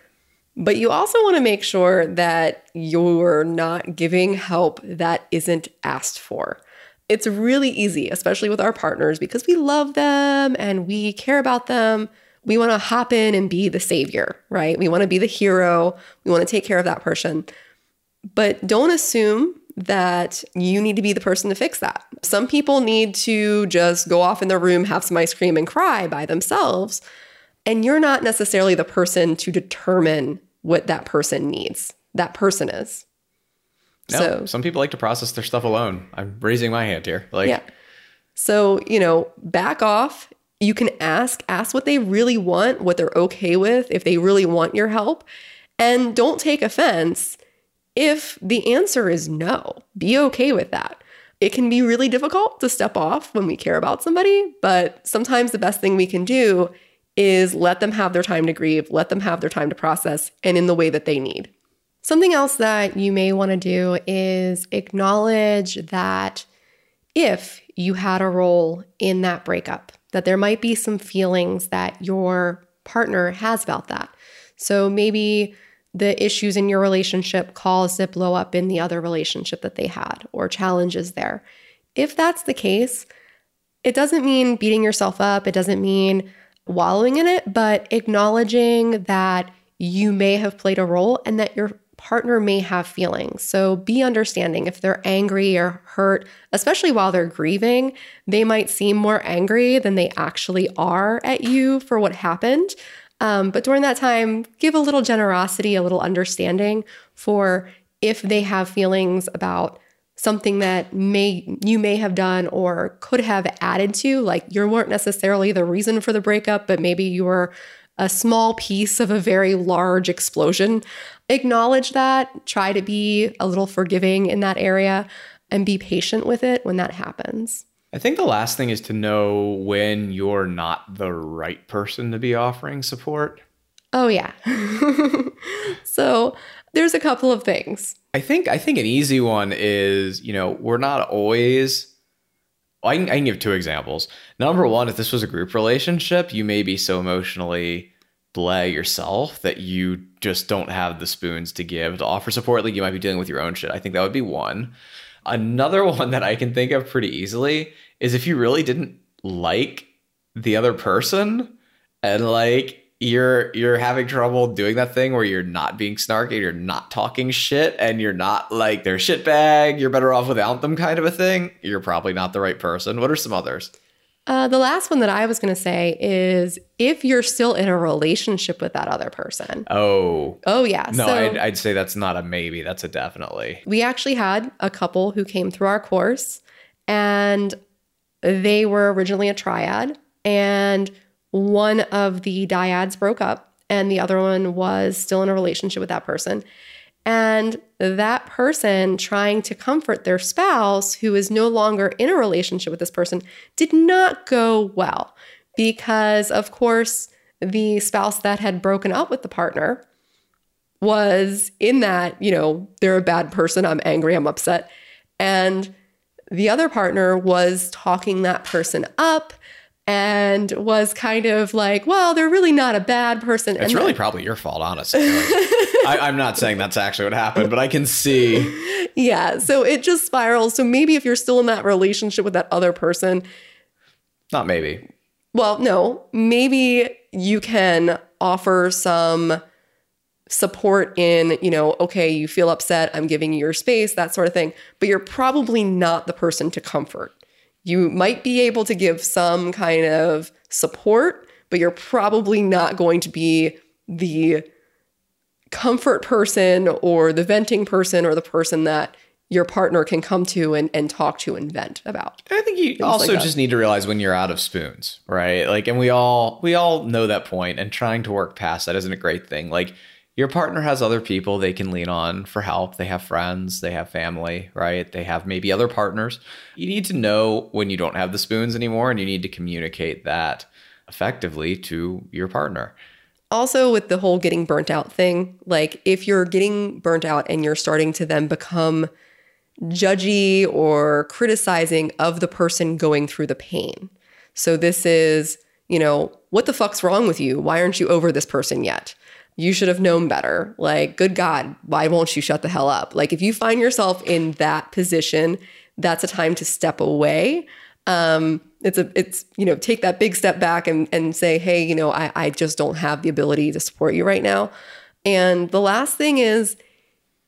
But you also want to make sure that you're not giving help that isn't asked for. It's really easy, especially with our partners, because we love them and we care about them. We want to hop in and be the savior, right? We want to be the hero. We want to take care of that person. But don't assume that you need to be the person to fix that. Some people need to just go off in their room, have some ice cream, and cry by themselves. And you're not necessarily the person to determine what that person needs. That person is. No, so some people like to process their stuff alone. I'm raising my hand here. Like, yeah. So, you know, back off. You can ask, ask what they really want, what they're okay with, if they really want your help. And don't take offense if the answer is no. Be okay with that. It can be really difficult to step off when we care about somebody, but sometimes the best thing we can do is let them have their time to grieve, let them have their time to process, and in the way that they need. Something else that you may want to do is acknowledge that if you had a role in that breakup, that there might be some feelings that your partner has about that. So maybe the issues in your relationship caused it blow up in the other relationship that they had or challenges there. If that's the case, it doesn't mean beating yourself up, it doesn't mean wallowing in it, but acknowledging that you may have played a role and that your partner may have feelings. So be understanding if they're angry or hurt, especially while they're grieving, they might seem more angry than they actually are at you for what happened. Um, but during that time, give a little generosity, a little understanding for if they have feelings about something that may you may have done or could have added to like you weren't necessarily the reason for the breakup but maybe you were a small piece of a very large explosion acknowledge that try to be a little forgiving in that area and be patient with it when that happens I think the last thing is to know when you're not the right person to be offering support. oh yeah so there's a couple of things I think I think an easy one is, you know, we're not always I can, I can give two examples. Number one, if this was a group relationship, you may be so emotionally bleh yourself that you just don't have the spoons to give to offer support. Like you might be dealing with your own shit. I think that would be one. Another one that I can think of pretty easily is if you really didn't like the other person and like you're you're having trouble doing that thing where you're not being snarky, you're not talking shit, and you're not like they're shit bag, you're better off without them kind of a thing, you're probably not the right person. What are some others? Uh, the last one that I was going to say is if you're still in a relationship with that other person. Oh. Oh, yeah. No, so I'd, I'd say that's not a maybe. That's a definitely. we actually had a couple who came through our course and they were originally a triad and one of the dyads broke up and the other one was still in a relationship with that person. And that person trying to comfort their spouse who is no longer in a relationship with this person did not go well because, of course, the spouse that had broken up with the partner was in that, you know, they're a bad person, I'm angry, I'm upset. And the other partner was talking that person up and was kind of like, well, they're really not a bad person. It's and really probably your fault, honestly. Like, I, I'm not saying that's actually what happened, but I can see. Yeah. So it just spirals. So maybe if you're still in that relationship with that other person, Not maybe. well, no, maybe you can offer some support in, you know, okay, you feel upset, I'm giving you your space, that sort of thing, but you're probably not the person to comfort. You might be able to give some kind of support, but you're probably not going to be the comfort person or the venting person or the person that your partner can come to and, and talk to and vent about. I think you also like just need to realize when you're out of spoons, right? Like, and we all we all know that point, and trying to work past that isn't a great thing. Like, your partner has other people they can lean on for help. They have friends, they have family, right? They have maybe other partners. You need to know when you don't have the spoons anymore, and you need to communicate that effectively to your partner. also with the whole getting burnt out thing, like if you're getting burnt out and you're starting to then become judgy or criticizing of the person going through the pain. So this is, you know, what the fuck's wrong with you? Why aren't you over this person yet? You should have known better. Like, good God, why won't you shut the hell up? Like, if you find yourself in that position, that's a time to step away um, it's a it's you know take that big step back and and say hey you know I, I just don't have the ability to support you right now and the last thing is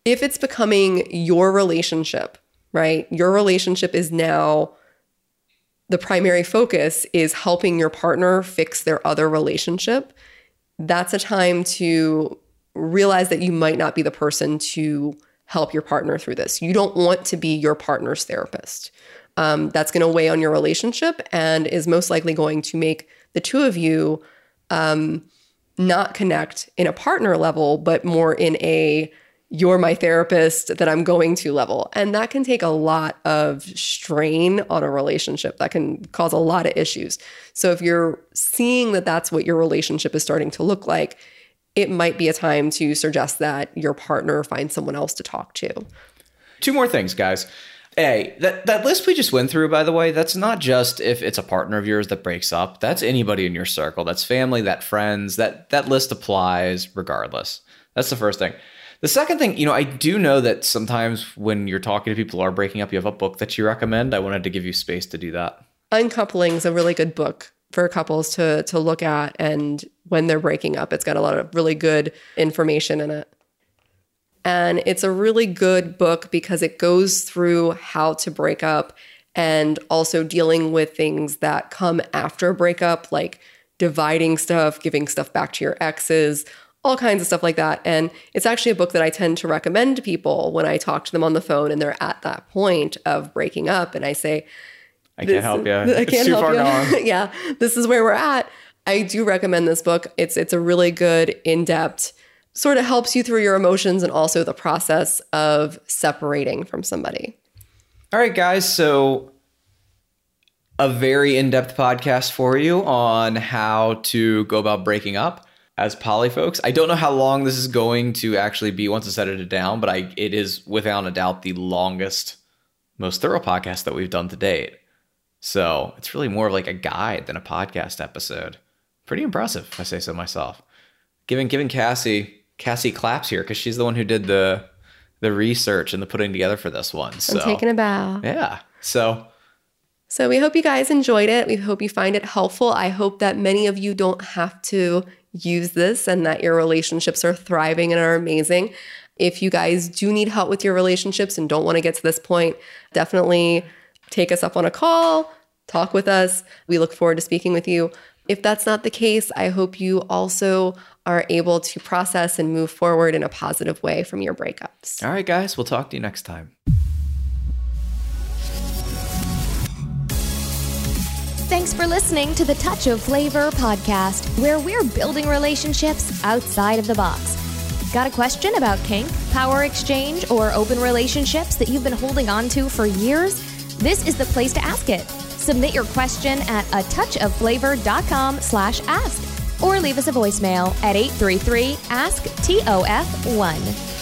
if it's becoming your relationship right your relationship is now the primary focus is helping your partner fix their other relationship that's a time to realize that you might not be the person to help your partner through this. You don't want to be your partner's therapist. Um, that's going to weigh on your relationship and is most likely going to make the two of you um, not connect in a partner level, but more in a you're my therapist that I'm going to level. And that can take a lot of strain on a relationship. That can cause a lot of issues. So if you're seeing that that's what your relationship is starting to look like, it might be a time to suggest that your partner find someone else to talk to. Two more things, guys. A, that, that list we just went through, by the way, that's not just if it's a partner of yours that breaks up. That's anybody in your circle. That's family, that friends. That that list applies regardless. That's the first thing. The second thing, you know, I do know that sometimes when you're talking to people who are breaking up, you have a book that you recommend. I wanted to give you space to do that. Uncoupling is a really good book for couples to to look at and when they're breaking up. It's got a lot of really good information in it. And it's a really good book because it goes through how to break up and also dealing with things that come after a breakup, like dividing stuff, giving stuff back to your exes, all kinds of stuff like that. And it's actually a book that I tend to recommend to people when I talk to them on the phone and they're at that point of breaking up. And I say, I can't help you. I It's can't too help far you. gone. yeah, this is where we're at. I do recommend this book. It's it's a really good in-depth sort of helps you through your emotions and also the process of separating from somebody. All right, guys. So, a very in depth podcast for you on how to go about breaking up as poly folks. I don't know how long this is going to actually be once it's edited down, but I it is without a doubt the longest, most thorough podcast that we've done to date. So, it's really more of like a guide than a podcast episode. Pretty impressive, if I say so myself. Giving giving Cassie Cassie claps here because she's the one who did the the research and the putting together for this one. So I'm taking a bow. yeah. So So we hope you guys enjoyed it. We hope you find it helpful. I hope that many of you don't have to use this and that your relationships are thriving and are amazing. If you guys do need help with your relationships and don't want to get to this point, definitely take us up on a call, talk with us. We look forward to speaking with you. If that's not the case, I hope you also are able to process and move forward in a positive way from your breakups. All right, guys, we'll talk to you next time. Thanks for listening to the Touch of Flavor podcast, where we're building relationships outside of the box. Got a question about kink, power exchange, or open relationships that you've been holding on to for years? This is the place to ask it. Submit your question at a touchofflavor.com slash ask. or leave us a voicemail at 833 Ask TOF 1.